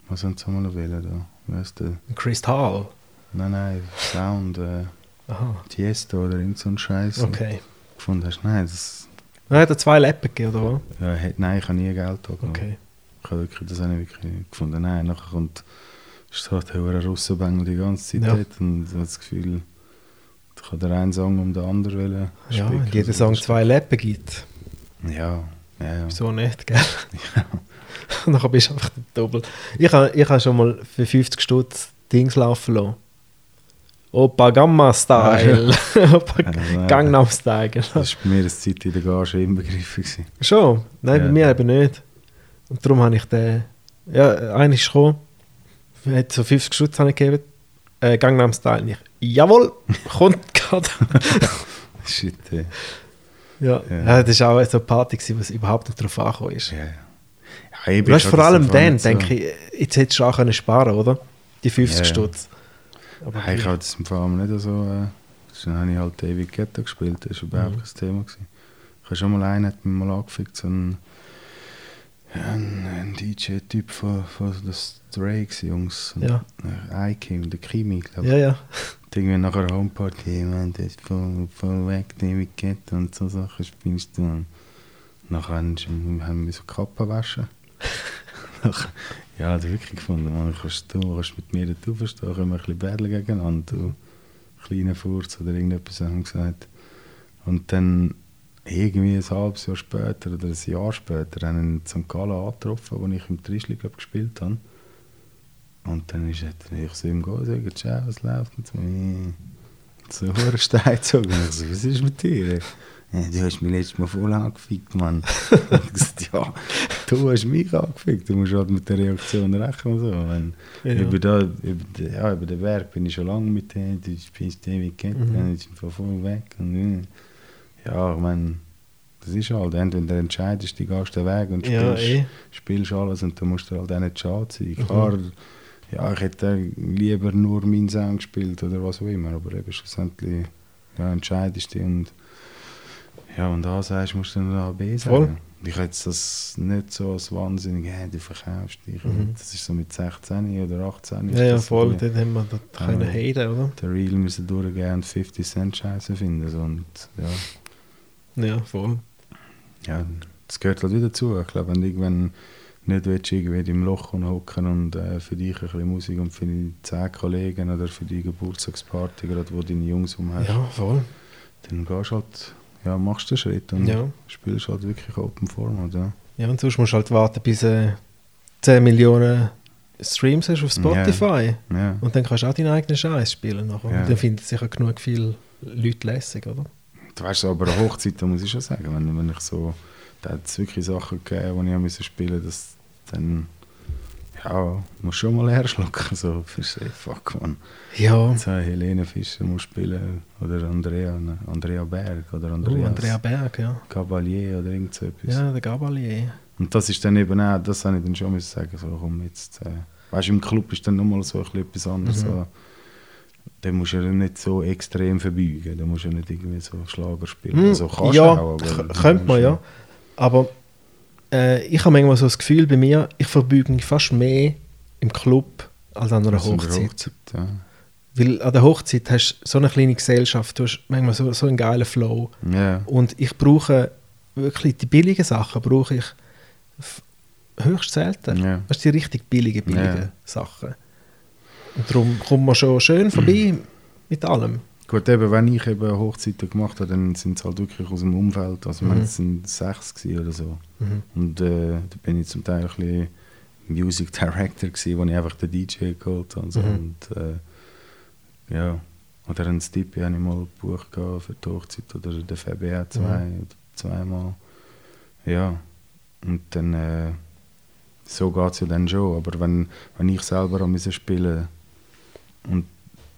was haben sie mal wollen da? Wer ist der? Chris Hall. Nein, nein, Sound, äh, Aha, Tiesto oder irgend so ein Scheiß. okay. Gefunden hast, nein, das, Er hat er zwei Lappen gegeben, oder was? ja, hat, nein, ich habe nie Geld genommen. Okay. Ich habe wirklich, das habe ich wirklich gefunden. Nein, nachher kommt, ist so der Russenbengel die ganze Zeit Ja. dort und ich habe das Gefühl, da kann der einen Song um den anderen wollen. Ja, wenn jeder Song zwei Lappen gibt. Ja, ja, ja. Wieso nicht, gell? Und dann bist du einfach der Doppel. Ich habe ich ha schon mal für 50 Stutz Dings laufen lassen. Opa Gamma Style. Opa Ah, Ja, nein. Gangnam Style, genau. Das war bei mir eine Zeit in der Gage inbegriffen. Schon? Nein, bei Ja. mir eben nicht. Und darum habe ich den. Ja, einer ist gekommen. Hat so 50 Stutz habe ich gegeben. Äh, Gangnam Style nicht. Jawohl, kommt gerade. Shit, ey. ja. Ja. ja. das war auch so eine Party, was überhaupt nicht darauf angekommen ist. Ja, ja. ja Weißt, vor allem dann, so- denke ich, jetzt hättest du auch können sparen oder? Die 50 Ja, ja. Stutz. Aber Ja, ich habe das im Fall nicht so. Äh, dann habe ich halt David Guetta gespielt, das war überhaupt Mhm. kein Thema. Gewesen. Ich habe schon mal einen, hat mich mal angefickt, so ein, ja, ein, ein DJ-Typ von, von den Stray Jungs. Ja. Ike und der Kimi, glaube ich. ja, ja. Und Irgendwie nach einer Homeparty, man, das ist voll, voll weg, David Guetta und so Sachen spielst du. Und nachher sie- haben wir so Kappen waschen. Ja, hat er wirklich gefunden, man, kannst du kannst mit mir dazu verstehen, können wir ein bisschen betteln gegeneinander, du kleiner Furz oder irgendetwas haben gesagt. Und dann irgendwie ein halbes Jahr später oder ein Jahr später haben wir in St. Gallen angetroffen, wo ich im Trischli glaub, gespielt habe. Und dann ist er, ich so ihm gehen, sage, ciao, was läuft? Und so, so einen Stein gezogen. Und ich so, was ist mit dir? Ja, du hast mich letztes Mal voll angefickt, Mann. Ich gesagt, ja, du hast mich angefickt, du musst halt mit der Reaktion rechnen. und So. Wenn, Ja. über, da, über, den- ja, über den Werk bin ich schon lange mit denen, du spielst ewig kennt, Mhm. ist einfach voll weg. Und, äh, ja, ich meine, das ist halt, entweder du entscheidest, du gehst den Weg und Ja, spielst, eh. spielst alles und dann musst du halt auch nicht schade sein. Mhm. Klar, ja, ich hätte lieber nur meinen Sound gespielt oder was auch immer, aber eben schlussendlich ja, entscheidest du und Ja, wenn du A sagst, musst du dann A B sagen. Voll. Ich hätte das nicht so als wahnsinnig, hey, du verkaufst dich. Mhm. Das ist so mit 16 oder 18. ist Ja, ja, so voll. Dort haben wir das Ja. können haten, oder? Der Real müssen durchgehen und 50 Cent Scheiße finden. So. Und ja, Ja, voll. ja, das gehört halt wieder dazu. Ich glaube, wenn du irgendwann nicht willst, irgendwie im Loch hocken und äh, für dich ein bisschen Musik und für die 10 Kollegen oder für die Geburtstagsparty, gerade wo deine Jungs um hast, Ja, voll. dann gehst du halt, ja, machst den Schritt und Ja. spielst halt wirklich Open Format. Ja. Ja, und sonst musst du halt warten, bis äh, 10 Millionen Streams hast auf Spotify. Ja. Und dann kannst du auch deinen eigenen Scheiß spielen. Nachher. Ja. Und dann finden sicher genug viele Leute lässig, oder? Du weißt aber eine Hochzeit, da muss ich schon sagen, wenn, wenn ich so, da hat es wirklich Sachen gegeben, die ich musste spielen, das dann, ja, musst schon mal herschlucken, so sich, fuck man. Ja. Jetzt Helene Fischer muss spielen, oder Andrea, ne, Andrea Berg, oder Oh, Andreas Andrea Berg, ja. Cavalier oder irgend so etwas. Ja, der Gabalier. Und das ist dann eben auch, das habe ich dann schon müssen sagen, so komm jetzt, äh, weißt du, im Club ist dann nochmal so ein bisschen etwas anderes, Mhm. so, da musst du ja nicht so extrem verbeugen, da musst du ja nicht irgendwie so Schlager spielen, Hm, also kannst ja, auch, aber... könnte man ja. Aber äh, ich habe manchmal so das Gefühl bei mir, ich verbeuge mich fast mehr im Club als an einer Also Hochzeit. Hochzeit, ja. Weil an der Hochzeit hast du so eine kleine Gesellschaft, du hast manchmal so, so einen geilen Flow. Ja, Und ich brauche wirklich die billigen Sachen, brauche ich höchst selten. Ja. Weißt du, die richtig billigen, billigen Ja. Sachen. Und darum kommt man schon schön vorbei mit allem. Gut, eben, wenn ich eben Hochzeiten gemacht habe, dann sind es halt wirklich aus dem Umfeld, also Mhm. mhm. es sind sechs oder so. Mhm. Und äh, da bin ich zum Teil ein bisschen Music Director gewesen, wo ich einfach den DJ geholt habe und so. Mhm. Und, äh, ja, oder einen Stippy habe ich mal gebucht für die Hochzeit oder den FBR zwei, Mhm. oder zweimal. Ja, und dann, äh, so geht es ja dann schon, aber wenn, wenn ich selber spielen und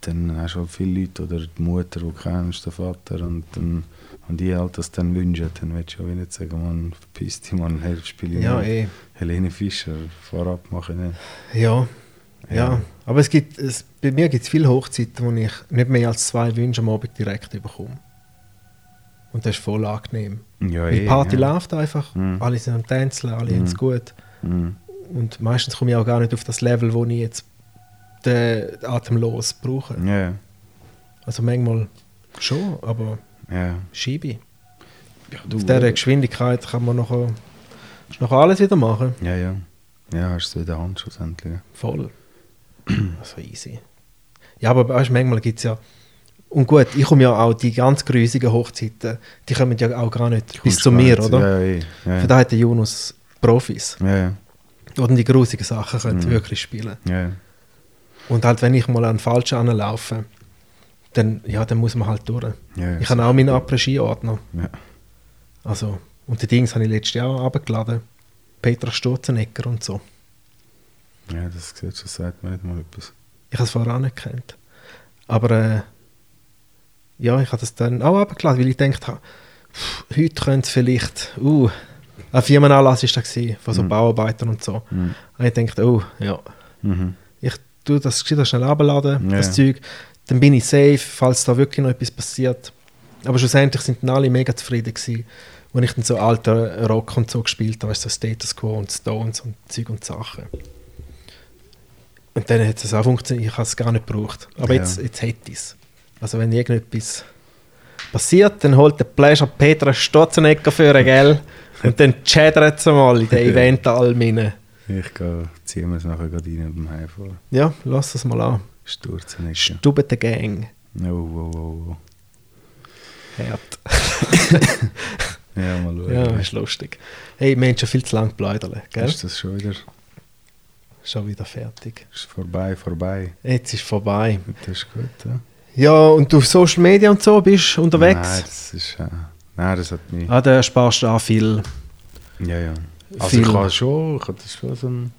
dann hast du halt viele Leute oder die Mutter, die du kennst, der Vater und dann und die halt das dann wünschen, dann willst du ja wie nicht sagen, man, verpiss dich, man, hey, spiele ich Ja, eh. Helene Fischer, vorab mache ich nicht. Ja. Ja. Ja. Aber es gibt, es, bei mir gibt es viele Hochzeiten, wo ich nicht mehr als zwei Wünsche am Abend direkt bekomme. Und das ist voll angenehm. Ja, Die eh, Party ja. läuft einfach, Mhm. alle sind am Tänzeln, alle haben es gut. Mhm. Und meistens komme ich auch gar nicht auf das Level, wo ich jetzt den atemlos brauche. Ja, Also manchmal schon, aber ja. schiebe ja du, Auf dieser äh, Geschwindigkeit kann man ist nachher alles wieder machen. Ja, ja. Ja, hast du in der Hand schlussendlich. Voll. Also easy. Ja, aber weißt, manchmal gibt es ja. Und gut, ich komme ja auch die ganz grusigen Hochzeiten, die kommen ja auch gar nicht bis zu mir, oder? Ja, ja, eh. ja. Für da hat der Jonas Profis. Ja, ja. Oder die grusigen Sachen können Mhm. wirklich spielen. ja, ja. Und halt, wenn ich mal an den falschen anlaufe, dann, ja, dann muss man halt durch. ja. Ich habe auch meinen Après-Ski-Ordner. Ja. Also, und die Dings habe ich letztes Jahr abgeladen. Petra Sturzenegger und so. ja, das sieht schon, sagt mir nicht mal etwas. Ich habe es vorher auch nicht gekannt. Aber äh, ja, ich habe das dann auch abgeladen, weil ich gedacht habe, heute könnte es vielleicht, uh, ein Firmenanlass war das von so Mhm. Bauarbeitern und so. Mhm. Und ich dachte, oh, ja, Mhm. Tue das gescheit schnell abladen, Ja. das Zeug. Dann bin ich safe, falls da wirklich noch etwas passiert. Aber schlussendlich sind dann alle mega zufrieden gewesen, als ich dann so alter Rock und so gespielt habe, weißt du, so Status Quo und Stones und Zeug und Sachen. Und dann hat es auch funktioniert, ich habe es gar nicht gebraucht. Aber Ja. jetzt, jetzt hätte ich es. Also wenn irgendetwas passiert, dann holt der Pleasure Petra Stotzenegger für gell? Und dann chattert sie mal in den Event rein. Ich gehe, ziehe mir es nachher gerade rein beim Heimfahren. Ja, lass es mal an. Sturzen nicht. Stube der Gang. Oh, oh, oh, oh. Hart. Ja, mal schauen. Ja, ist lustig. Hey, wir haben schon viel zu lange gebläudert, gell? Ist das schon wieder Schon wieder fertig. ist vorbei, vorbei. Jetzt ist vorbei. Das ist gut, ja? Ja, und du auf Social Media und so bist du unterwegs? Nein, das ist... Äh, nein, das hat mich... Ah, da sparst du auch viel. Ja, ja. Also Viel- ich habe schon, ich habe das schon so ein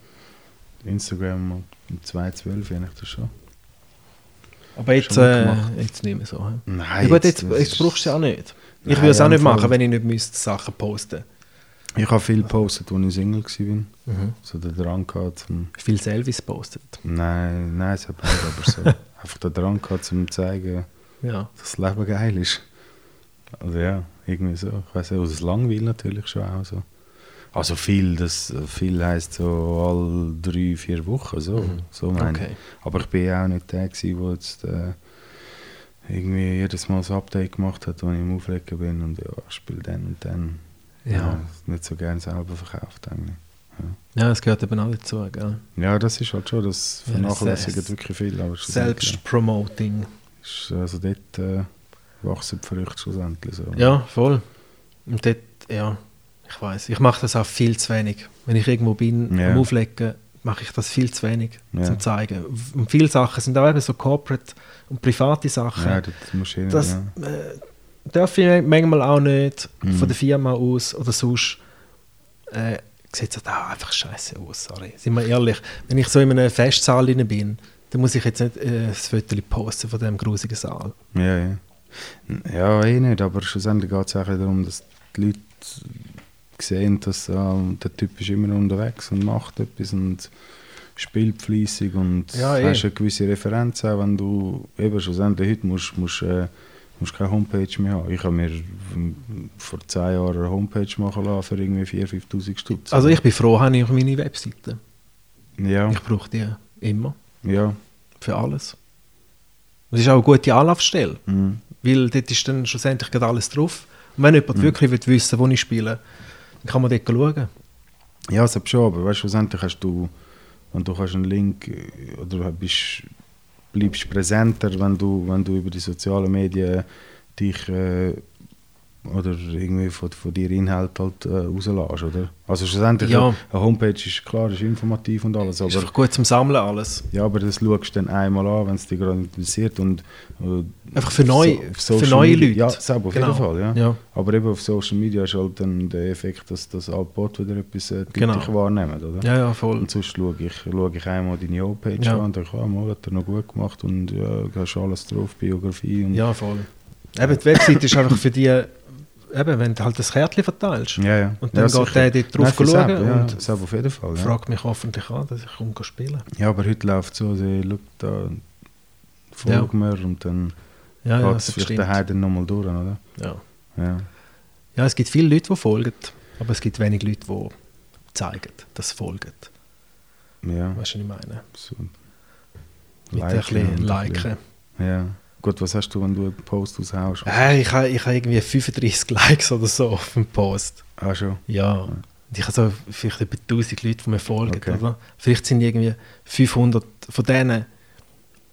Instagram mit 212 habe ich das schon. Aber jetzt, äh, jetzt nicht mehr so. hä? Nein, gut, jetzt, jetzt ist- brauchst du es ja auch nicht. Ich würde es auch nicht machen, wenn ich nicht müsste Sachen posten Ich habe viel gepostet, als ich Single war. Mhm. So den Drang gehabt zum... Viel Selfies postet. Nein, nein, es hat aber so. Einfach den Drang gehabt zum zeigen, Ja. dass das Leben geil ist. Also ja, irgendwie so. Ich weiß nicht, aus Langweil natürlich schon auch so. Also viel, das viel heisst so alle drei, vier Wochen so. so meine. Okay. Aber ich bin ja auch nicht der gewesen, der jetzt äh, irgendwie jedes Mal das Update gemacht hat, wenn ich im Auflegen bin und ja, ich spiele dann und dann. Ja. nicht so gerne selber verkauft eigentlich. Ja, es gehört eben auch dazu, gell? Ja, das ist halt schon, das Ja, vernachlässigt das- wirklich viel. Aber Selbstpromoting. Also dort äh, wachsen die Früchte schlussendlich so. Ja, voll. Und dort, ja, ich weiß, ich mache das auch viel zu wenig. Wenn ich irgendwo bin, Ja. am Auflegen, mache ich das viel zu wenig Ja. zum zeigen. Und viele Sachen sind auch eben so corporate und private Sachen. Ja, das musst du das ja. äh, darf ich manchmal auch nicht Mhm. von der Firma aus oder sonst. Äh, sieht es auch einfach scheiße aus, sorry. Sind wir ehrlich, wenn ich so in einem Festsaal drin bin, dann muss ich jetzt nicht äh, das Foto posten von diesem grusigen Saal. Ja, ja. Ja, eh nicht, aber schlussendlich geht es auch darum, dass die Leute sehen, dass ähm, der Typ ist immer unterwegs und macht etwas und spielt fleissig und Ja, eh. hast eine gewisse Referenz auch, wenn du eben schlussendlich heute musst, musst, äh, musst keine Homepage mehr haben. Ich habe mir vor zwei Jahren eine Homepage machen lassen für irgendwie 4'000, 5'000 Stutz. Also ich bin froh, habe ich meine Webseite. Ja, Ich brauche die immer, ja. für alles. Das ist auch eine gute Anlaufstelle, Mhm. weil dort ist dann schlussendlich gerade alles drauf. Und wenn jemand wirklich will wissen wo ich spiele, kann man dort schauen. Ja, das schon, aber weißt, schlussendlich hast du, wenn du kannst einen Link äh, oder bist, bleibst präsenter, wenn du, wenn du über die sozialen Medien dich äh, oder irgendwie von, von dir Inhalt halt äh, rauslässt, oder? Also schlussendlich, Ja. eine Homepage ist klar, ist informativ und alles, ist aber, einfach gut zum Sammeln alles. ja, aber das schaust du dann einmal an, wenn es dich gerade interessiert und äh, Einfach für neu- auf für neue Media- Leute. Ja, selber auf Genau. jeden Fall, ja. Ja. Aber eben auf Social Media ist halt dann der Effekt, dass das Altbot wieder etwas äh, Genau. deutlich wahrnehmen, oder? Ja, ja, voll. Und sonst schaue ich, schaue ich einmal deine Homepage Ja. an und denke, ah, mal, hat er noch gut gemacht und ja, hast alles drauf, Biografie und Ja, voll. Eben, die Webseite ist einfach für die, eben, wenn du halt das Kärtchen verteilst. ja, ja. Und dann ja, geht sicher. der dort drauf Nein, schauen Seb, ja, und Seb auf jeden Fall, ja. Fragt mich hoffentlich an, dass ich komme spielen Ja, aber heute läuft es so, sie schaut da, folgt mir und dann Ja, ja, geht es vielleicht daheim dann nochmal durch, oder? Ja. Ja. ja, es gibt viele Leute, die folgen, aber es gibt wenig Leute, die zeigen, dass sie folgen. Ja, Weißt du, was ich meine? so. Mit ein Liken bisschen ein liken. Ja. Gut, was hast du, wenn du einen Post raushaust? Äh, ich habe ich ha irgendwie 35 Likes oder so auf dem Post. Ah, schon? Ja. Und ich habe so vielleicht über 1000 Leute, die mir folgen. Okay. Oder? Vielleicht sind irgendwie 500 von denen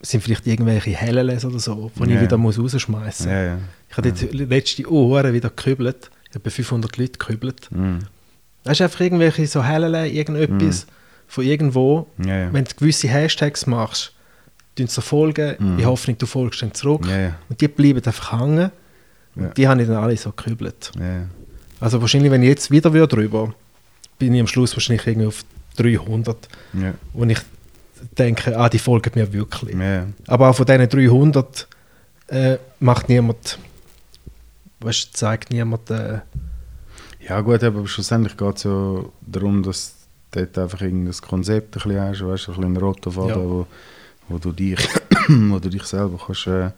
sind vielleicht irgendwelche Helleles oder so, die Ja. ich wieder muss rausschmeißen muss. Ja, ja. Ich habe dort letzte Uhr wieder gekübelt. Ich habe 500 Leute gekübelt. Mhm. Das ist einfach irgendwelche so Hellele, irgendetwas von irgendwo. Ja, ja. Wenn du gewisse Hashtags machst, tun sie folgen, Mhm. in Hoffnung, du folgst dann zurück. Ja. Und die bleiben einfach hängen. Und Ja. die habe ich dann alle so gekübelt. Ja. Also wahrscheinlich, wenn ich jetzt wieder würde drüber, bin ich am Schluss wahrscheinlich irgendwie auf 300, Ja. wo ich denke, ah, die folgen mir wirklich. Ja. Aber auch von diesen 300 äh, macht niemand, weißt, zeigt niemand, äh, Ja gut, aber schlussendlich geht es ja darum, dass du dort einfach irgendein Konzept ein bisschen hast, weißt, ein bisschen einen roten Faden, Ja. wo, wo, du dich, wo du dich selber kannst, äh,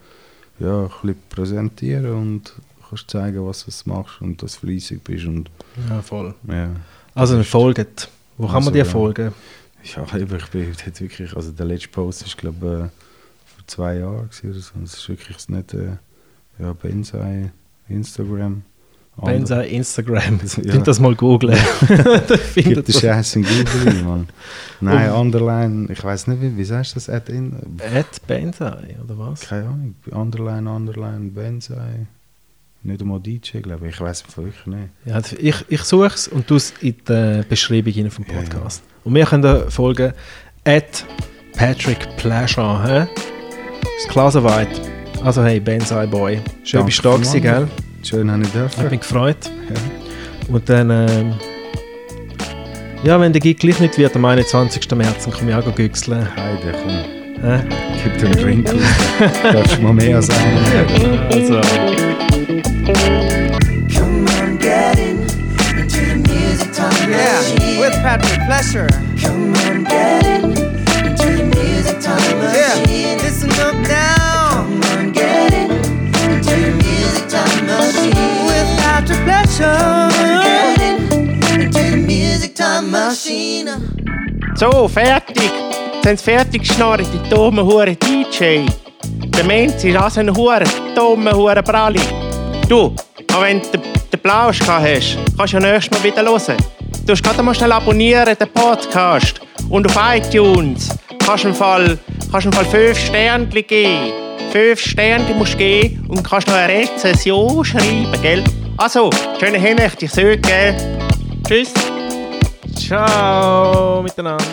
ja, ein bisschen präsentieren und kannst zeigen, was du machst und dass du fleissig bist und ja, voll. ja. Also eine. Wo kann man Also, dir ja. folgen? Ja, eben, ich bin dort wirklich, also der letzte Post ist glaube ich äh, vor zwei Jahren gewesen oder so. Und Es ist wirklich das nette, ja, Bensei, Instagram. Benza, Instagram. Ja. Find das mal googeln. Da Gib findet den das. Scheiß in Google Mann. Nein, Underline, ich weiß nicht, wie, wie sagst du das? Add in? At Bensai, oder was? Keine Ahnung. Underline, Underline, Bensei. Nicht einmal DJ, glaube ich. Ich weiß es wirklich nicht. Ja, ich, ich suche es und tue es in der Beschreibung vom Ja, ja. Podcast. Und wir können folgen at Patrick Pleasure. Hä? Ist klar soweit. Also hey, Bensai Boy. Schön bist du da gell? Schön, habe ich Hat dürfen. mich gefreut. Ja. Und dann, ähm, ja, wenn der Gig gleich nicht wird, am 21. März, dann komme ich auch güchseln. Heide, komm. Hä? Gib dir einen Drink. Darfst du mal mehr als einen Also, Come on, get in into the music time Yeah, with Patrick Pleasure. Come on, get in into the music time Yeah, listen up So, fertig. Jetzt haben sie fertig geschnarrt, die dummen Huren DJ. Der Mensch ist also ein Huren, dummer Huren Bralli. Du, auch wenn du den Blausch gehabt hast, kannst du ja nächstes Mal wieder hören. Du musst gerade mal schnell abonnieren, den Podcast. Und auf iTunes kannst du im Fall, kannst im Fall fünf Sterne geben. Fünf Sterne musst du geben und kannst noch eine Rezession schreiben, gell? Also, schöne Hinrichtung, ich sage, gell? Tschüss. Ciao miteinander.